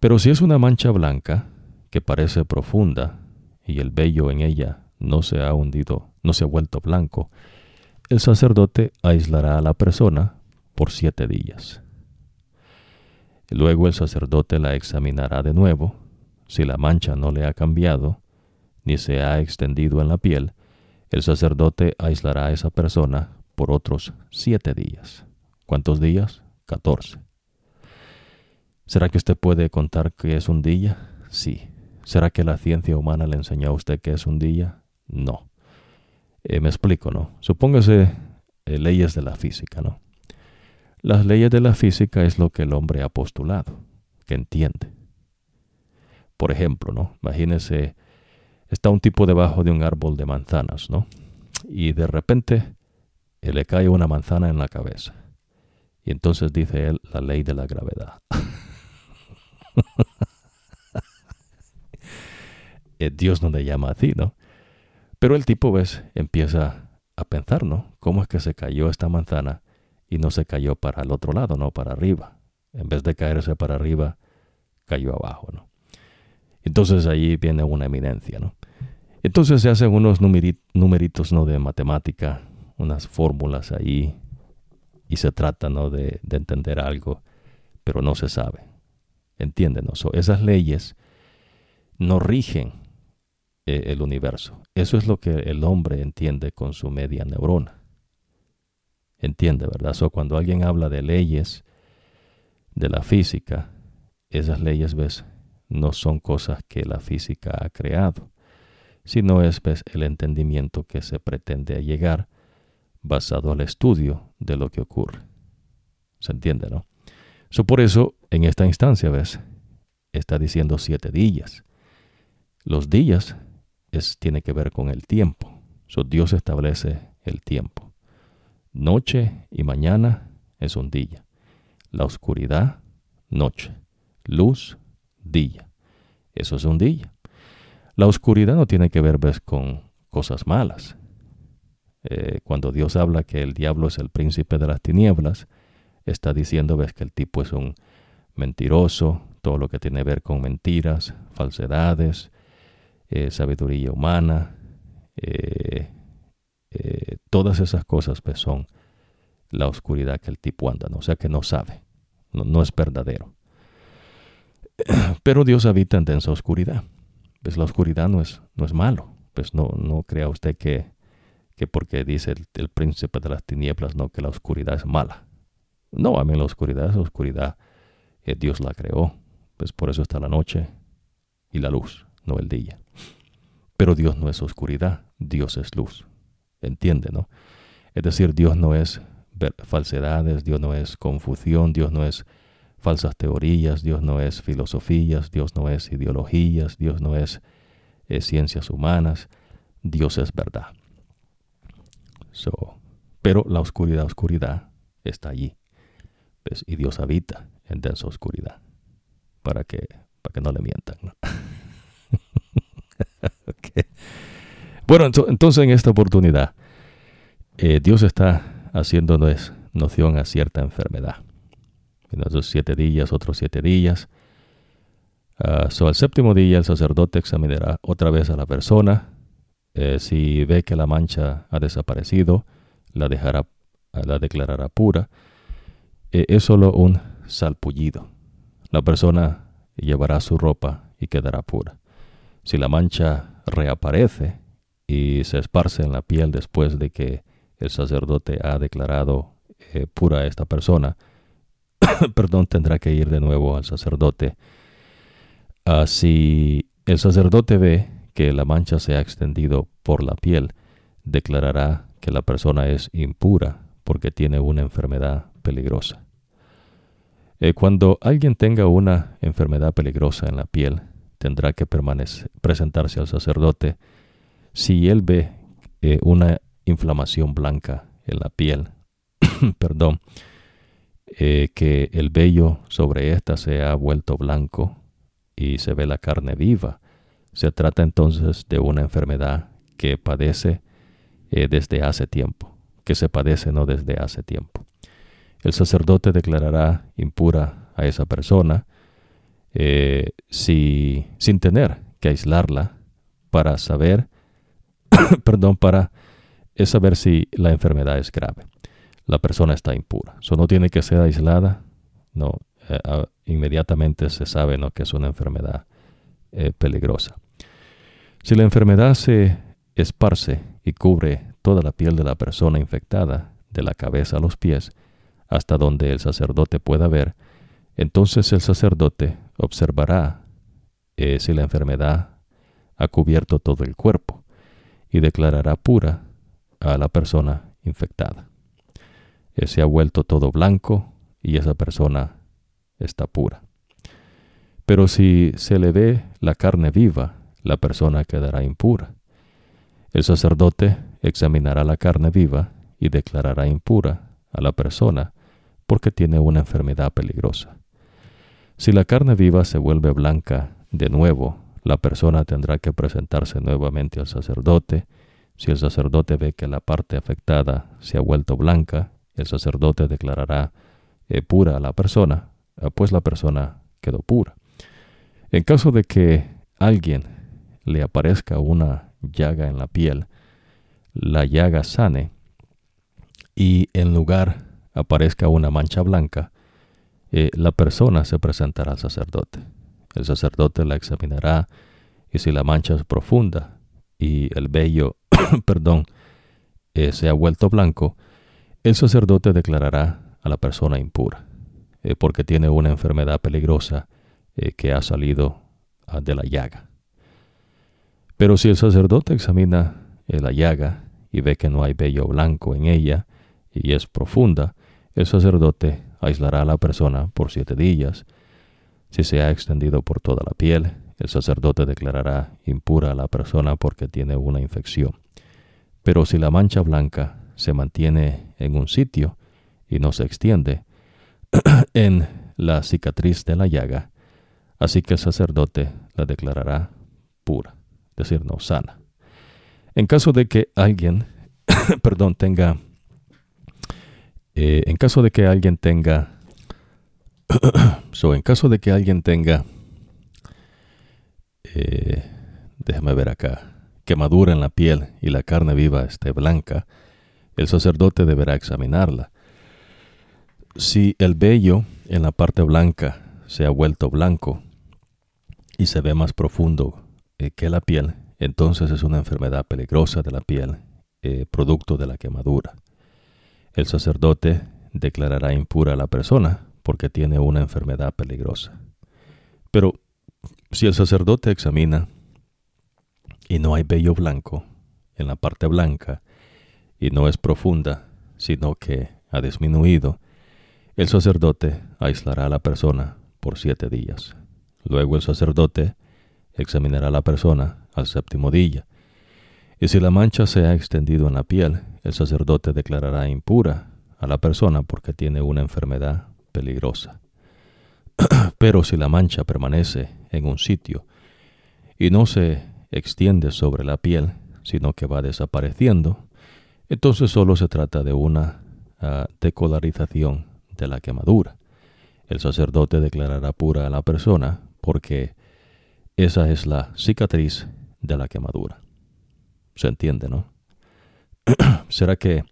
Pero si es una mancha blanca que parece profunda y el vello en ella no se ha hundido, no se ha vuelto blanco, el sacerdote aislará a la persona por siete días. Luego el sacerdote la examinará de nuevo. Si la mancha no le ha cambiado, ni se ha extendido en la piel, el sacerdote aislará a esa persona por otros siete días. ¿Cuántos días? Catorce. ¿Será que usted puede contar qué es un día? Sí. ¿Será que la ciencia humana le enseñó a usted qué es un día? No. Eh, me explico, ¿no? Supóngase eh, leyes de la física, ¿no? Las leyes de la física es lo que el hombre ha postulado, que entiende. Por ejemplo, ¿no? Imagínese, está un tipo debajo de un árbol de manzanas, ¿no? Y de repente le cae una manzana en la cabeza. Y entonces dice él la ley de la gravedad. Eh, Dios no le llama a ti, ¿no? Pero el tipo, ves, empieza a pensar, ¿no? ¿Cómo es que se cayó esta manzana y no se cayó para el otro lado, no para arriba. En vez de caerse para arriba, cayó abajo, ¿no? Entonces ahí viene una eminencia, ¿no? Entonces se hacen unos numeritos, ¿no? De matemática, unas fórmulas ahí, y se trata, ¿no? De, entender algo, pero no se sabe. ¿Entienden? esas leyes no rigen eh, el universo. Eso es lo que el hombre entiende con su media neurona entiende, ¿verdad? So, cuando alguien habla de leyes de la física, esas leyes, ves, no son cosas que la física ha creado, sino es ves, el entendimiento que se pretende llegar basado al estudio de lo que ocurre. ¿Se entiende, no? So, por eso, en esta instancia, ves, está diciendo siete días. Los días es, tiene que ver con el tiempo. Dios establece el tiempo. Noche y mañana es un día. La oscuridad, noche. Luz, día. Eso es un día. La oscuridad no tiene que ver con cosas malas. Eh, cuando Dios habla que el diablo es el príncipe de las tinieblas, está diciendo, ves que el tipo es un mentiroso, todo lo que tiene que ver con mentiras, falsedades, eh, sabiduría humana, eh, todas esas cosas pues, son la oscuridad que el tipo anda, ¿no? o sea que no sabe, no, es verdadero. Pero Dios habita en densa oscuridad. Pues la oscuridad no es, no es malo. Pues no, no crea usted que, que porque dice el, príncipe de las tinieblas, no, que la oscuridad es mala. No, a mí la oscuridad es oscuridad. Eh, Dios la creó. Pues por eso está la noche y la luz, no el día. Pero Dios no es oscuridad, Dios es luz. ¿Entiende, no? Es decir, Dios no es falsedades, Dios no es confusión, Dios no es falsas teorías, Dios no es filosofías, Dios no es ideologías, Dios no es eh, ciencias humanas, Dios es verdad. So, pero la oscuridad, oscuridad está allí. Pues, y Dios habita en densa oscuridad. Para que, para que no le mientan. Bueno, entonces en esta oportunidad, eh, Dios está haciéndonos noción a cierta enfermedad. Esos siete días, otros siete días. Uh, so, al séptimo día el sacerdote examinará otra vez a la persona. Eh, si ve que la mancha ha desaparecido, la, dejará, la declarará pura. Eh, es solo un salpullido. La persona llevará su ropa y quedará pura. Si la mancha reaparece y se esparce en la piel después de que el sacerdote ha declarado eh, pura a esta persona, perdón, tendrá que ir de nuevo al sacerdote. Si el sacerdote ve que la mancha se ha extendido por la piel, declarará que la persona es impura porque tiene una enfermedad peligrosa. Eh, cuando alguien tenga una enfermedad peligrosa en la piel, tendrá que presentarse al sacerdote. Si él ve eh, una inflamación blanca en la piel, perdón, eh, que el vello sobre ésta se ha vuelto blanco y se ve la carne viva. Se trata entonces de una enfermedad que padece eh, desde hace tiempo, que se padece no desde hace tiempo. El sacerdote declarará impura a esa persona si, sin tener que aislarla para saber, perdón, para saber si la enfermedad es grave la persona está impura. Eso no tiene que ser aislada, no, eh, inmediatamente se sabe ¿no? que es una enfermedad eh, peligrosa. Si la enfermedad se esparce y cubre toda la piel de la persona infectada, de la cabeza a los pies, hasta donde el sacerdote pueda ver, entonces el sacerdote observará eh, si la enfermedad ha cubierto todo el cuerpo y declarará pura a la persona infectada se ha vuelto todo blanco y esa persona está pura. Pero si se le ve la carne viva, la persona quedará impura. El sacerdote examinará la carne viva y declarará impura a la persona porque tiene una enfermedad peligrosa. Si la carne viva se vuelve blanca de nuevo, la persona tendrá que presentarse nuevamente al sacerdote. Si el sacerdote ve que la parte afectada se ha vuelto blanca, el sacerdote declarará eh, pura a la persona, ah, pues la persona quedó pura. En caso de que alguien le aparezca una llaga en la piel, la llaga sane y en lugar aparezca una mancha blanca, eh, la persona se presentará al sacerdote. El sacerdote la examinará y si la mancha es profunda y el vello, perdón, eh, se ha vuelto blanco, el sacerdote declarará a la persona impura, eh, porque tiene una enfermedad peligrosa eh, que ha salido ah, de la llaga. Pero si el sacerdote examina la llaga y ve que no hay vello blanco en ella y es profunda, el sacerdote aislará a la persona por siete días. Si se ha extendido por toda la piel, el sacerdote declarará impura a la persona porque tiene una infección. Pero si la mancha blanca se mantiene en un sitio y no se extiende en la cicatriz de la llaga, así que el sacerdote la declarará pura, es decir, no sana. En caso de que alguien, perdón, tenga, eh, en caso de que alguien tenga, so, en caso de que alguien tenga, eh, déjame ver acá, quemadura en la piel y la carne viva esté blanca, el sacerdote deberá examinarla. Si el vello en la parte blanca se ha vuelto blanco y se ve más profundo eh, que la piel, entonces es una enfermedad peligrosa de la piel, eh, producto de la quemadura. El sacerdote declarará impura a la persona porque tiene una enfermedad peligrosa. Pero si el sacerdote examina y no hay vello blanco en la parte blanca y no es profunda, sino que ha disminuido, el sacerdote aislará a la persona por siete días. Luego el sacerdote examinará a la persona al séptimo día. Y si la mancha se ha extendido en la piel, el sacerdote declarará impura a la persona porque tiene una enfermedad peligrosa. Pero si la mancha permanece en un sitio y no se extiende sobre la piel, sino que va desapareciendo, entonces solo se trata de una uh, decolarización de la quemadura. El sacerdote declarará pura a la persona porque esa es la cicatriz de la quemadura. Se entiende, ¿no? ¿Será que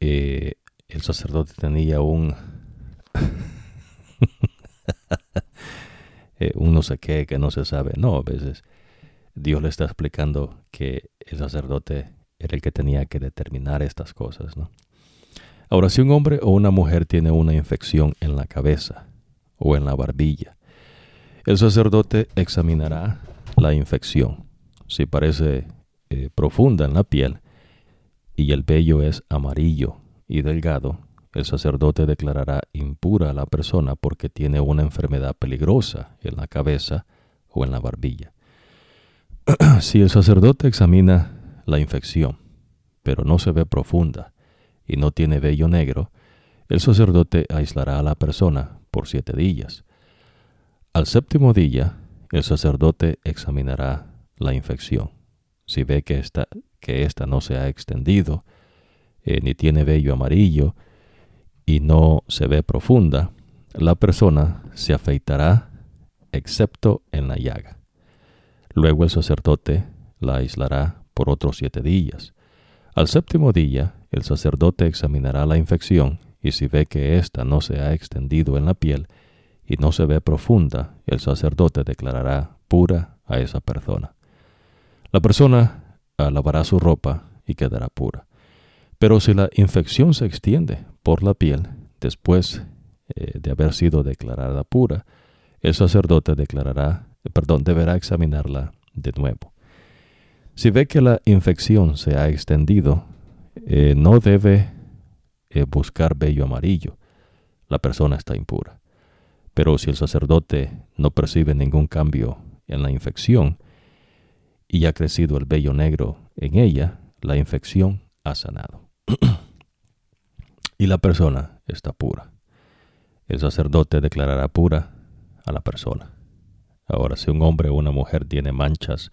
eh, el sacerdote tenía un... Eh, un no sé qué que no se sabe? No, a veces Dios le está explicando que el sacerdote era el que tenía que determinar estas cosas, ¿no? Ahora, si un hombre o una mujer tiene una infección en la cabeza o en la barbilla, el sacerdote examinará la infección. Si parece eh, profunda en la piel y el vello es amarillo y delgado, el sacerdote declarará impura a la persona porque tiene una enfermedad peligrosa en la cabeza o en la barbilla. si el sacerdote examina la infección, pero no se ve profunda y no tiene vello negro, el sacerdote aislará a la persona por siete días. Al séptimo día, el sacerdote examinará la infección. Si ve que esta, que esta no se ha extendido, eh, ni tiene vello amarillo, y no se ve profunda, la persona se afeitará excepto en la llaga. Luego el sacerdote la aislará por otros siete días. Al séptimo día, el sacerdote examinará la infección, y si ve que ésta no se ha extendido en la piel, y no se ve profunda, el sacerdote declarará pura a esa persona. La persona lavará su ropa y quedará pura. Pero si la infección se extiende por la piel después eh, de haber sido declarada pura, el sacerdote declarará, perdón, deberá examinarla de nuevo. Si ve que la infección se ha extendido, eh, no debe eh, buscar vello amarillo. La persona está impura. Pero si el sacerdote no percibe ningún cambio en la infección y ha crecido el vello negro en ella, la infección ha sanado. y la persona está pura. El sacerdote declarará pura a la persona. Ahora, si un hombre o una mujer tiene manchas,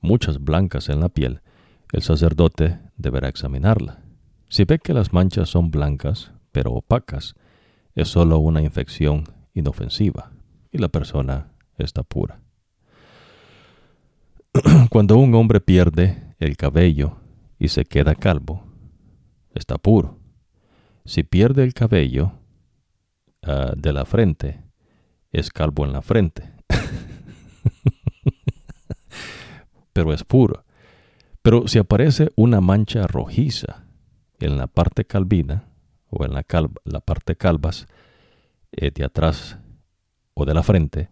muchas blancas en la piel, el sacerdote deberá examinarla. Si ve que las manchas son blancas, pero opacas, es solo una infección inofensiva y la persona está pura. Cuando un hombre pierde el cabello y se queda calvo, está puro. Si pierde el cabello ah, de la frente, es calvo en la frente. Pero es puro. Pero si aparece una mancha rojiza en la parte calvina o en la, la parte calvas, eh, de atrás o de la frente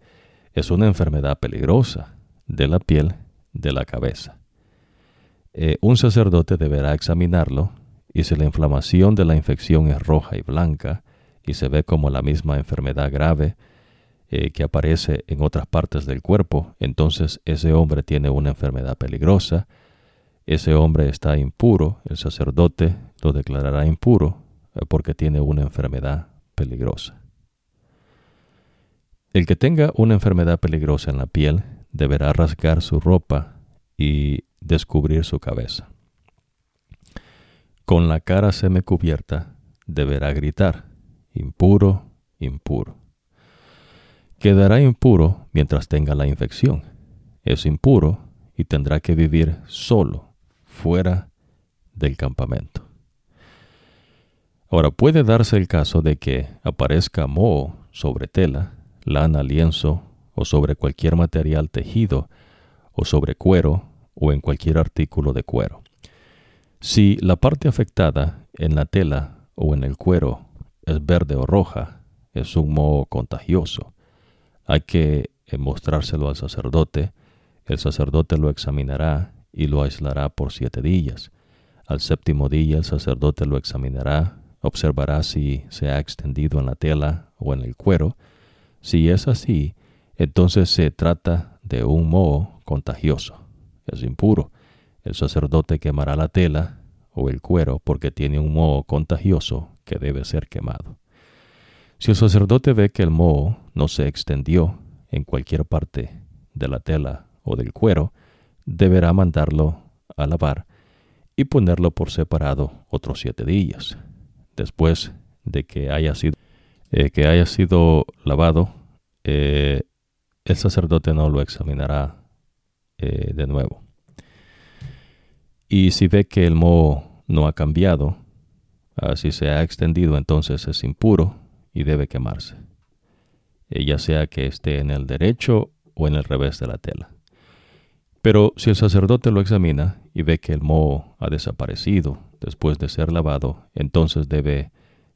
es una enfermedad peligrosa de la piel de la cabeza. Eh, un sacerdote deberá examinarlo y si la inflamación de la infección es roja y blanca y se ve como la misma enfermedad grave, eh, que aparece en otras partes del cuerpo, entonces ese hombre tiene una enfermedad peligrosa, ese hombre está impuro, el sacerdote lo declarará impuro eh, porque tiene una enfermedad peligrosa. El que tenga una enfermedad peligrosa en la piel deberá rasgar su ropa y descubrir su cabeza. Con la cara semicubierta deberá gritar, impuro, impuro. Quedará impuro mientras tenga la infección. Es impuro y tendrá que vivir solo, fuera del campamento. Ahora puede darse el caso de que aparezca moho sobre tela, lana, lienzo o sobre cualquier material tejido o sobre cuero o en cualquier artículo de cuero. Si la parte afectada en la tela o en el cuero es verde o roja, es un moho contagioso. Hay que mostrárselo al sacerdote, el sacerdote lo examinará y lo aislará por siete días. Al séptimo día el sacerdote lo examinará, observará si se ha extendido en la tela o en el cuero. Si es así, entonces se trata de un moho contagioso. Es impuro. El sacerdote quemará la tela o el cuero porque tiene un moho contagioso que debe ser quemado. Si el sacerdote ve que el moho no se extendió en cualquier parte de la tela o del cuero, deberá mandarlo a lavar y ponerlo por separado otros siete días. Después de que haya sido, eh, lavado, eh, el sacerdote no lo examinará eh, de nuevo. Y si ve que el moho no ha cambiado, así se ha extendido, entonces es impuro y debe quemarse, ya sea que esté en el derecho o en el revés de la tela. Pero si el sacerdote lo examina y ve que el moho ha desaparecido después de ser lavado, entonces debe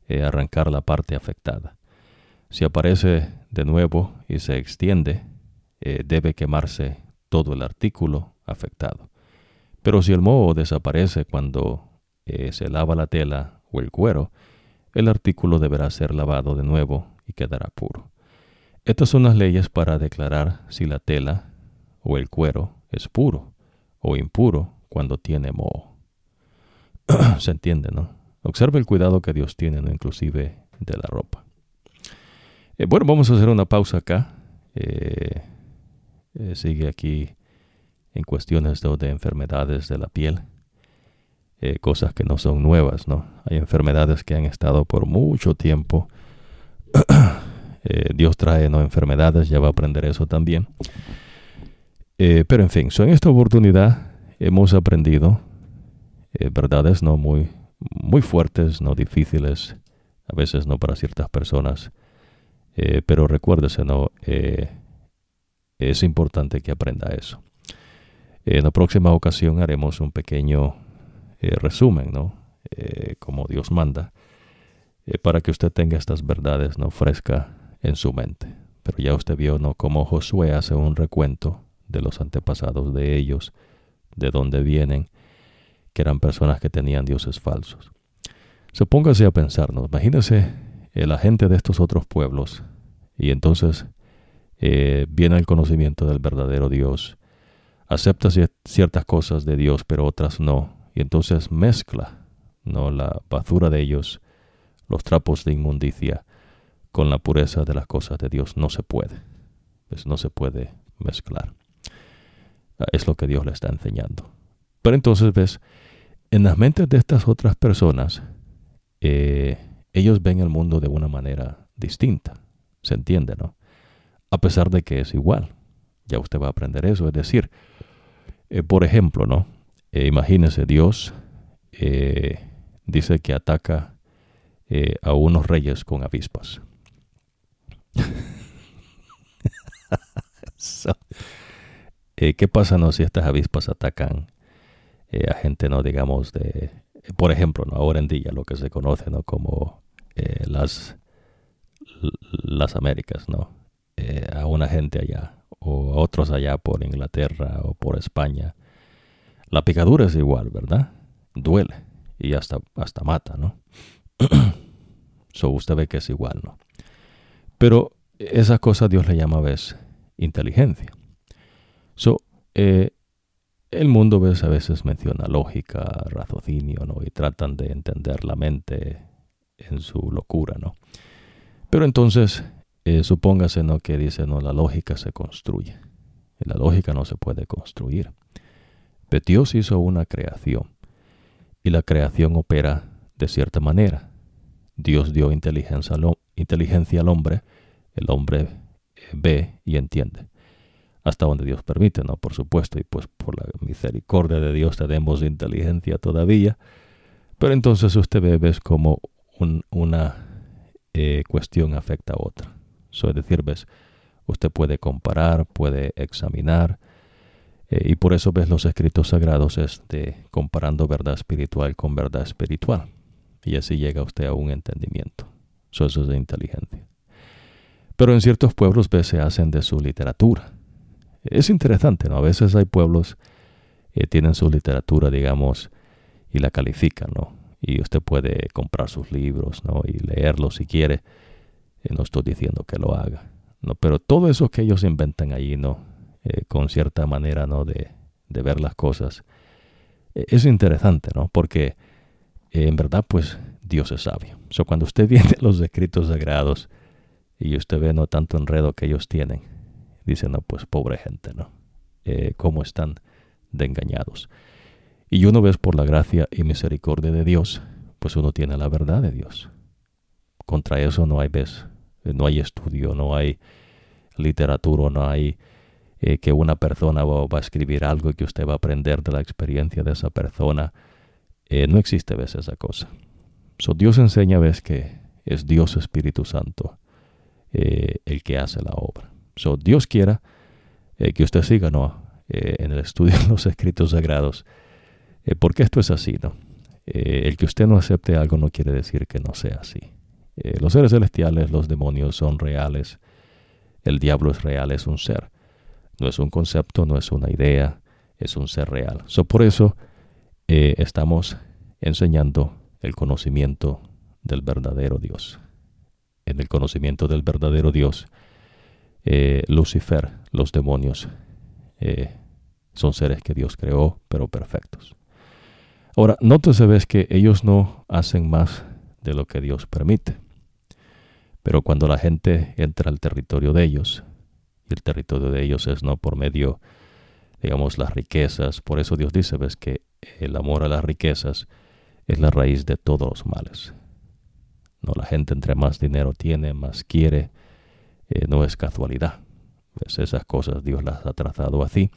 eh, arrancar la parte afectada. Si aparece de nuevo y se extiende, eh, debe quemarse todo el artículo afectado. Pero si el moho desaparece cuando eh, se lava la tela o el cuero, el artículo deberá ser lavado de nuevo y quedará puro. Estas son las leyes para declarar si la tela o el cuero es puro o impuro cuando tiene moho. Se entiende, ¿no? Observe el cuidado que Dios tiene, ¿no? inclusive de la ropa. Eh, bueno, vamos a hacer una pausa acá. Eh, sigue aquí en cuestiones de, enfermedades de la piel. cosas que no son nuevas, ¿no? Hay enfermedades que han estado por mucho tiempo. Dios trae ¿no? enfermedades, ya va a aprender eso también. Eh, pero en fin, en esta oportunidad hemos aprendido eh, verdades no muy, muy fuertes, no difíciles, a veces no para ciertas personas, eh, pero recuérdese, no, es importante que aprenda eso. En la próxima ocasión haremos un pequeño resumen, ¿no? como Dios manda, para que usted tenga estas verdades no fresca en su mente. Pero ya usted vio, ¿no? Como Josué hace un recuento de los antepasados de ellos, de dónde vienen, que eran personas que tenían dioses falsos. Supóngase a pensarnos, imagínese la gente de estos otros pueblos y entonces eh, viene el conocimiento del verdadero Dios, acepta ciertas cosas de Dios pero otras no, y entonces mezcla no la basura de ellos, los trapos de inmundicia, con la pureza de las cosas de Dios. No se puede, pues no se puede mezclar. Es lo que Dios le está enseñando. Pero entonces ves, en las mentes de estas otras personas, eh, ellos ven el mundo de una manera distinta. ¿Se entiende, no? A pesar de que es igual. Ya usted va a aprender eso. Es decir, eh, por ejemplo, ¿no? Eh, imagínese, Dios dice que ataca a unos reyes con avispas. Eh, ¿Qué pasa no, si estas avispas atacan eh, a gente, no digamos, de, por ejemplo, ¿no? ahora en día lo que se conoce ¿no? como eh, las, las Américas, ¿no? a una gente allá o a otros allá por Inglaterra o por España. La picadura es igual, ¿verdad? Duele y hasta, hasta mata, ¿no? so usted ve que es igual, ¿no? Pero esas cosas Dios le llama, ves, inteligencia. So, eh, el mundo, a veces menciona lógica, raciocinio, ¿no? Y tratan de entender la mente en su locura, ¿no? Pero entonces, eh, supóngase, ¿no? Que dice, no, la lógica se construye. La lógica no se puede construir. Pero Dios hizo una creación y la creación opera de cierta manera. Dios dio inteligencia al, hombre, el hombre eh, ve y entiende. Hasta donde Dios permite, ¿no? Por supuesto, y pues por la misericordia de Dios tenemos inteligencia todavía. Pero entonces usted ve, ves como una eh, cuestión afecta a otra. So, es decir, ves, usted puede comparar, puede examinar, eh, y por eso ves los escritos sagrados este, comparando verdad espiritual con verdad espiritual. Y así llega usted a un entendimiento. eso es de inteligencia. Pero en ciertos pueblos ves, se hacen de su literatura. Es interesante, ¿no? A veces hay pueblos que tienen su literatura, digamos, y la califican, ¿no? Y usted puede comprar sus libros, ¿no? Y leerlos si quiere. Eh, no estoy diciendo que lo haga, ¿no? Pero todo eso que ellos inventan allí, ¿no? Eh, con cierta manera ¿no? de, ver las cosas. E, es interesante, ¿no? Porque eh, en verdad, pues Dios es sabio. So, cuando usted viene los escritos sagrados y usted ve no tanto enredo que ellos tienen, dice, no, pues pobre gente, ¿no? Eh, ¿Cómo están de engañados? Y uno ve por la gracia y misericordia de Dios, pues uno tiene la verdad de Dios. Contra eso no hay, ves, no hay estudio, no hay literatura, no hay eh, que una persona va, a escribir algo que usted va a aprender de la experiencia de esa persona. Eh, no existe ves esa cosa. So, Dios enseña ves que es Dios Espíritu Santo eh, el que hace la obra. So, Dios quiera que usted siga ¿no? en el estudio de los escritos sagrados, porque esto es así. ¿no? el que usted no acepte algo no quiere decir que no sea así. Los seres celestiales, los demonios son reales, el diablo es real, es un ser. No es un concepto, no es una idea, es un ser real. So, por eso eh, estamos enseñando el conocimiento del verdadero Dios. En el conocimiento del verdadero Dios, eh, Lucifer, los demonios, eh, son seres que Dios creó, pero perfectos. Ahora, nótese ves que ellos no hacen más de lo que Dios permite. Pero cuando la gente entra al territorio de ellos, y el territorio de ellos es no por medio, digamos, las riquezas. Por eso Dios dice, ves que el amor a las riquezas es la raíz de todos los males. No, la gente entre más dinero tiene, más quiere, eh, no es casualidad. Pues esas cosas Dios las ha trazado así.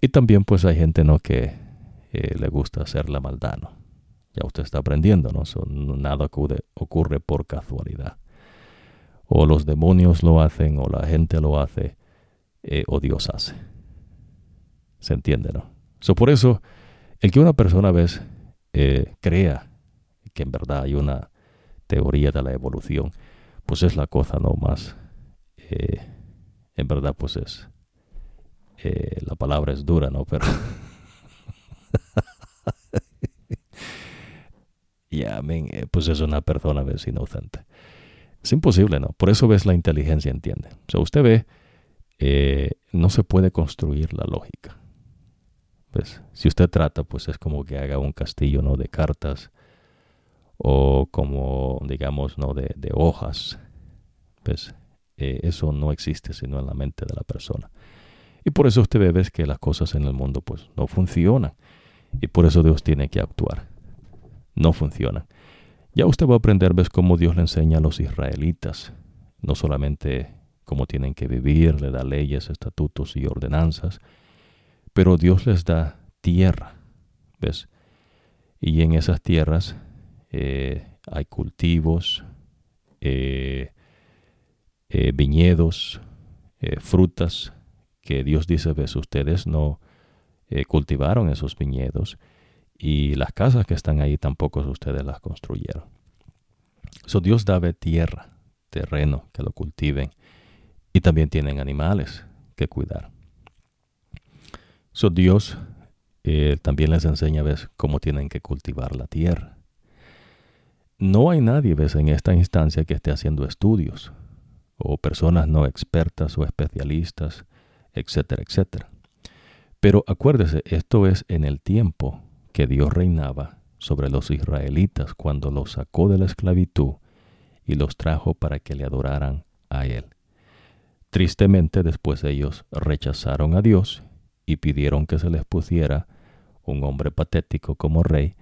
Y también pues hay gente no que eh, le gusta hacer la maldad. Ya usted está aprendiendo, ¿no? nada ocurre, ocurre por casualidad o los demonios lo hacen, o la gente lo hace, eh, o Dios hace. ¿Se entiende, no? So, por eso, el que una persona ves eh, crea que en verdad hay una teoría de la evolución, pues es la cosa no más, eh, en verdad pues es, la palabra es dura, ¿no? Pero... ya, pues es una persona ves inocente. Es imposible, ¿no? Por eso ves la inteligencia, entiende. O sea, usted ve, eh, no se puede construir la lógica. Pues, si usted trata, pues es como que haga un castillo, ¿no? De cartas o como, digamos, ¿no? De, hojas. Pues eh, eso no existe sino en la mente de la persona. Y por eso usted ve ves que las cosas en el mundo, pues, no funcionan. Y por eso Dios tiene que actuar. No funcionan. Ya usted va a aprender, ves, cómo Dios le enseña a los israelitas, no solamente cómo tienen que vivir, le da leyes, estatutos y ordenanzas, pero Dios les da tierra, ¿ves? Y en esas tierras eh, hay cultivos, eh, eh, viñedos, frutas, que Dios dice, ves, ustedes no cultivaron esos viñedos y las casas que están ahí tampoco ustedes las construyeron. So Dios da tierra, terreno, que lo cultiven y también tienen animales que cuidar. So Dios eh, también les enseña ¿ves? cómo tienen que cultivar la tierra. No hay nadie ¿ves? en esta instancia que esté haciendo estudios o personas no expertas o especialistas, etcétera, etcétera. Pero acuérdese, esto es en el tiempo que Dios reinaba sobre los israelitas cuando los sacó de la esclavitud y los trajo para que le adoraran a Él. Tristemente después ellos rechazaron a Dios y pidieron que se les pusiera un hombre patético como rey,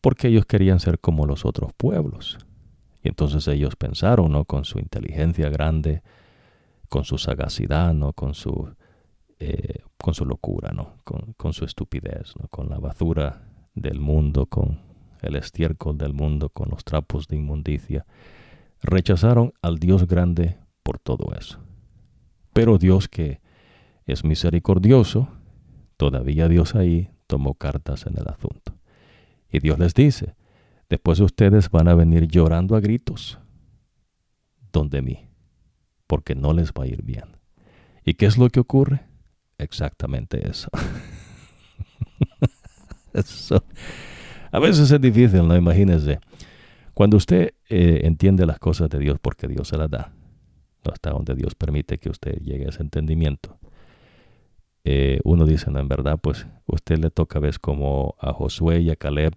porque ellos querían ser como los otros pueblos. Y entonces ellos pensaron, ¿no? Con su inteligencia grande, con su sagacidad, ¿no? Con su, eh, con su locura, ¿no? Con, con su estupidez, ¿no? Con la basura del mundo, con el estiércol del mundo, con los trapos de inmundicia. Rechazaron al Dios grande por todo eso. Pero Dios que es misericordioso, todavía Dios ahí tomó cartas en el asunto. Y Dios les dice, después ustedes van a venir llorando a gritos donde mí, porque no les va a ir bien. ¿Y qué es lo que ocurre? Exactamente eso. A veces es difícil, ¿no? Imagínense. Cuando usted eh, entiende las cosas de Dios porque Dios se las da, hasta donde Dios permite que usted llegue a ese entendimiento, eh, uno dice, no, en verdad, pues usted le toca, ves, como a Josué y a Caleb,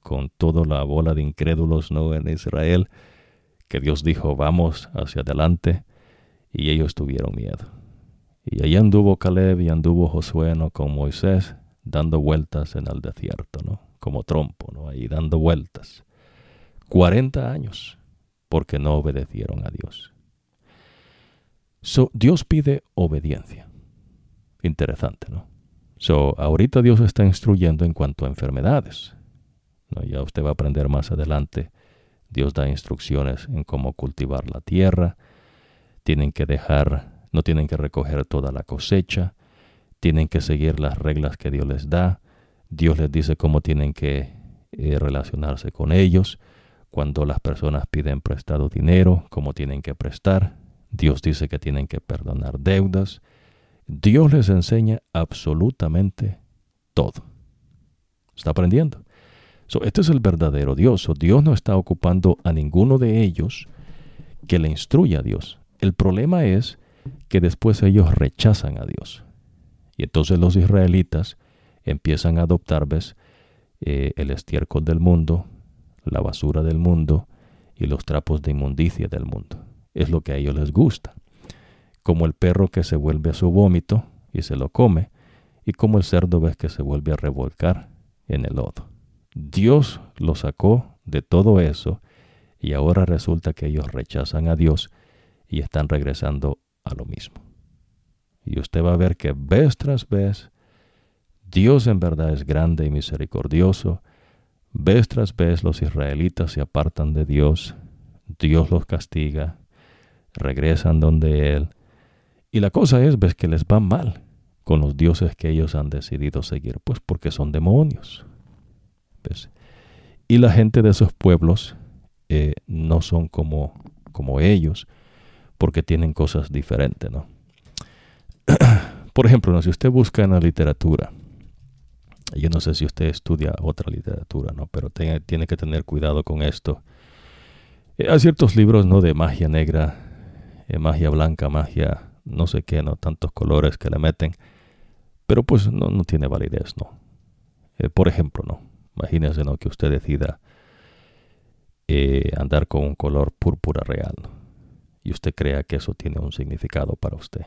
con toda la bola de incrédulos, ¿no? En Israel, que Dios dijo, vamos hacia adelante, y ellos tuvieron miedo. Y ahí anduvo Caleb y anduvo Josué, ¿no? Con Moisés, dando vueltas en el desierto, ¿no? Como trompo, ¿no? Ahí dando vueltas. 40 años, porque no obedecieron a Dios. So, Dios pide obediencia. Interesante, ¿no? So, ahorita Dios está instruyendo en cuanto a enfermedades. ¿no? Ya usted va a aprender más adelante. Dios da instrucciones en cómo cultivar la tierra. Tienen que dejar, no tienen que recoger toda la cosecha. Tienen que seguir las reglas que Dios les da. Dios les dice cómo tienen que eh, relacionarse con ellos. Cuando las personas piden prestado dinero, cómo tienen que prestar. Dios dice que tienen que perdonar deudas. Dios les enseña absolutamente todo. ¿Está aprendiendo? este es el verdadero Dios. Dios no está ocupando a ninguno de ellos que le instruya a Dios. El problema es que después ellos rechazan a Dios. Y entonces los israelitas empiezan a adoptar ¿ves? Eh, el estiércol del mundo, la basura del mundo y los trapos de inmundicia del mundo. Es lo que a ellos les gusta como el perro que se vuelve a su vómito y se lo come, y como el cerdo ves que se vuelve a revolcar en el lodo. Dios lo sacó de todo eso y ahora resulta que ellos rechazan a Dios y están regresando a lo mismo. Y usted va a ver que vez tras vez Dios en verdad es grande y misericordioso. Vez tras vez los israelitas se apartan de Dios, Dios los castiga, regresan donde Él, y la cosa es, ves que les va mal con los dioses que ellos han decidido seguir, pues porque son demonios. Y la gente de esos pueblos eh, no son como, como ellos, porque tienen cosas diferentes, ¿no? Por ejemplo, ¿no? si usted busca en la literatura, yo no sé si usted estudia otra literatura, ¿no? Pero tiene que tener cuidado con esto. Eh, hay ciertos libros, ¿no? De magia negra, eh, magia blanca, magia no sé qué, no tantos colores que le meten, pero pues no, no tiene validez, ¿no? Eh, por ejemplo, ¿no? Imagínese, ¿no? Que usted decida andar con un color púrpura real, Y usted crea que eso tiene un significado para usted.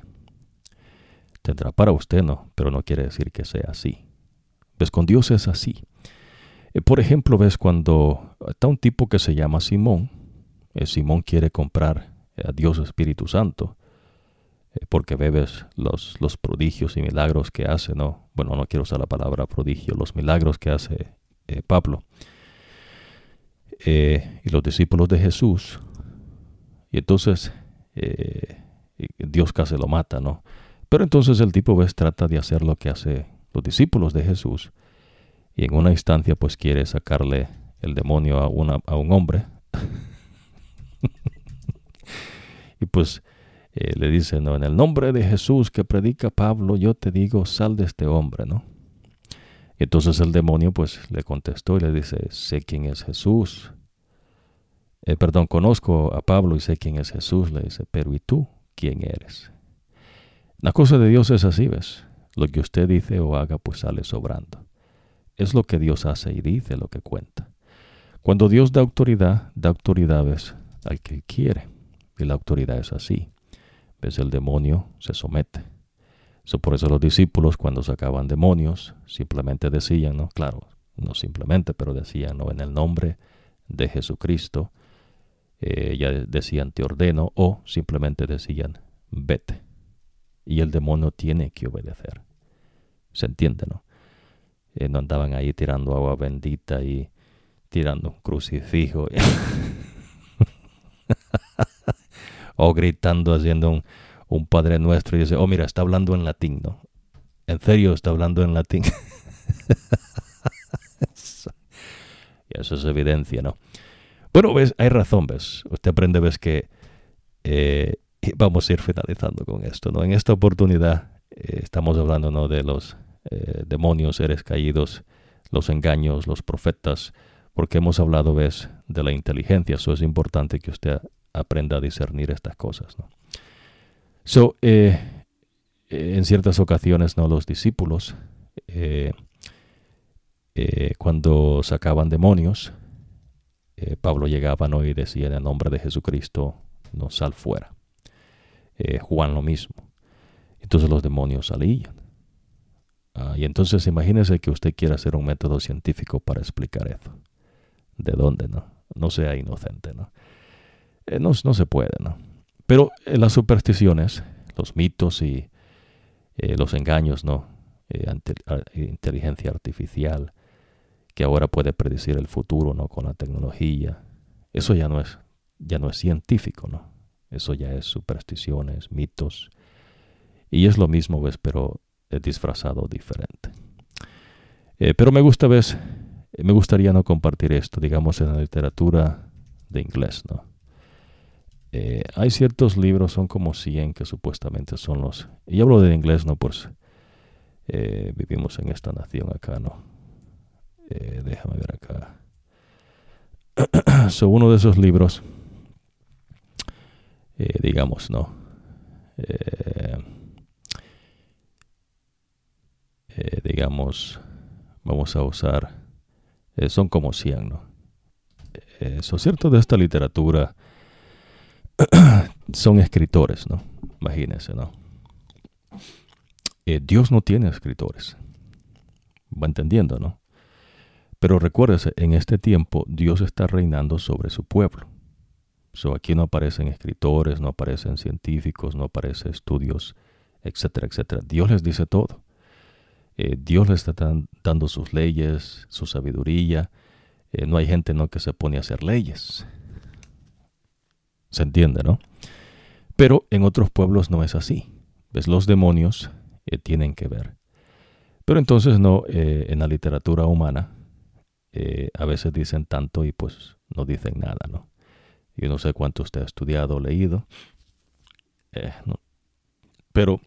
Tendrá para usted, ¿no? Pero no quiere decir que sea así. ¿Ves? Con Dios es así. Eh, por ejemplo, ves cuando está un tipo que se llama Simón. Simón quiere comprar a Dios Espíritu Santo eh, porque bebes los, los prodigios y milagros que hace, ¿no? Bueno, no quiero usar la palabra prodigio, los milagros que hace eh, Pablo eh, y los discípulos de Jesús. Y entonces Dios casi lo mata, ¿no? Pero entonces el tipo ves trata de hacer lo que hace los discípulos de Jesús y en una instancia pues quiere sacarle el demonio a, a un hombre. y pues eh, le dice, no, en el nombre de Jesús que predica Pablo, yo te digo, sal de este hombre, ¿no? Y entonces el demonio pues le contestó y le dice, sé quién es Jesús. eh, perdón, conozco a Pablo y sé quién es Jesús, le dice, pero ¿y tú quién eres? La cosa de Dios es así, ¿ves? Lo que usted dice o haga pues sale sobrando. Es lo que Dios hace y dice lo que cuenta. Cuando Dios da autoridad, da autoridad ¿ves? al que quiere. Y la autoridad es así. ¿Ves? El demonio se somete. So, por eso los discípulos cuando sacaban demonios simplemente decían, ¿no? Claro, no simplemente, pero decían, ¿no? En el nombre de Jesucristo, eh, ya decían te ordeno o simplemente decían vete. Y el demonio tiene que obedecer. ¿Se entiende, no? Eh, no andaban ahí tirando agua bendita y tirando un crucifijo. o gritando, haciendo un, un Padre Nuestro y dice, oh mira, está hablando en latín, ¿no? En serio, está hablando en latín. y eso es evidencia, ¿no? Bueno, ves, hay razón, ves. Usted aprende, ves que eh, vamos a ir finalizando con esto, ¿no? En esta oportunidad eh, estamos hablando, ¿no? De los eh, demonios, seres caídos, los engaños, los profetas, porque hemos hablado, ves, de la inteligencia. Eso es importante que usted aprenda a discernir estas cosas, ¿no? So, eh, en ciertas ocasiones, ¿no? Los discípulos, eh, eh, cuando sacaban demonios, Pablo llegaba ¿no? y decía en el nombre de Jesucristo, no sal fuera. Juan lo mismo. Entonces los demonios salían. Ah, y entonces imagínese que usted quiera hacer un método científico para explicar eso. ¿De dónde, no? No sea inocente, ¿no? no, no se puede, ¿no? Pero eh, las supersticiones, los mitos y eh, los engaños, ¿no? Eh, inteligencia artificial, que ahora puede predecir el futuro, ¿no? Con la tecnología. Eso ya no es, ya no es científico, ¿no? Eso ya es supersticiones, mitos. Y es lo mismo, ¿ves? Pero disfrazado diferente. pero me gusta, ¿ves? Me gustaría no compartir esto, digamos, en la literatura de inglés, ¿no? Eh, hay ciertos libros, son como 100 que supuestamente son los... Y hablo de inglés, ¿no? Pues eh, vivimos en esta nación acá, ¿no? Eh, déjame ver acá. so, uno de esos libros, digamos, ¿no? digamos, vamos a usar... son como 100, ¿no? Eso cierto de esta literatura son escritores, ¿no? Imagínense, ¿no? Eh, Dios no tiene escritores. Va entendiendo, ¿no? Pero recuérdese, en este tiempo Dios está reinando sobre su pueblo. So, aquí no aparecen escritores, no aparecen científicos, no aparecen estudios, etcétera, etcétera. Dios les dice todo. Eh, Dios les está dando sus leyes, su sabiduría. Eh, no hay gente ¿no? que se pone a hacer leyes. Se entiende, ¿no? Pero en otros pueblos no es así. ¿Ves? Los demonios eh, tienen que ver. Pero entonces no, en la literatura humana a veces dicen tanto y pues no dicen nada, ¿no? Yo no sé cuánto usted ha estudiado o leído. Pero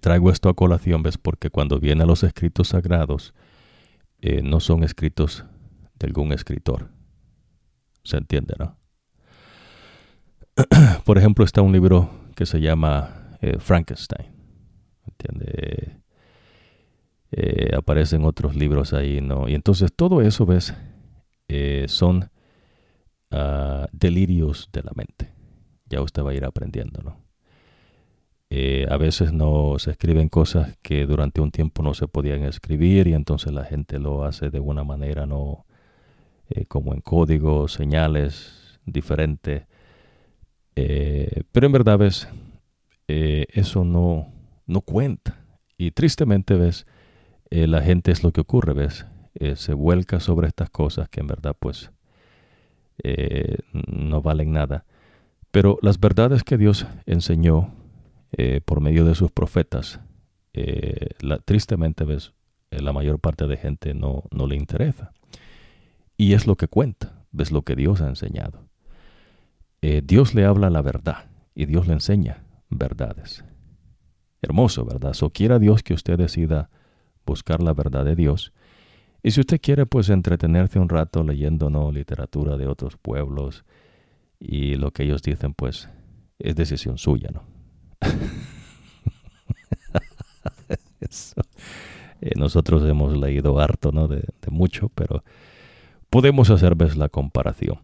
traigo esto a colación, ¿ves? Porque cuando vienen los escritos sagrados, no son escritos de algún escritor. ¿Se entiende, no? por ejemplo, está un libro que se llama eh, Frankenstein. ¿Entiende? Eh, aparecen otros libros ahí, ¿no? Y entonces todo eso, ¿ves? Eh, son ah, delirios de la mente. Ya usted va a ir aprendiendo, ¿no? a veces no se escriben cosas que durante un tiempo no se podían escribir y entonces la gente lo hace de una manera, ¿no? como en código, señales diferentes eh, pero en verdad, ves, eh, eso no, no cuenta. Y tristemente, ves, eh, la gente es lo que ocurre, ves, se vuelca sobre estas cosas que en verdad, pues, no valen nada. Pero las verdades que Dios enseñó por medio de sus profetas, la, tristemente, ves, la mayor parte de gente no, no le interesa. Y es lo que cuenta, ves lo que Dios ha enseñado. Eh, Dios le habla la verdad y Dios le enseña verdades. Hermoso, ¿verdad? So quiera Dios que usted decida buscar la verdad de Dios Y si usted quiere pues entretenerse un rato leyendo ¿no? literatura de otros pueblos y lo que ellos dicen pues es decisión suya, ¿no? Eh, nosotros hemos leído harto ¿no? de, mucho, pero podemos hacer ves la comparación.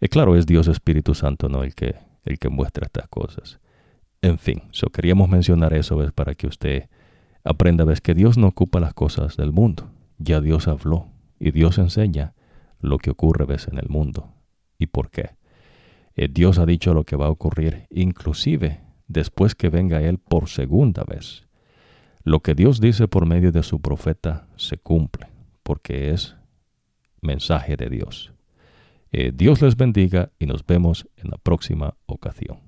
Eh, claro, es Dios Espíritu Santo ¿no? el, que, el que muestra estas cosas. En fin, so queríamos mencionar eso ¿ves? para que usted aprenda ves que Dios no ocupa las cosas del mundo. Ya Dios habló y Dios enseña lo que ocurre ves en el mundo y por qué. Eh, Dios ha dicho lo que va a ocurrir, inclusive después que venga Él por segunda vez. Lo que Dios dice por medio de su profeta se cumple, porque es mensaje de Dios. Eh, Dios les bendiga y nos vemos en la próxima ocasión.